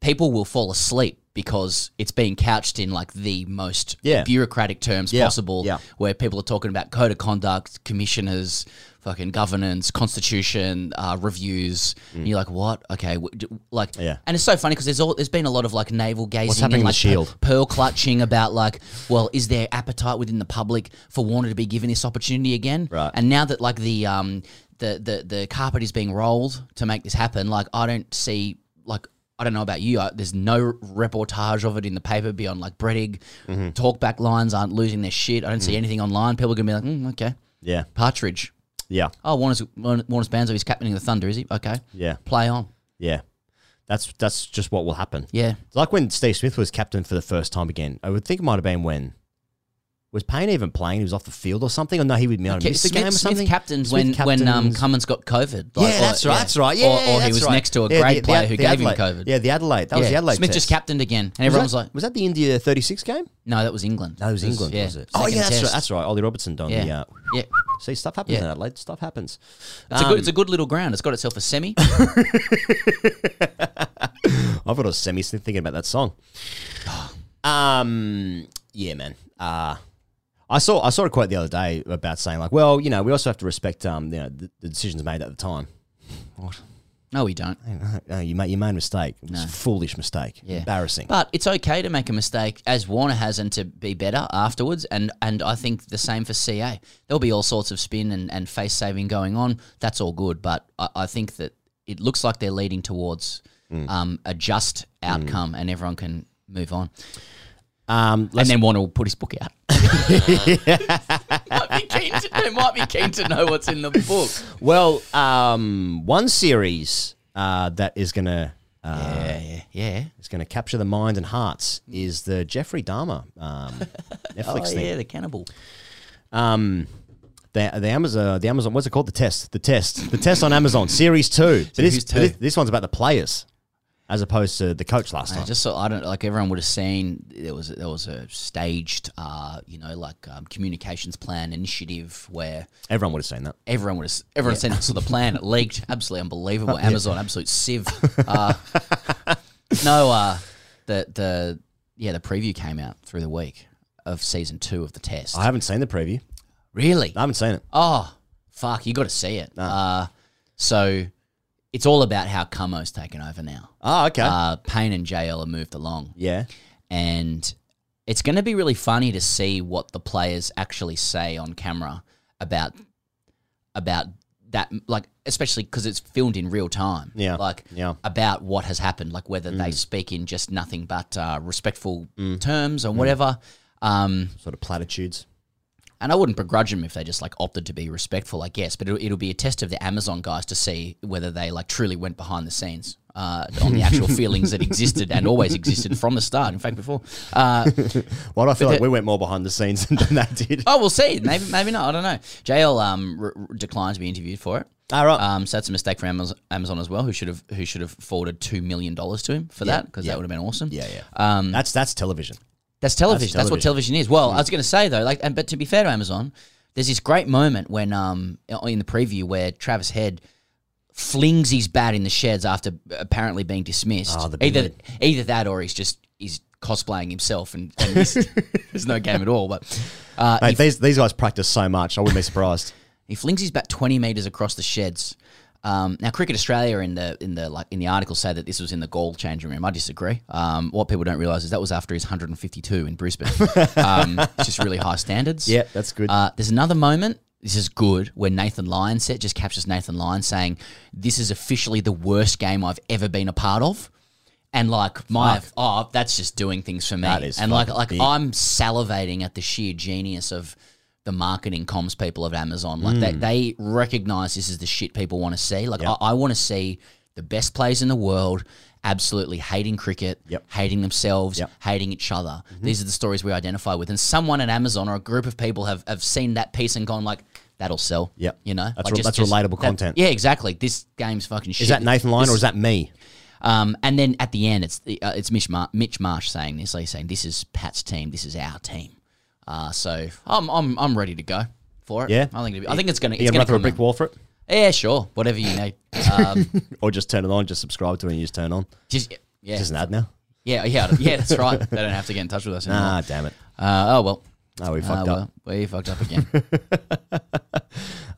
people will fall asleep because it's being couched in like the most Yeah. bureaucratic terms Yeah. possible, Yeah. where people are talking about code of conduct, commissioners, fucking governance, constitution, uh, reviews. And you're like, what? Okay, w- d- like. Yeah. and it's so funny because there's all there's been a lot of like navel gazing happening and in the like Shield? pe- pearl clutching about like, well, is there appetite within the public for Warner to be given this opportunity again? Right. And now that like the um the the the carpet is being rolled to make this happen, like I don't see like. I don't know about you. I, there's no reportage of it in the paper beyond like Brettig. Mm-hmm. Talkback lines aren't losing their shit. I don't see anything online. People are gonna be like, mm, okay, Yeah. Partridge. Yeah. Oh, Warner's Warner's Banzo. He's captaining the Thunder, is he? Okay. Yeah. Play on. Yeah. That's that's just what will happen. Yeah. It's like when Steve Smith was captain for the first time again. I would think it might have been when was Paine even playing? He was off the field or something, or no? He would Okay, missed the Smith, game or Smith something. captained Smith when when um, Cummins got COVID. yeah, that's or- right. That's right. Yeah, or, or he was right. next to a Yeah, great the- the- player who the gave him Adelaide- COVID. Yeah, the Adelaide. That was the Adelaide. Smith test. just captained again, and Was everyone that- was like, "Was that the India 36 game?" "No, that was England." That was England, yeah, was it? Oh yeah, that's right. That's right. Ollie Robertson done Yeah. the. Uh, Yeah. See, stuff happens Yeah. in Adelaide. Stuff happens. It's a Um, good. It's a good little ground. It's got itself a semi. (laughs) I thought I was semi thinking about that song. (sighs) Um, yeah, man. Uh, I saw I saw a quote the other day about saying like, well, you know, we also have to respect um, you know, the, the decisions made at the time. What? No, we don't. No, you made you made a mistake. It was No. a foolish mistake. Yeah. Embarrassing. But it's okay to make a mistake, as Warner has, and to be better afterwards. And and I think the same for CA. There'll be all sorts of spin and, and face saving going on. That's all good. But I, I think that it looks like they're leading towards Mm. um, a just outcome, and everyone can move on. Um, and let's- then Warner will put his book out. might be keen to, they might be keen to know what's in the book. Well, um, one series uh, that is gonna uh, Yeah, yeah, yeah. is gonna capture the mind and hearts is the Jeffrey Dahmer um, (laughs) Netflix oh, thing. yeah, the cannibal. Um, the the Amazon the Amazon what's it called the test the test the test on Amazon series two. (laughs) But this, Series this two. this one's about the players as opposed to the coach last I time. just saw. I don't like everyone would have seen there was there was a staged, uh, you know, like um, communications plan initiative where Everyone would have seen that. everyone would have everyone Yeah. seen it. So the plan it (laughs) leaked, absolutely unbelievable. Amazon, absolute sieve. Uh, (laughs) no, uh, the the yeah, the preview came out through the week of season two of the test. I haven't seen the preview. Really? I haven't seen it. Oh, fuck! You got to see it. Uh, so it's all about how Camo's taken over now. Oh, okay. Uh, Paine and JL have moved along. Yeah. and it's going to be really funny to see what the players actually say on camera about about that like especially because it's filmed in real time Yeah, like yeah. about what has happened like whether they Mm. speak in just nothing but uh, respectful terms or whatever um Sort of platitudes. And I wouldn't begrudge them if they just like opted to be respectful, I guess. But it'll, it'll be a test of the Amazon guys to see whether they like truly went behind the scenes uh, on the actual (laughs) feelings that existed and always existed from the start. In fact, before. Uh, (laughs) Why do I feel like we went more behind the scenes than that did? oh, we'll see. Maybe, maybe not. I don't know. JL um, declined to be interviewed for it. All right. Um, so that's a mistake for Amazon, Amazon as well. Who should have who should have forwarded two million dollars to him for Yeah, that because yeah. that would have been awesome. Yeah, yeah. Um, That's that's television. That's television. That's, what television. television is. Well, I was going to say though, like, and, but to be fair to Amazon, there's this great moment when, um, in the preview where Travis Head flings his bat in the sheds after apparently being dismissed. Oh, the either either that or he's just he's cosplaying himself and, and (laughs) there's no game at all. But uh, Mate, he, these these guys practice so much. I wouldn't be surprised. he flings his bat 20 meters across the sheds. Um, now, Cricket Australia in the in the like in the article say that this was in the Galle changing room. I disagree. Um, what people don't realize is that was after his 152 in Brisbane. um, (laughs) it's just really high standards. Yeah, that's good. Uh, there's another moment. This is good where Nathan Lyon said just captures Nathan Lyon saying, "This is officially the worst game I've ever been a part of." And like my Fuck. oh, that's just doing things for me. That is and like like big. I'm salivating at the sheer genius of the marketing comms people of Amazon. Like they, Mm. they recognize this is the shit people want to see. Like Yep. I, I want to see the best players in the world absolutely hating cricket, Yep. hating themselves, Yep. Mm-hmm. hating each other. These are the stories we identify with. And someone at Amazon or a group of people have, have seen that piece and gone like, that'll sell. Yep. You know? That's Like, re- that's relatable content. Yeah, exactly. This game's fucking shit. Is that Nathan Lyon or is that me? um, and then at the end, it's the, uh, it's Mitch, Mar- Mitch Marsh saying this. He's saying, "This is Pat's team. This is our team." Uh, so I'm I'm I'm ready to go for it. Yeah. I think be, I think it's gonna. You It's gonna run through a brick wall for it, Yeah, sure. Whatever you need. Um, (laughs) or just turn it on, just subscribe to it and you just turn on. just yeah, Just an ad now. Yeah, yeah, yeah. That's right. They don't have to get in touch with us (laughs) anymore. Ah, damn it. Uh, oh well. Oh, we Uh, fucked well, up. We fucked up again. (laughs)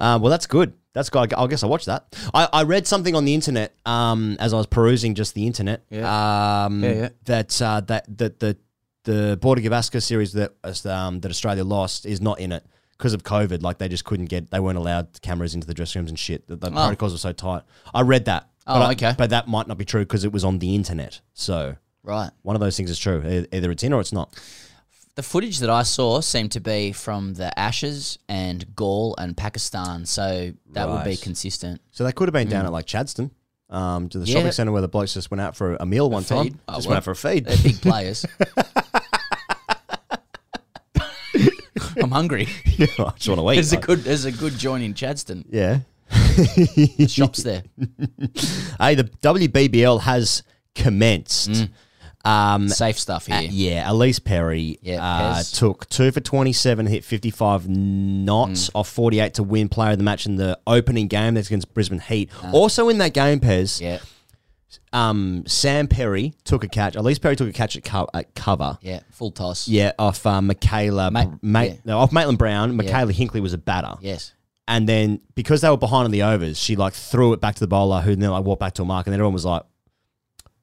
Uh, well, that's good. That's good. I guess I watched that. I, I read something on the internet um, as I was perusing just the internet. Yeah. Um, Yeah, yeah. That uh, that that the the Border Gavaskar series that um, that Australia lost is not in it because of COVID. Like they just couldn't get. They weren't allowed cameras into the dressing rooms and shit. The, the Oh. protocols were so tight. I read that. Oh, but I- okay. but that might not be true because it was on the internet. So Right. one of those things is true. E- Either it's in or it's not. The footage that I saw seemed to be from the Ashes and Galle and Pakistan, so that would be consistent. So they could have been down Mm. at like Chadstone, um, to the Yeah. shopping centre where the blokes just went out for a meal one time. feed. Oh, just well, went out for a feed. They're big players. (laughs) (laughs) (laughs) I'm hungry. (laughs) Yeah, I just want to eat. There's a good there's a good joint in Chadstone. Yeah. The Shops there. (laughs) hey, the WBBL has commenced. Um, Mm. Safe stuff here. uh, yeah, Ellyse Perry Yeah, uh, Pez. took two for 27, hit 55 knots Mm. off 48 to win player of the match in the opening game. That's against Brisbane Heat. Ah. Also in that game, Pez, Yeah. Um, Sam Perry took a catch. Ellyse Perry took a catch at, co- at cover. Yeah. Full toss. Yeah, off uh, Michaela, Ma- Ma- yeah. no, off Maitlan Brown. Mikayla Hinkley was a batter. Yes. And then because they were behind on the overs, she like threw it back to the bowler, who then like walked back to a mark, and then everyone was like,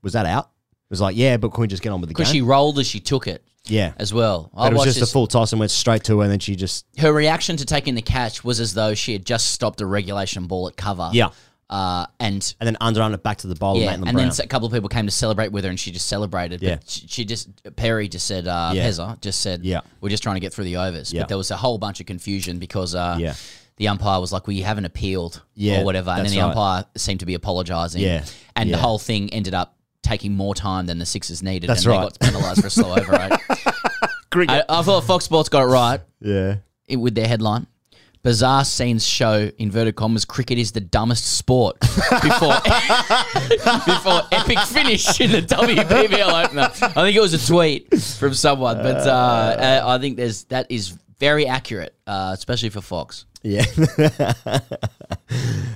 "Was that out?" It was like, "Yeah, but can we just get on with the game?" Because she rolled as she took it yeah, as well. but it was watched just this- a full toss and went straight to her, and then she just her reaction to taking the catch was as though she had just stopped a regulation ball at cover. yeah, Uh, and and then under it back to the bowler, yeah, and Brown. then a couple of people came to celebrate with her, and she just celebrated. Yeah. But she, she just Perry just said, uh, Yeah. Pezza just said, Yeah. we're just trying to get through the overs. Yeah. But there was a whole bunch of confusion because uh, Yeah. the umpire was like, "Well, you haven't appealed Yeah, or whatever," and then the right. umpire seemed to be apologising. Yeah. and the whole thing ended up taking more time than the Sixers needed, That's and right. they got penalised for a slow overrate. (laughs) Cricket. I, I thought Fox Sports got it right yeah, it- with their headline. Bizarre scenes show inverted commas cricket is the dumbest sport (laughs) before (laughs) before epic finish in the WBBL opener. I think it was a tweet from someone, but uh, uh, I think there's that is very accurate, uh, especially for Fox. yeah. (laughs)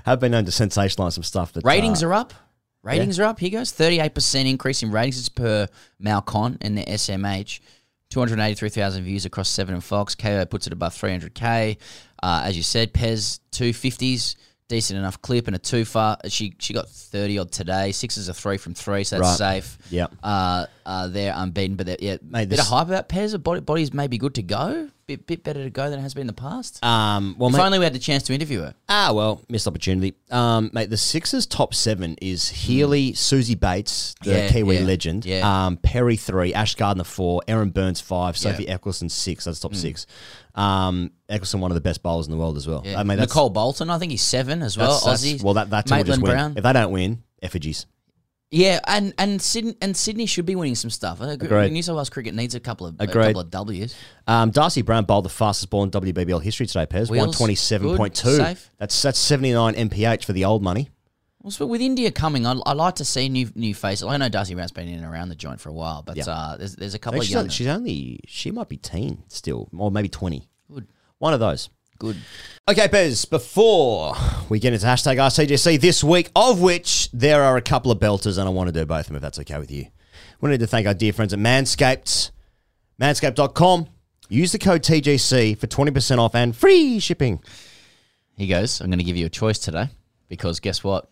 Have been known to sensationalize some stuff, but Ratings uh, are up. Ratings are up. Here goes thirty eight percent increase in ratings. It's per Malcon and the SMH. 283,000 views across 7 and Fox. KO puts it above 300k. Uh, as you said, Pez 250s, decent enough clip and a two far. She she got 30 odd today. Sixes are 3 from 3, so that's Right. safe. Yep. Uh, uh, they're unbeaten, but they're, yeah, Mate, bit of hype about Pez. Body, body's maybe good to go. Bit, bit better to go than it has been in the past. Um, well, if mate- only we had the chance to interview her. Ah, well, missed opportunity. Um, mate, the Sixers' top seven is Healy, Suzie Bates, the Hmm. Yeah, Kiwi yeah, legend. yeah. Um, Perry three, Ash Gardner four, Erin Burns five, Yeah. Sophie Ecclestone six. That's top Mm. six. Um, Ecclestone one of the best bowlers in the world as well. Yeah. I mean, that's, Nicole Bolton, I think he's seven as well. that's- that's- well, that that team will just win. Brown. If they don't win, effigies. Yeah, and and Sydney and Sydney should be winning some stuff. Agreed. New South Wales cricket needs a couple of a couple of W's. Um, Darcy Brown bowled the fastest ball in WBBL history today, Pez. One twenty seven point two. safe. That's that's seventy nine mph for the old money. Well, with India coming, I, I like to see new new faces. I know Darcy Brown's been in and around the joint for a while, but Yeah. uh, there's there's a couple of she's, young. she's only she might be teen still, or maybe twenty. Good. One of those. Good. Okay, Bez, before we get into hashtag AskTGC this week, of which there are a couple of belters, and I want to do both of them if that's okay with you. We need to thank our dear friends at Manscaped, manscaped.com. Use the code TGC for 20% off and free shipping. He goes. I'm going to give you a choice today because guess what?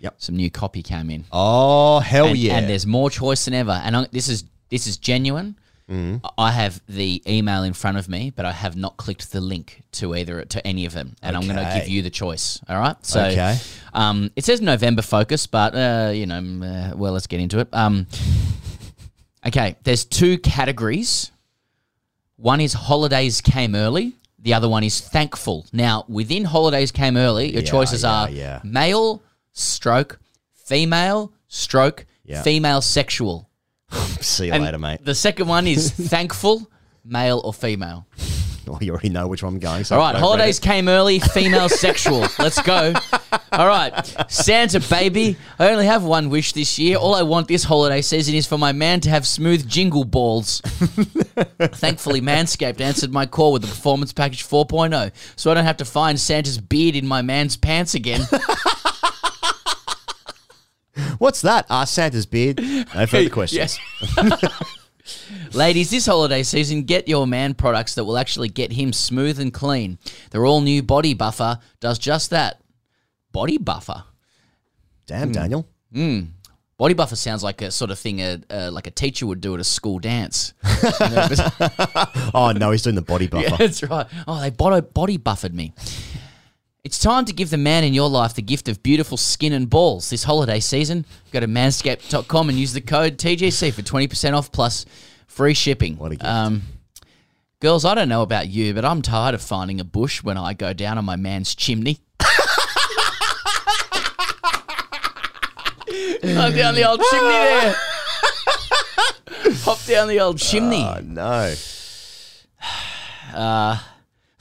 Yep. Some new copy came in. Oh, hell and, yeah. And there's more choice than ever. And I, this is this is genuine. Mm-hmm. I have the email in front of me, but I have not clicked the link to either to any of them, and I'm going to give you the choice. All right. So, Okay. um, it says November focus, but uh, you know, mm, uh, well, let's get into it. Um, okay. There's two categories. One is holidays came early. The other one is thankful. Now, within holidays came early, your Yeah, choices yeah, are yeah. male, stroke, female, stroke, Yeah. female sexual. (laughs) See you And later, mate. The second one is (laughs) thankful, male or female. (laughs) Well, you already know which one I'm going. So All right, don't holidays came early, female sexual. Let's go. All right, Santa baby. I only have one wish this year. All I want this holiday season is for my man to have smooth jingle balls. Thankfully, Manscaped answered my call with the Performance Package 4.0, so I don't have to find Santa's beard in my man's pants again. It. What's that? Ah, Santa's beard. No further (laughs) questions. (laughs) Ladies, this holiday season, get your man products that will actually get him smooth and clean. Their all new body buffer does just that. Body buffer. Damn, Daniel. Mm. Body buffer sounds like a sort of thing a uh, like a teacher would do at a school dance. (laughs) Oh no, he's doing the body buffer. Yeah, that's right. Oh, they body, body buffered me. It's time to give the man in your life the gift of beautiful skin and balls this holiday season. Go to manscaped.com and use the code TGC for 20% off plus free shipping. What a gift. Um, girls, I don't know about you, but I'm tired of finding a bush when I go down on my man's chimney. I'm down the old chimney there. Hop down the old chimney. Oh no. Uh,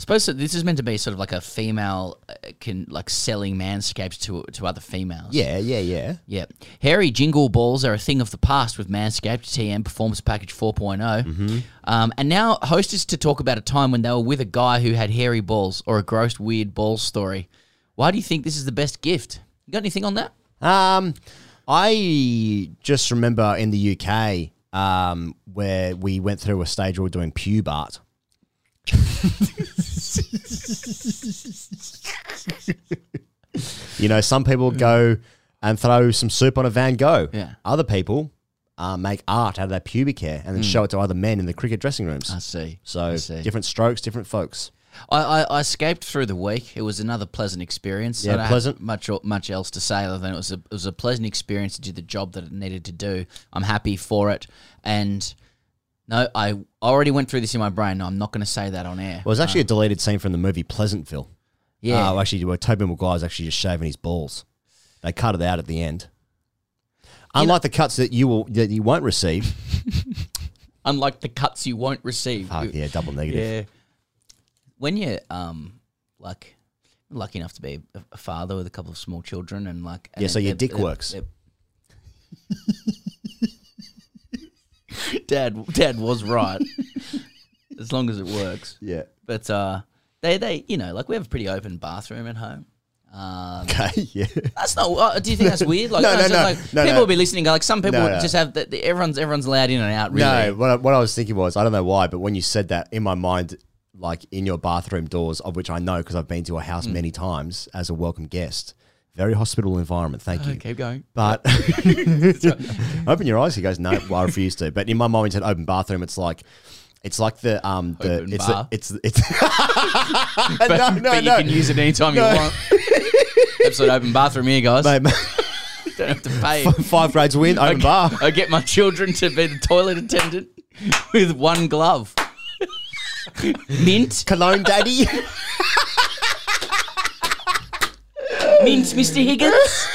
I suppose that this is meant to be sort of like a female uh, can like selling manscaped to to other females. Yeah, yeah, yeah. Yeah. Hairy jingle balls are a thing of the past with Manscaped TM Performance Package 4.0. Mm-hmm. Um, and now host is to talk about a time when they were with a guy who had hairy balls or a gross weird ball story. Why do you think this is the best gift? You got anything on that? Um, I just remember in the UK um, where we went through a stage where we were doing pube art. (laughs) you know, some people go and throw some soup on a Van Gogh. Yeah. Other people uh, make art out of their pubic hair and then Mm. show it to other men in the cricket dressing rooms. I see. So I see. different strokes, different folks. I, I, I escaped through the week. It was another pleasant experience. Yeah, I don't pleasant. Have much much else to say other than it was a it was a pleasant experience to do the job that it needed to do. I'm happy for it, and no, I already went through this in my brain. No, I'm not going to say that on air. Well, it was actually a deleted scene from the movie Pleasantville. Yeah. Uh, actually, where Toby Maguire's actually just shaving his balls. They cut it out at the end. Unlike the cuts that you will that you won't receive. (laughs) Unlike the cuts you won't receive. Fuck, yeah, double negative. Yeah. When you're um like lucky enough to be a, father with a couple of small children and like Yeah, and so your dick works. (laughs) Dad, Dad was right. (laughs) as long as it works. Yeah. But uh, they, they, you know, like we have a pretty open bathroom at home. Um, (laughs) Okay, yeah. That's not. Uh, do you think that's weird? Like, No, no, it's no, like, no, people no. will be listening. Like some people No, no. just have the, the, everyone's everyone's allowed in and out. Really. No, what I, what I was thinking was I don't know why, but when you said that in my mind, like in your bathroom doors, of which I know because I've been to a house Mm. many times as a welcome guest. Very hospitable environment, thank Oh, you. keep going. But (laughs) open your eyes. He goes, no, well, I refuse to. But in my mind, you said open bathroom, it's like it's like the um the Open it's bar. the, it's it's (laughs) but, no no but no you can use it anytime No. you want. Episode open bathroom here, guys. Mate. (laughs) Don't have to pay. Five grades win, open I, bar. I get my children to be the toilet attendant with one glove. Mint. Cologne daddy. Mint, Mr. Higgins.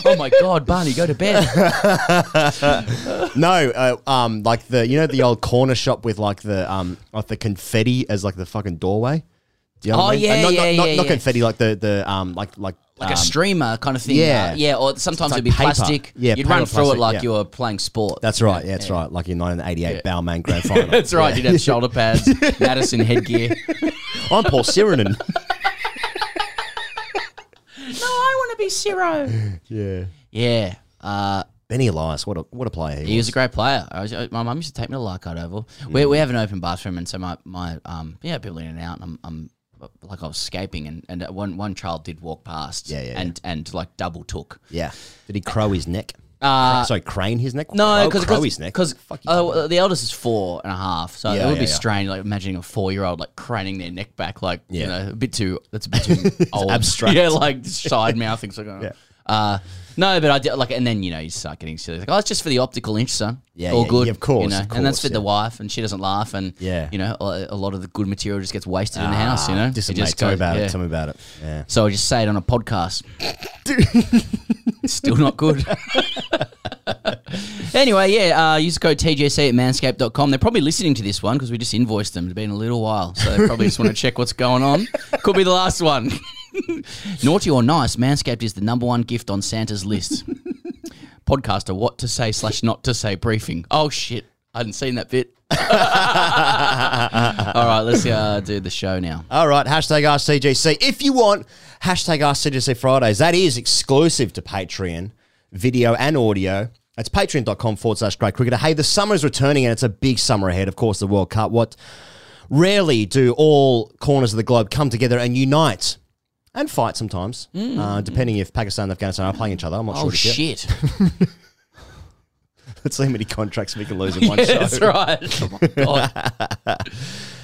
(laughs) oh my God, Barney, go to bed. (laughs) no, uh, um, like the you know the old corner shop with like the um like the confetti as like the fucking doorway. Do you know what Oh, I mean? yeah, Uh, not, yeah, not, not, yeah, not yeah. confetti, like the the um like like Like um, a streamer kind of thing. Yeah, uh, yeah, or sometimes It's it'd be paper. plastic. Yeah, You'd paper run through plastic, it like yeah. you were playing sport. That's right. Yeah, that's right. Like in 1988 Yeah. Balmain (laughs) Grand Final. That's right. Yeah. You'd have shoulder pads, Madison headgear. I'm Paul Sironen. No, I want to be Ciro. (laughs) yeah. Yeah. Uh, Benny Elias, what a what a player he, He was a great player. I was, my mum used to take me to Leichhardt Oval. We, we have an open bathroom, and so my, my um yeah people in and out, and I'm, I'm like I was escaping, and, and one one child did walk past, Yeah, yeah, and and like double took. Yeah. Did he crow his neck? Uh, Sorry, crane his neck? No, because crow his neck. because uh, the eldest is four and a half, so Yeah, it would yeah, be yeah. strange, like imagining a four year old like craning their neck back, like you know, a bit too. That's a bit (laughs) too old. abstract. (laughs) Yeah, like side mouthing. So (laughs) Yeah. uh, no, but I did like, and then you know you start getting silly. Like, oh, it's just for the optical interest, son. Yeah, all yeah, good. yeah, of course, you know, of and that's course, for the yeah. wife, and she doesn't laugh, and Yeah. you know, a, a lot of the good material just gets wasted in the house. You know, Ah, Just It mate, tell me goes- about yeah. it. Tell me about it. Yeah. So I just say it on a podcast. (laughs) it's still not good. (laughs) anyway, yeah, uh, use the code TGC at manscaped.com. They're probably listening to this one because we just invoiced them. It's been a little while. So they probably just want to (laughs) check what's going on. Could be the last one. (laughs) Naughty or nice, Manscaped is the number one gift on Santa's list. (laughs) Podcaster, what to say slash not to say briefing. Oh, shit. I hadn't seen that bit. (laughs) All right, let's uh, do the show now. All right, hashtag AskTGC. If you want hashtag AskTGC Fridays, that is exclusive to Patreon. video and audio. It's patreon.com forward slash grade cricketer. Hey, the summer is returning and it's a big summer ahead. Of course, the World Cup. What rarely do all corners of the globe come together and unite and fight sometimes, uh, depending if Pakistan and Afghanistan are playing each other. I'm not. Oh sure. yet. shit! (laughs) Let's see how many contracts we can lose in (laughs) one yeah, show. that's right. (laughs) Oh.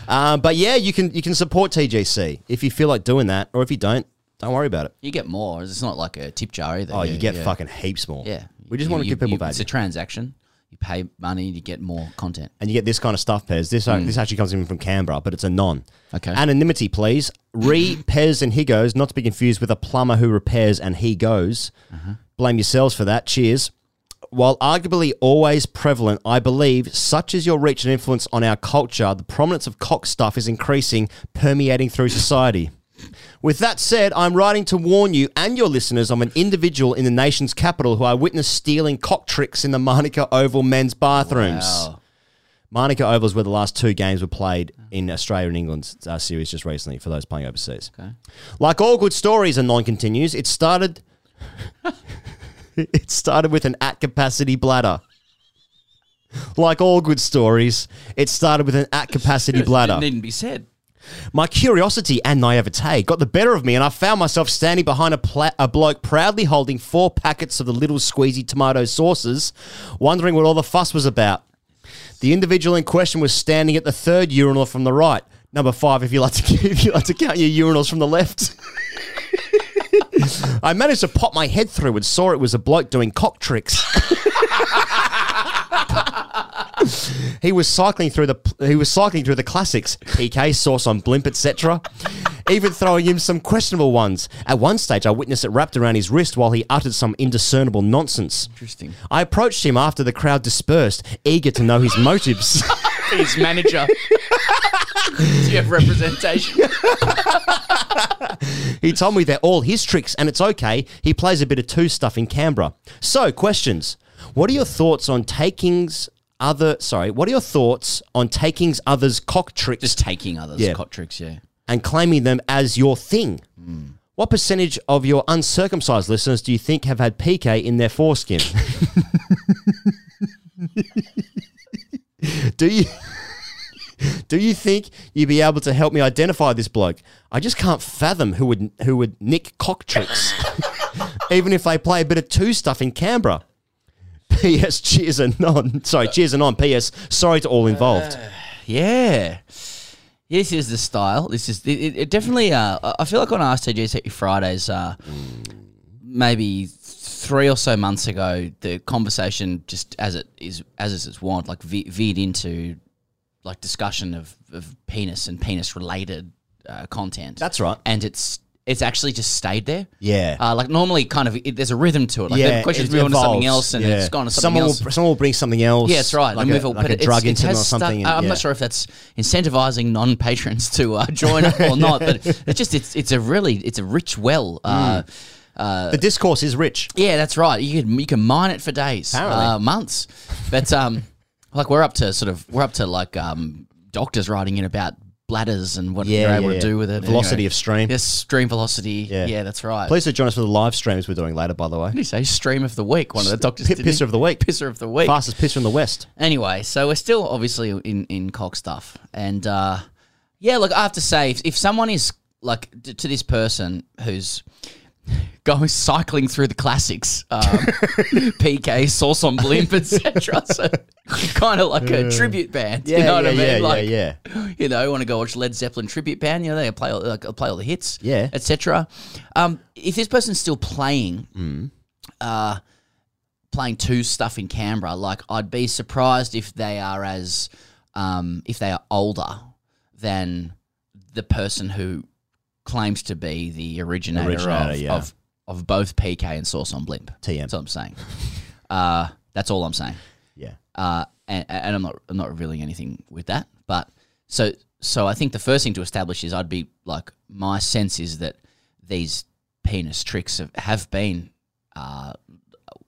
Um, but yeah, you can you can support TGC if you feel like doing that, or if you don't, don't worry about it. You get more. It's not like a tip jar either. Oh, you get yeah. fucking heaps more. Yeah. We just You- want to you- give people you- value. It's a transaction. You pay money, you get more content. and you get this kind of stuff, Pez. This Mm. this actually comes in from Canberra, but it's a non. Okay. Anonymity, please. Re Pez and he goes, not to be confused with a plumber who repairs and he goes. Uh-huh. Blame yourselves for that. Cheers. While arguably always prevalent, I believe, such is your reach and influence on our culture, the prominence of cock stuff is increasing, permeating through society. With that said, I'm writing to warn you and your listeners of an individual in the nation's capital who I witnessed stealing cock tricks in the Manuka Oval men's bathrooms. Wow. Manuka Oval is where the last two games were played in Australia and England's uh, series just recently for those playing overseas. Okay. Like all good stories, and non continues, it started. (laughs) it started with an at capacity bladder. Like all good stories, it started with an at capacity bladder. Needn't be said. My curiosity and naivete got the better of me, and I found myself standing behind a, pla- a bloke proudly holding four packets of the little squeezy tomato sauces, wondering what all the fuss was about. The individual in question was standing at the third urinal from the right. Number five, if you like to (laughs) if you like to count your urinals from the left. (laughs) I managed to pop my head through and saw it was a bloke doing cock tricks. (laughs) (laughs) he was cycling through the he was cycling through the classics, PK, sauce on blimp, etc. Even throwing him some questionable ones. At one stage, I witnessed it wrapped around his wrist while he uttered some indiscernible nonsense. Interesting. I approached him after the crowd dispersed, eager to know his motives. (laughs) His manager. Do you have representation? (laughs) he told me they're all his tricks and it's okay. He plays a bit of two stuff in Canberra. So, questions. What are your thoughts on taking's other sorry, what are your thoughts on taking's others cock tricks? Just taking others' Yeah. cock tricks, yeah. and claiming them as your thing. Hmm. What percentage of your uncircumcised listeners do you think have had PK in their foreskin? (laughs) do you (laughs) do you think you'd be able to help me identify this bloke? I just can't fathom who would who would nick cock tricks, (laughs) even if they play a bit of two stuff in Canberra. (laughs) P.S. Cheers and on. Sorry, cheers and on. P.S. Sorry to all involved. Yeah. This is the style. This is it, it- it definitely. Uh, I- feel like on TGC Fridays, uh, maybe three or so months ago, the conversation just as it is as is its wont, like ve- veered into like discussion of, of penis and penis related uh, content. That's right. and it's it's actually just stayed there. Yeah. Uh, like normally, kind of, it, there's a rhythm to it. Like yeah, the question's moved on to something else, and Yeah. it's gone to something someone else. Will, someone will bring something else. Yeah, that's right. Like a, move like a drug it incident or has stuck- something. I'm yeah. not sure if that's incentivizing non-patrons to uh, join up or not, but (laughs) it's just it's it's a really it's a rich well. Uh, uh, The discourse is rich. yeah, that's right. You can you can mine it for days, uh, months. But um, (laughs) like we're up to sort of we're up to like um doctors writing in about bladders and what Yeah, you're able yeah, to do with it. Velocity of stream. Yes, stream velocity. Yeah. Yeah, that's right. Please do join us for the live streams we're doing later, by the way. What did you say? Stream of the week. One of the doctors. He? pisser of the week. Pisser of the week. Fastest pisser in the West. Anyway, so we're still obviously in in cock stuff, and uh, yeah, look, I have to say, if, if someone is like t- to this person who's going cycling through the classics, um, (laughs) PK, Sauce on Blimp, etc. So kind of like a tribute band. Yeah, you Yeah, know what I yeah, mean? yeah, like, yeah, You know, want to go watch Led Zeppelin tribute band? You know, they play all, like, play all the hits, Yeah. etc. Um, if this person's still playing, Mm. uh, playing two stuff in Canberra, like I'd be surprised if they are as um, if they are older than the person who claims to be the originator, Originator, of, yeah. of of both PK and Sauce on Blimp. TM. That's all I'm saying. uh, that's all I'm saying. Yeah. Uh, and, and I'm not I'm not revealing anything with that. But so so I think the first thing to establish is I'd be like my sense is that these penis tricks have, have been, uh,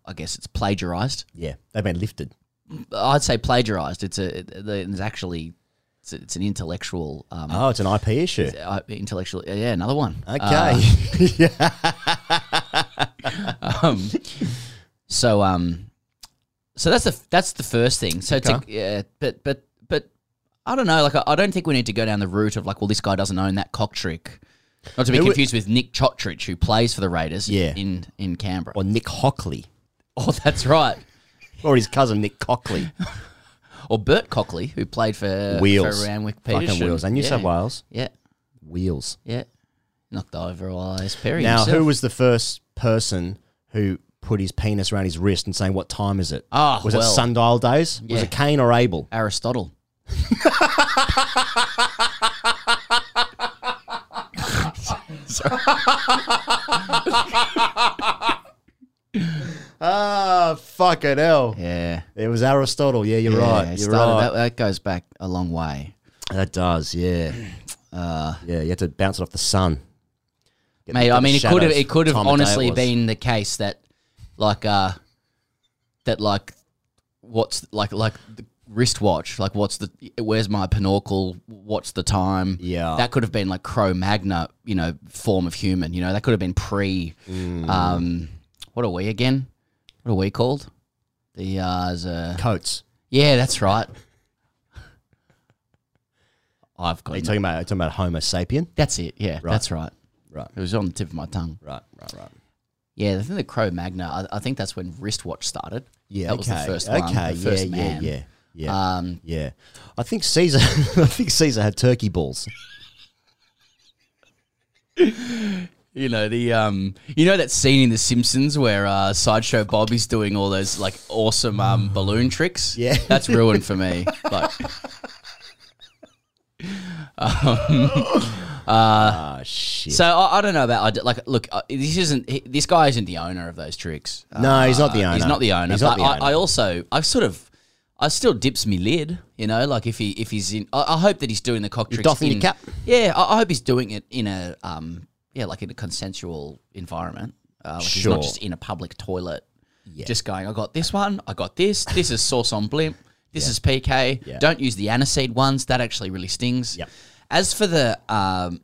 I guess it's plagiarized. Yeah, they've been lifted. I'd say plagiarized. It's a it's actually it's, it's an intellectual. Um, Oh, it's an IP issue. uh, intellectual. Yeah, another one. Okay. Uh, yeah. (laughs) (laughs) um, So um, so that's the that's the first thing. So to, yeah, but but but I don't know. Like I, I don't think we need to go down the route of like, well, this guy doesn't own that cock trick. Not to be Who- confused with Nick Cotric, who plays for the Raiders Yeah. in in Canberra. Or Nick Hockley. (laughs) Oh, that's right. Or his cousin Nick Cockley. Or Bert Cockley, who played for Wheels. for Randwick Fucking Wheels. And New yeah. South Wales. Yeah, Wheels. yeah. Knocked over Ellyse Perry. Now, himself. who was the first person who put his penis around his wrist and saying, "What time is it?" Ah, was well. it sundial days? Was it Cain or Abel? Aristotle? (laughs) (laughs) (laughs) Ah, fucking hell! Yeah, It was Aristotle. Yeah, you're Yeah, right. You're started- right. That, that goes back a long way. That does. Yeah. Uh, yeah, you had to bounce it off the sun. Get Mate, get I mean, it could have it could have time of day it honestly been the case that, like, uh, that like, what's like like the wristwatch? Like, what's the where's my pinnacle? What's the time? Yeah. that could have been like Cro Magna, you know, form of human. You know, that could have been pre. Mm. Um, what are we again? What are we called? The uh, as a coats. Yeah, that's right. (laughs) I've got. Are you talking about talking about Homo sapien? That's it. Yeah, that's right. Right. It was on the tip of my tongue. Right, right, right. Yeah, I think the Cro Magna. I, I think that's when wristwatch started. Yeah, that was the first okay, one. yeah, the first yeah, man. yeah, yeah, Um, yeah. I think Caesar. (laughs) I think Caesar had turkey balls. (laughs) You know the um, you know that scene in The Simpsons where uh, sideshow Bob is doing all those like awesome um, balloon tricks. Yeah. that's ruined for me. (laughs) Like, (laughs) um, (laughs) uh, Ah, shit. So I, I don't know about I like look. Uh, this isn't he, this guy isn't the owner of those tricks. No, he's not the Uh, He's owner. not the owner. He's not the I, owner. I also I sort of I still dips me lid. You know, like if he if he's in. I, I hope that he's doing the cock You're tricks. doffing your cap? Yeah, I, I hope he's doing it in a um yeah like in a consensual environment. Uh, like Sure. not just in a public toilet. Yeah. Just going. I got this one. I got this. This is sauce on blimp. This is PK. Yeah. Don't use the aniseed ones. That actually really stings. Yep. As for the um,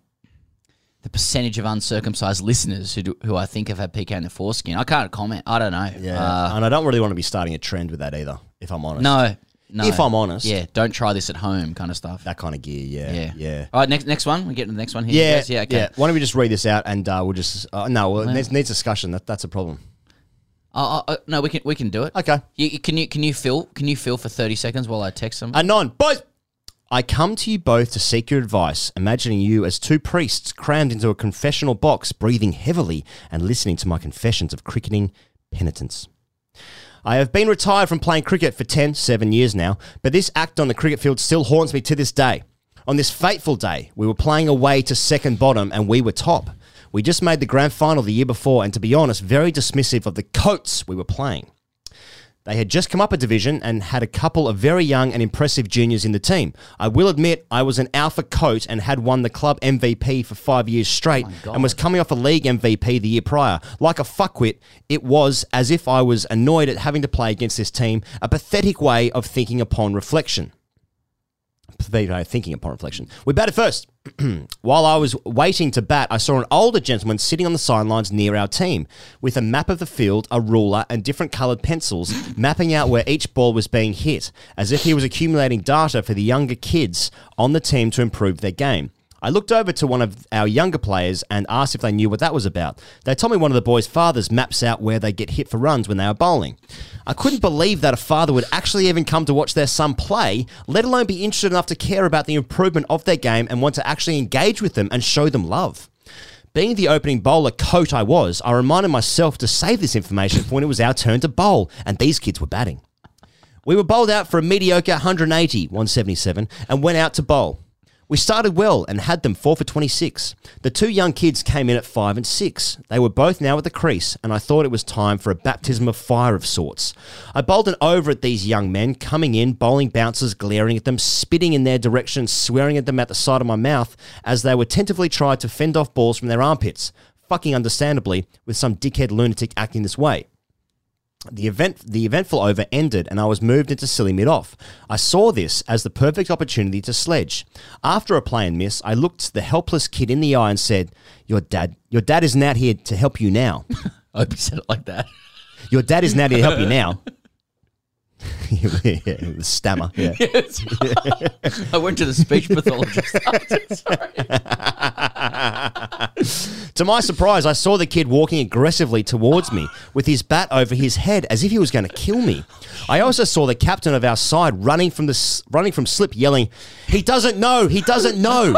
the percentage of uncircumcised listeners who do, who I think have had PK in the foreskin, I can't comment. I don't know. Yeah, Uh, and I don't really want to be starting a trend with that either. If I'm honest. no, no. If I'm honest. yeah, don't try this at home, kind of stuff. That kind of gear. Yeah. yeah, Yeah. All right, next next one. We get to the next one here. Yeah, yeah, okay. yeah. Why don't we just read this out and uh, we'll just uh, no, well, it needs, needs discussion. That that's a problem. Uh, uh, uh, no, we can we can do it. Okay. You, can you can you fill can you fill for thirty seconds while I text them? Anon, boys. I come to you both to seek your advice, imagining you as two priests crammed into a confessional box, breathing heavily and listening to my confessions of cricketing penitence. I have been retired from playing cricket for 10, 7 years now, but this act on the cricket field still haunts me to this day. On this fateful day, we were playing away to second bottom and we were top. We just made the grand final the year before, and to be honest, very dismissive of the coats we were playing. They had just come up a division and had a couple of very young and impressive juniors in the team. I will admit I was an alpha coat and had won the club MVP for five years straight oh and was coming off a league MVP the year prior. Like a fuckwit, it was as if I was annoyed at having to play against this team, a pathetic way of thinking upon reflection. Thinking upon reflection. We batted first. (clears throat) While I was waiting to bat, I saw an older gentleman sitting on the sidelines near our team with a map of the field, a ruler, and different coloured pencils (laughs) mapping out where each ball was being hit, as if he was accumulating data for the younger kids on the team to improve their game. I looked over to one of our younger players and asked if they knew what that was about. They told me one of the boys' fathers maps out where they get hit for runs when they are bowling. I couldn't believe that a father would actually even come to watch their son play, let alone be interested enough to care about the improvement of their game and want to actually engage with them and show them love. Being the opening bowler coat I was, I reminded myself to save this information for when it was our turn to bowl, and these kids were batting. We were bowled out for a mediocre 180, 177, and went out to bowl. We started well and had them 4 for 26. The two young kids came in at 5 and 6. They were both now at the crease, and I thought it was time for a baptism of fire of sorts. I bowled an over at these young men, coming in, bowling bouncers, glaring at them, spitting in their direction, swearing at them at the side of my mouth as they were tentatively tried to fend off balls from their armpits. Fucking understandably, with some dickhead lunatic acting this way. The event, the eventful over ended, and I was moved into silly mid off. I saw this as the perfect opportunity to sledge. After a play and miss, I looked the helpless kid in the eye and said, "Your dad, your dad isn't out here to help you now." (laughs) I hope you said it like that. Your dad is now here to help you now. (laughs) (laughs) yeah, stammer. (laughs) Yeah. Yes. I went to the speech pathologist. (laughs) To my surprise, I saw the kid walking aggressively towards me with his bat over his head as if he was going to kill me. I also saw the captain of our side running from the running from slip yelling, "He doesn't know. He doesn't know."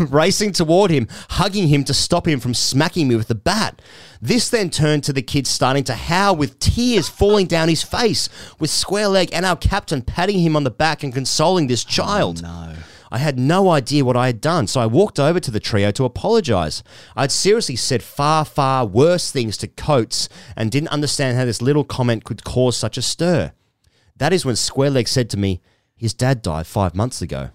(laughs) Racing toward him, hugging him to stop him from smacking me with the bat. This then turned to the kid starting to howl with tears falling down his face, with Square Leg and our captain patting him on the back and consoling this oh, child. no. I had no idea what I had done, so I walked over to the trio to apologize. I'd seriously said far, far worse things to Coates and didn't understand how this little comment could cause such a stir. That is when Squareleg said to me, His dad died five months ago.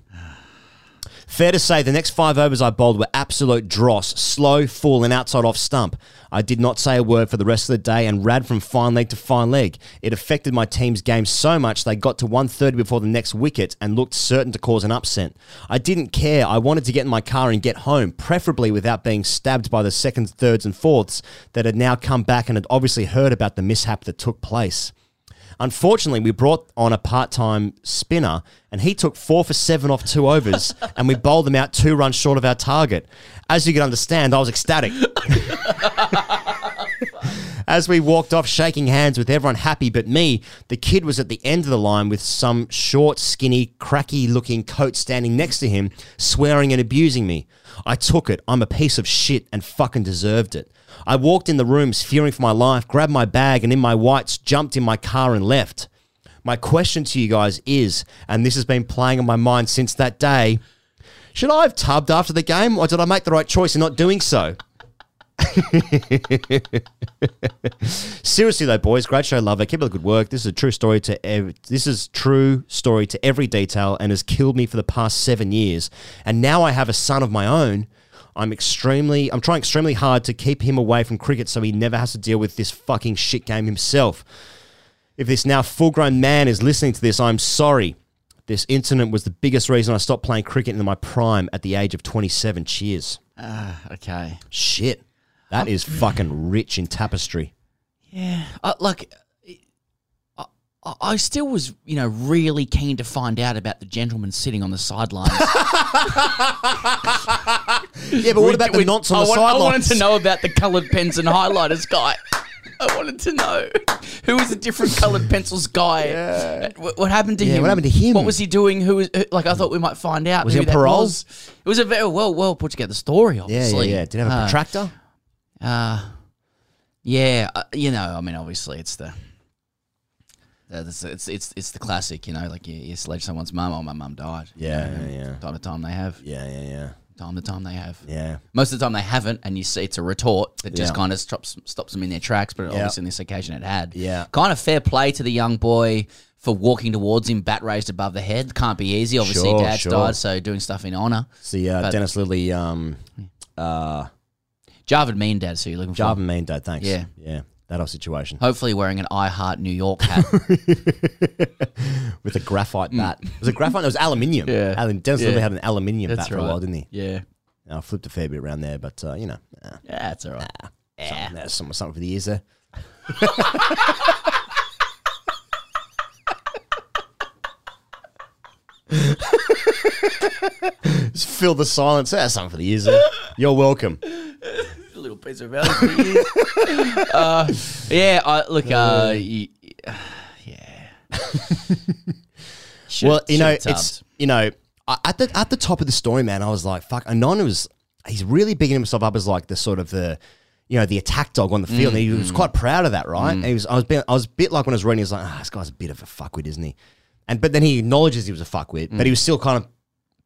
Fair to say, the next five overs I bowled were absolute dross, slow, full, and outside off stump. I did not say a word for the rest of the day and rad from fine leg to fine leg. It affected my team's game so much they got to 130 before the next wicket and looked certain to cause an upset. I didn't care. I wanted to get in my car and get home, preferably without being stabbed by the seconds, thirds, and fourths that had now come back and had obviously heard about the mishap that took place. Unfortunately, we brought on a part time spinner and he took four for seven off two overs (laughs) and we bowled him out two runs short of our target. As you can understand, I was ecstatic. (laughs) As we walked off shaking hands with everyone happy but me, the kid was at the end of the line with some short, skinny, cracky looking coat standing next to him, swearing and abusing me. I took it. I'm a piece of shit and fucking deserved it. I walked in the rooms fearing for my life, grabbed my bag and in my whites jumped in my car and left. My question to you guys is, and this has been playing on my mind since that day, should I have tubbed after the game or did I make the right choice in not doing so? (laughs) Seriously though, boys, great show, love it. Keep up the good work. This is a true story to ev- this is true story to every detail, and has killed me for the past seven years. And now I have a son of my own. I'm extremely, I'm trying extremely hard to keep him away from cricket so he never has to deal with this fucking shit game himself. If this now full-grown man is listening to this, I'm sorry. This incident was the biggest reason I stopped playing cricket in my prime at the age of 27. Cheers. Ah, okay. Shit. That is fucking rich in tapestry. Yeah, uh, like I, still was, you know, really keen to find out about the gentleman sitting on the sidelines. (laughs) Yeah, but what about the nonce on I the want- I wanted to know about the coloured pens and highlighters guy. I wanted to know who was the different coloured pencils guy. What, what happened to Yeah, him? what happened to him? What was he doing? Who was like? I thought we might find out. Was he on parole? Was. It was a very well well put together story. Yeah, Obviously, yeah, yeah. Did it have a Uh, protractor? uh, yeah, uh, you know, I mean, obviously, it's the. The- It's, it's it's it's the classic, you know, like you, you sledge someone's mum. Oh, my mum died. you Yeah, know, yeah, yeah. Time to time they have. Yeah, yeah, yeah. Time to time they have. Yeah. Most of the time they haven't, and you see it's a retort that just Yeah. kind of stops stops them in their tracks. But obviously, in this occasion, it had. Yeah. Kind of fair play to the young boy for walking towards him, bat raised above the head. Can't be easy. Obviously, Sure, dad's sure. died, so doing stuff in honour. See, uh, Dennis Lillee, um, uh, Javed Miandad, so you're looking for. Javed Miandad, thanks. Yeah. Yeah. That whole situation. Hopefully, wearing an I Heart New York hat. (laughs) With a graphite bat. Was it graphite? It was aluminium. Mm. Yeah. Alan, Dennis Yeah. Had an aluminium That's bat for a while, didn't he? Yeah. I flipped a fair bit around there, but, uh, you know. Uh, Yeah, that's all right. something, there's something, something for the ears there. (laughs) Just fill the silence. That's something for the ears there. You're welcome. A little piece of value for you. uh, yeah, I, look, uh, y- (sighs) yeah. (laughs) Should- well, you know, should've tubbed. it's you know, I- at the at the top of the story, man, I was like, fuck. Anon was he's really bigging himself up as like the sort of the you know the attack dog on the field. and he was Mm. quite proud of that, right? And he was I was being, I was a bit like when I was reading, he was like, ah, this guy's a bit of a fuckwit, isn't he? And but then he acknowledges he was a fuckwit, but he was still kind of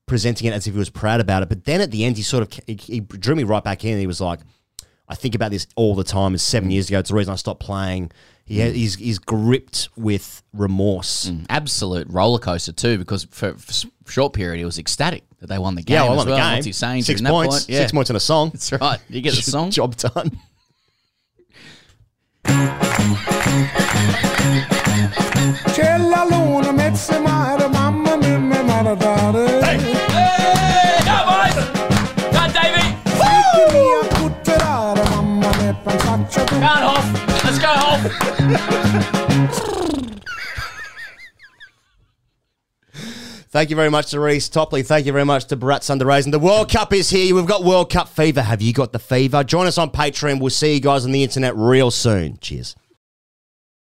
presenting it as if he was proud about it. But then at the end, he sort of he, he drew me right back in. And he was like, I think about this all the time. It's seven mm. years ago. It's the reason I stopped playing. He ha- mm. he's he's gripped with remorse. Mm, absolute roller coaster too, because for, for s- short period he was ecstatic that they won the game. Yeah, well, I as won the well. game. What's he saying? Six during that points. point? Yeah. Six points in a song. (laughs) That's right. You get the (laughs) song. Job done. C'è Let's go, Hoff. Thank you very much to Reece Topley. Thank you very much to Bharat Sundays. The World Cup is here. We've got World Cup fever. Have you got the fever? Join us on Patreon. We'll see you guys on the internet real soon. Cheers.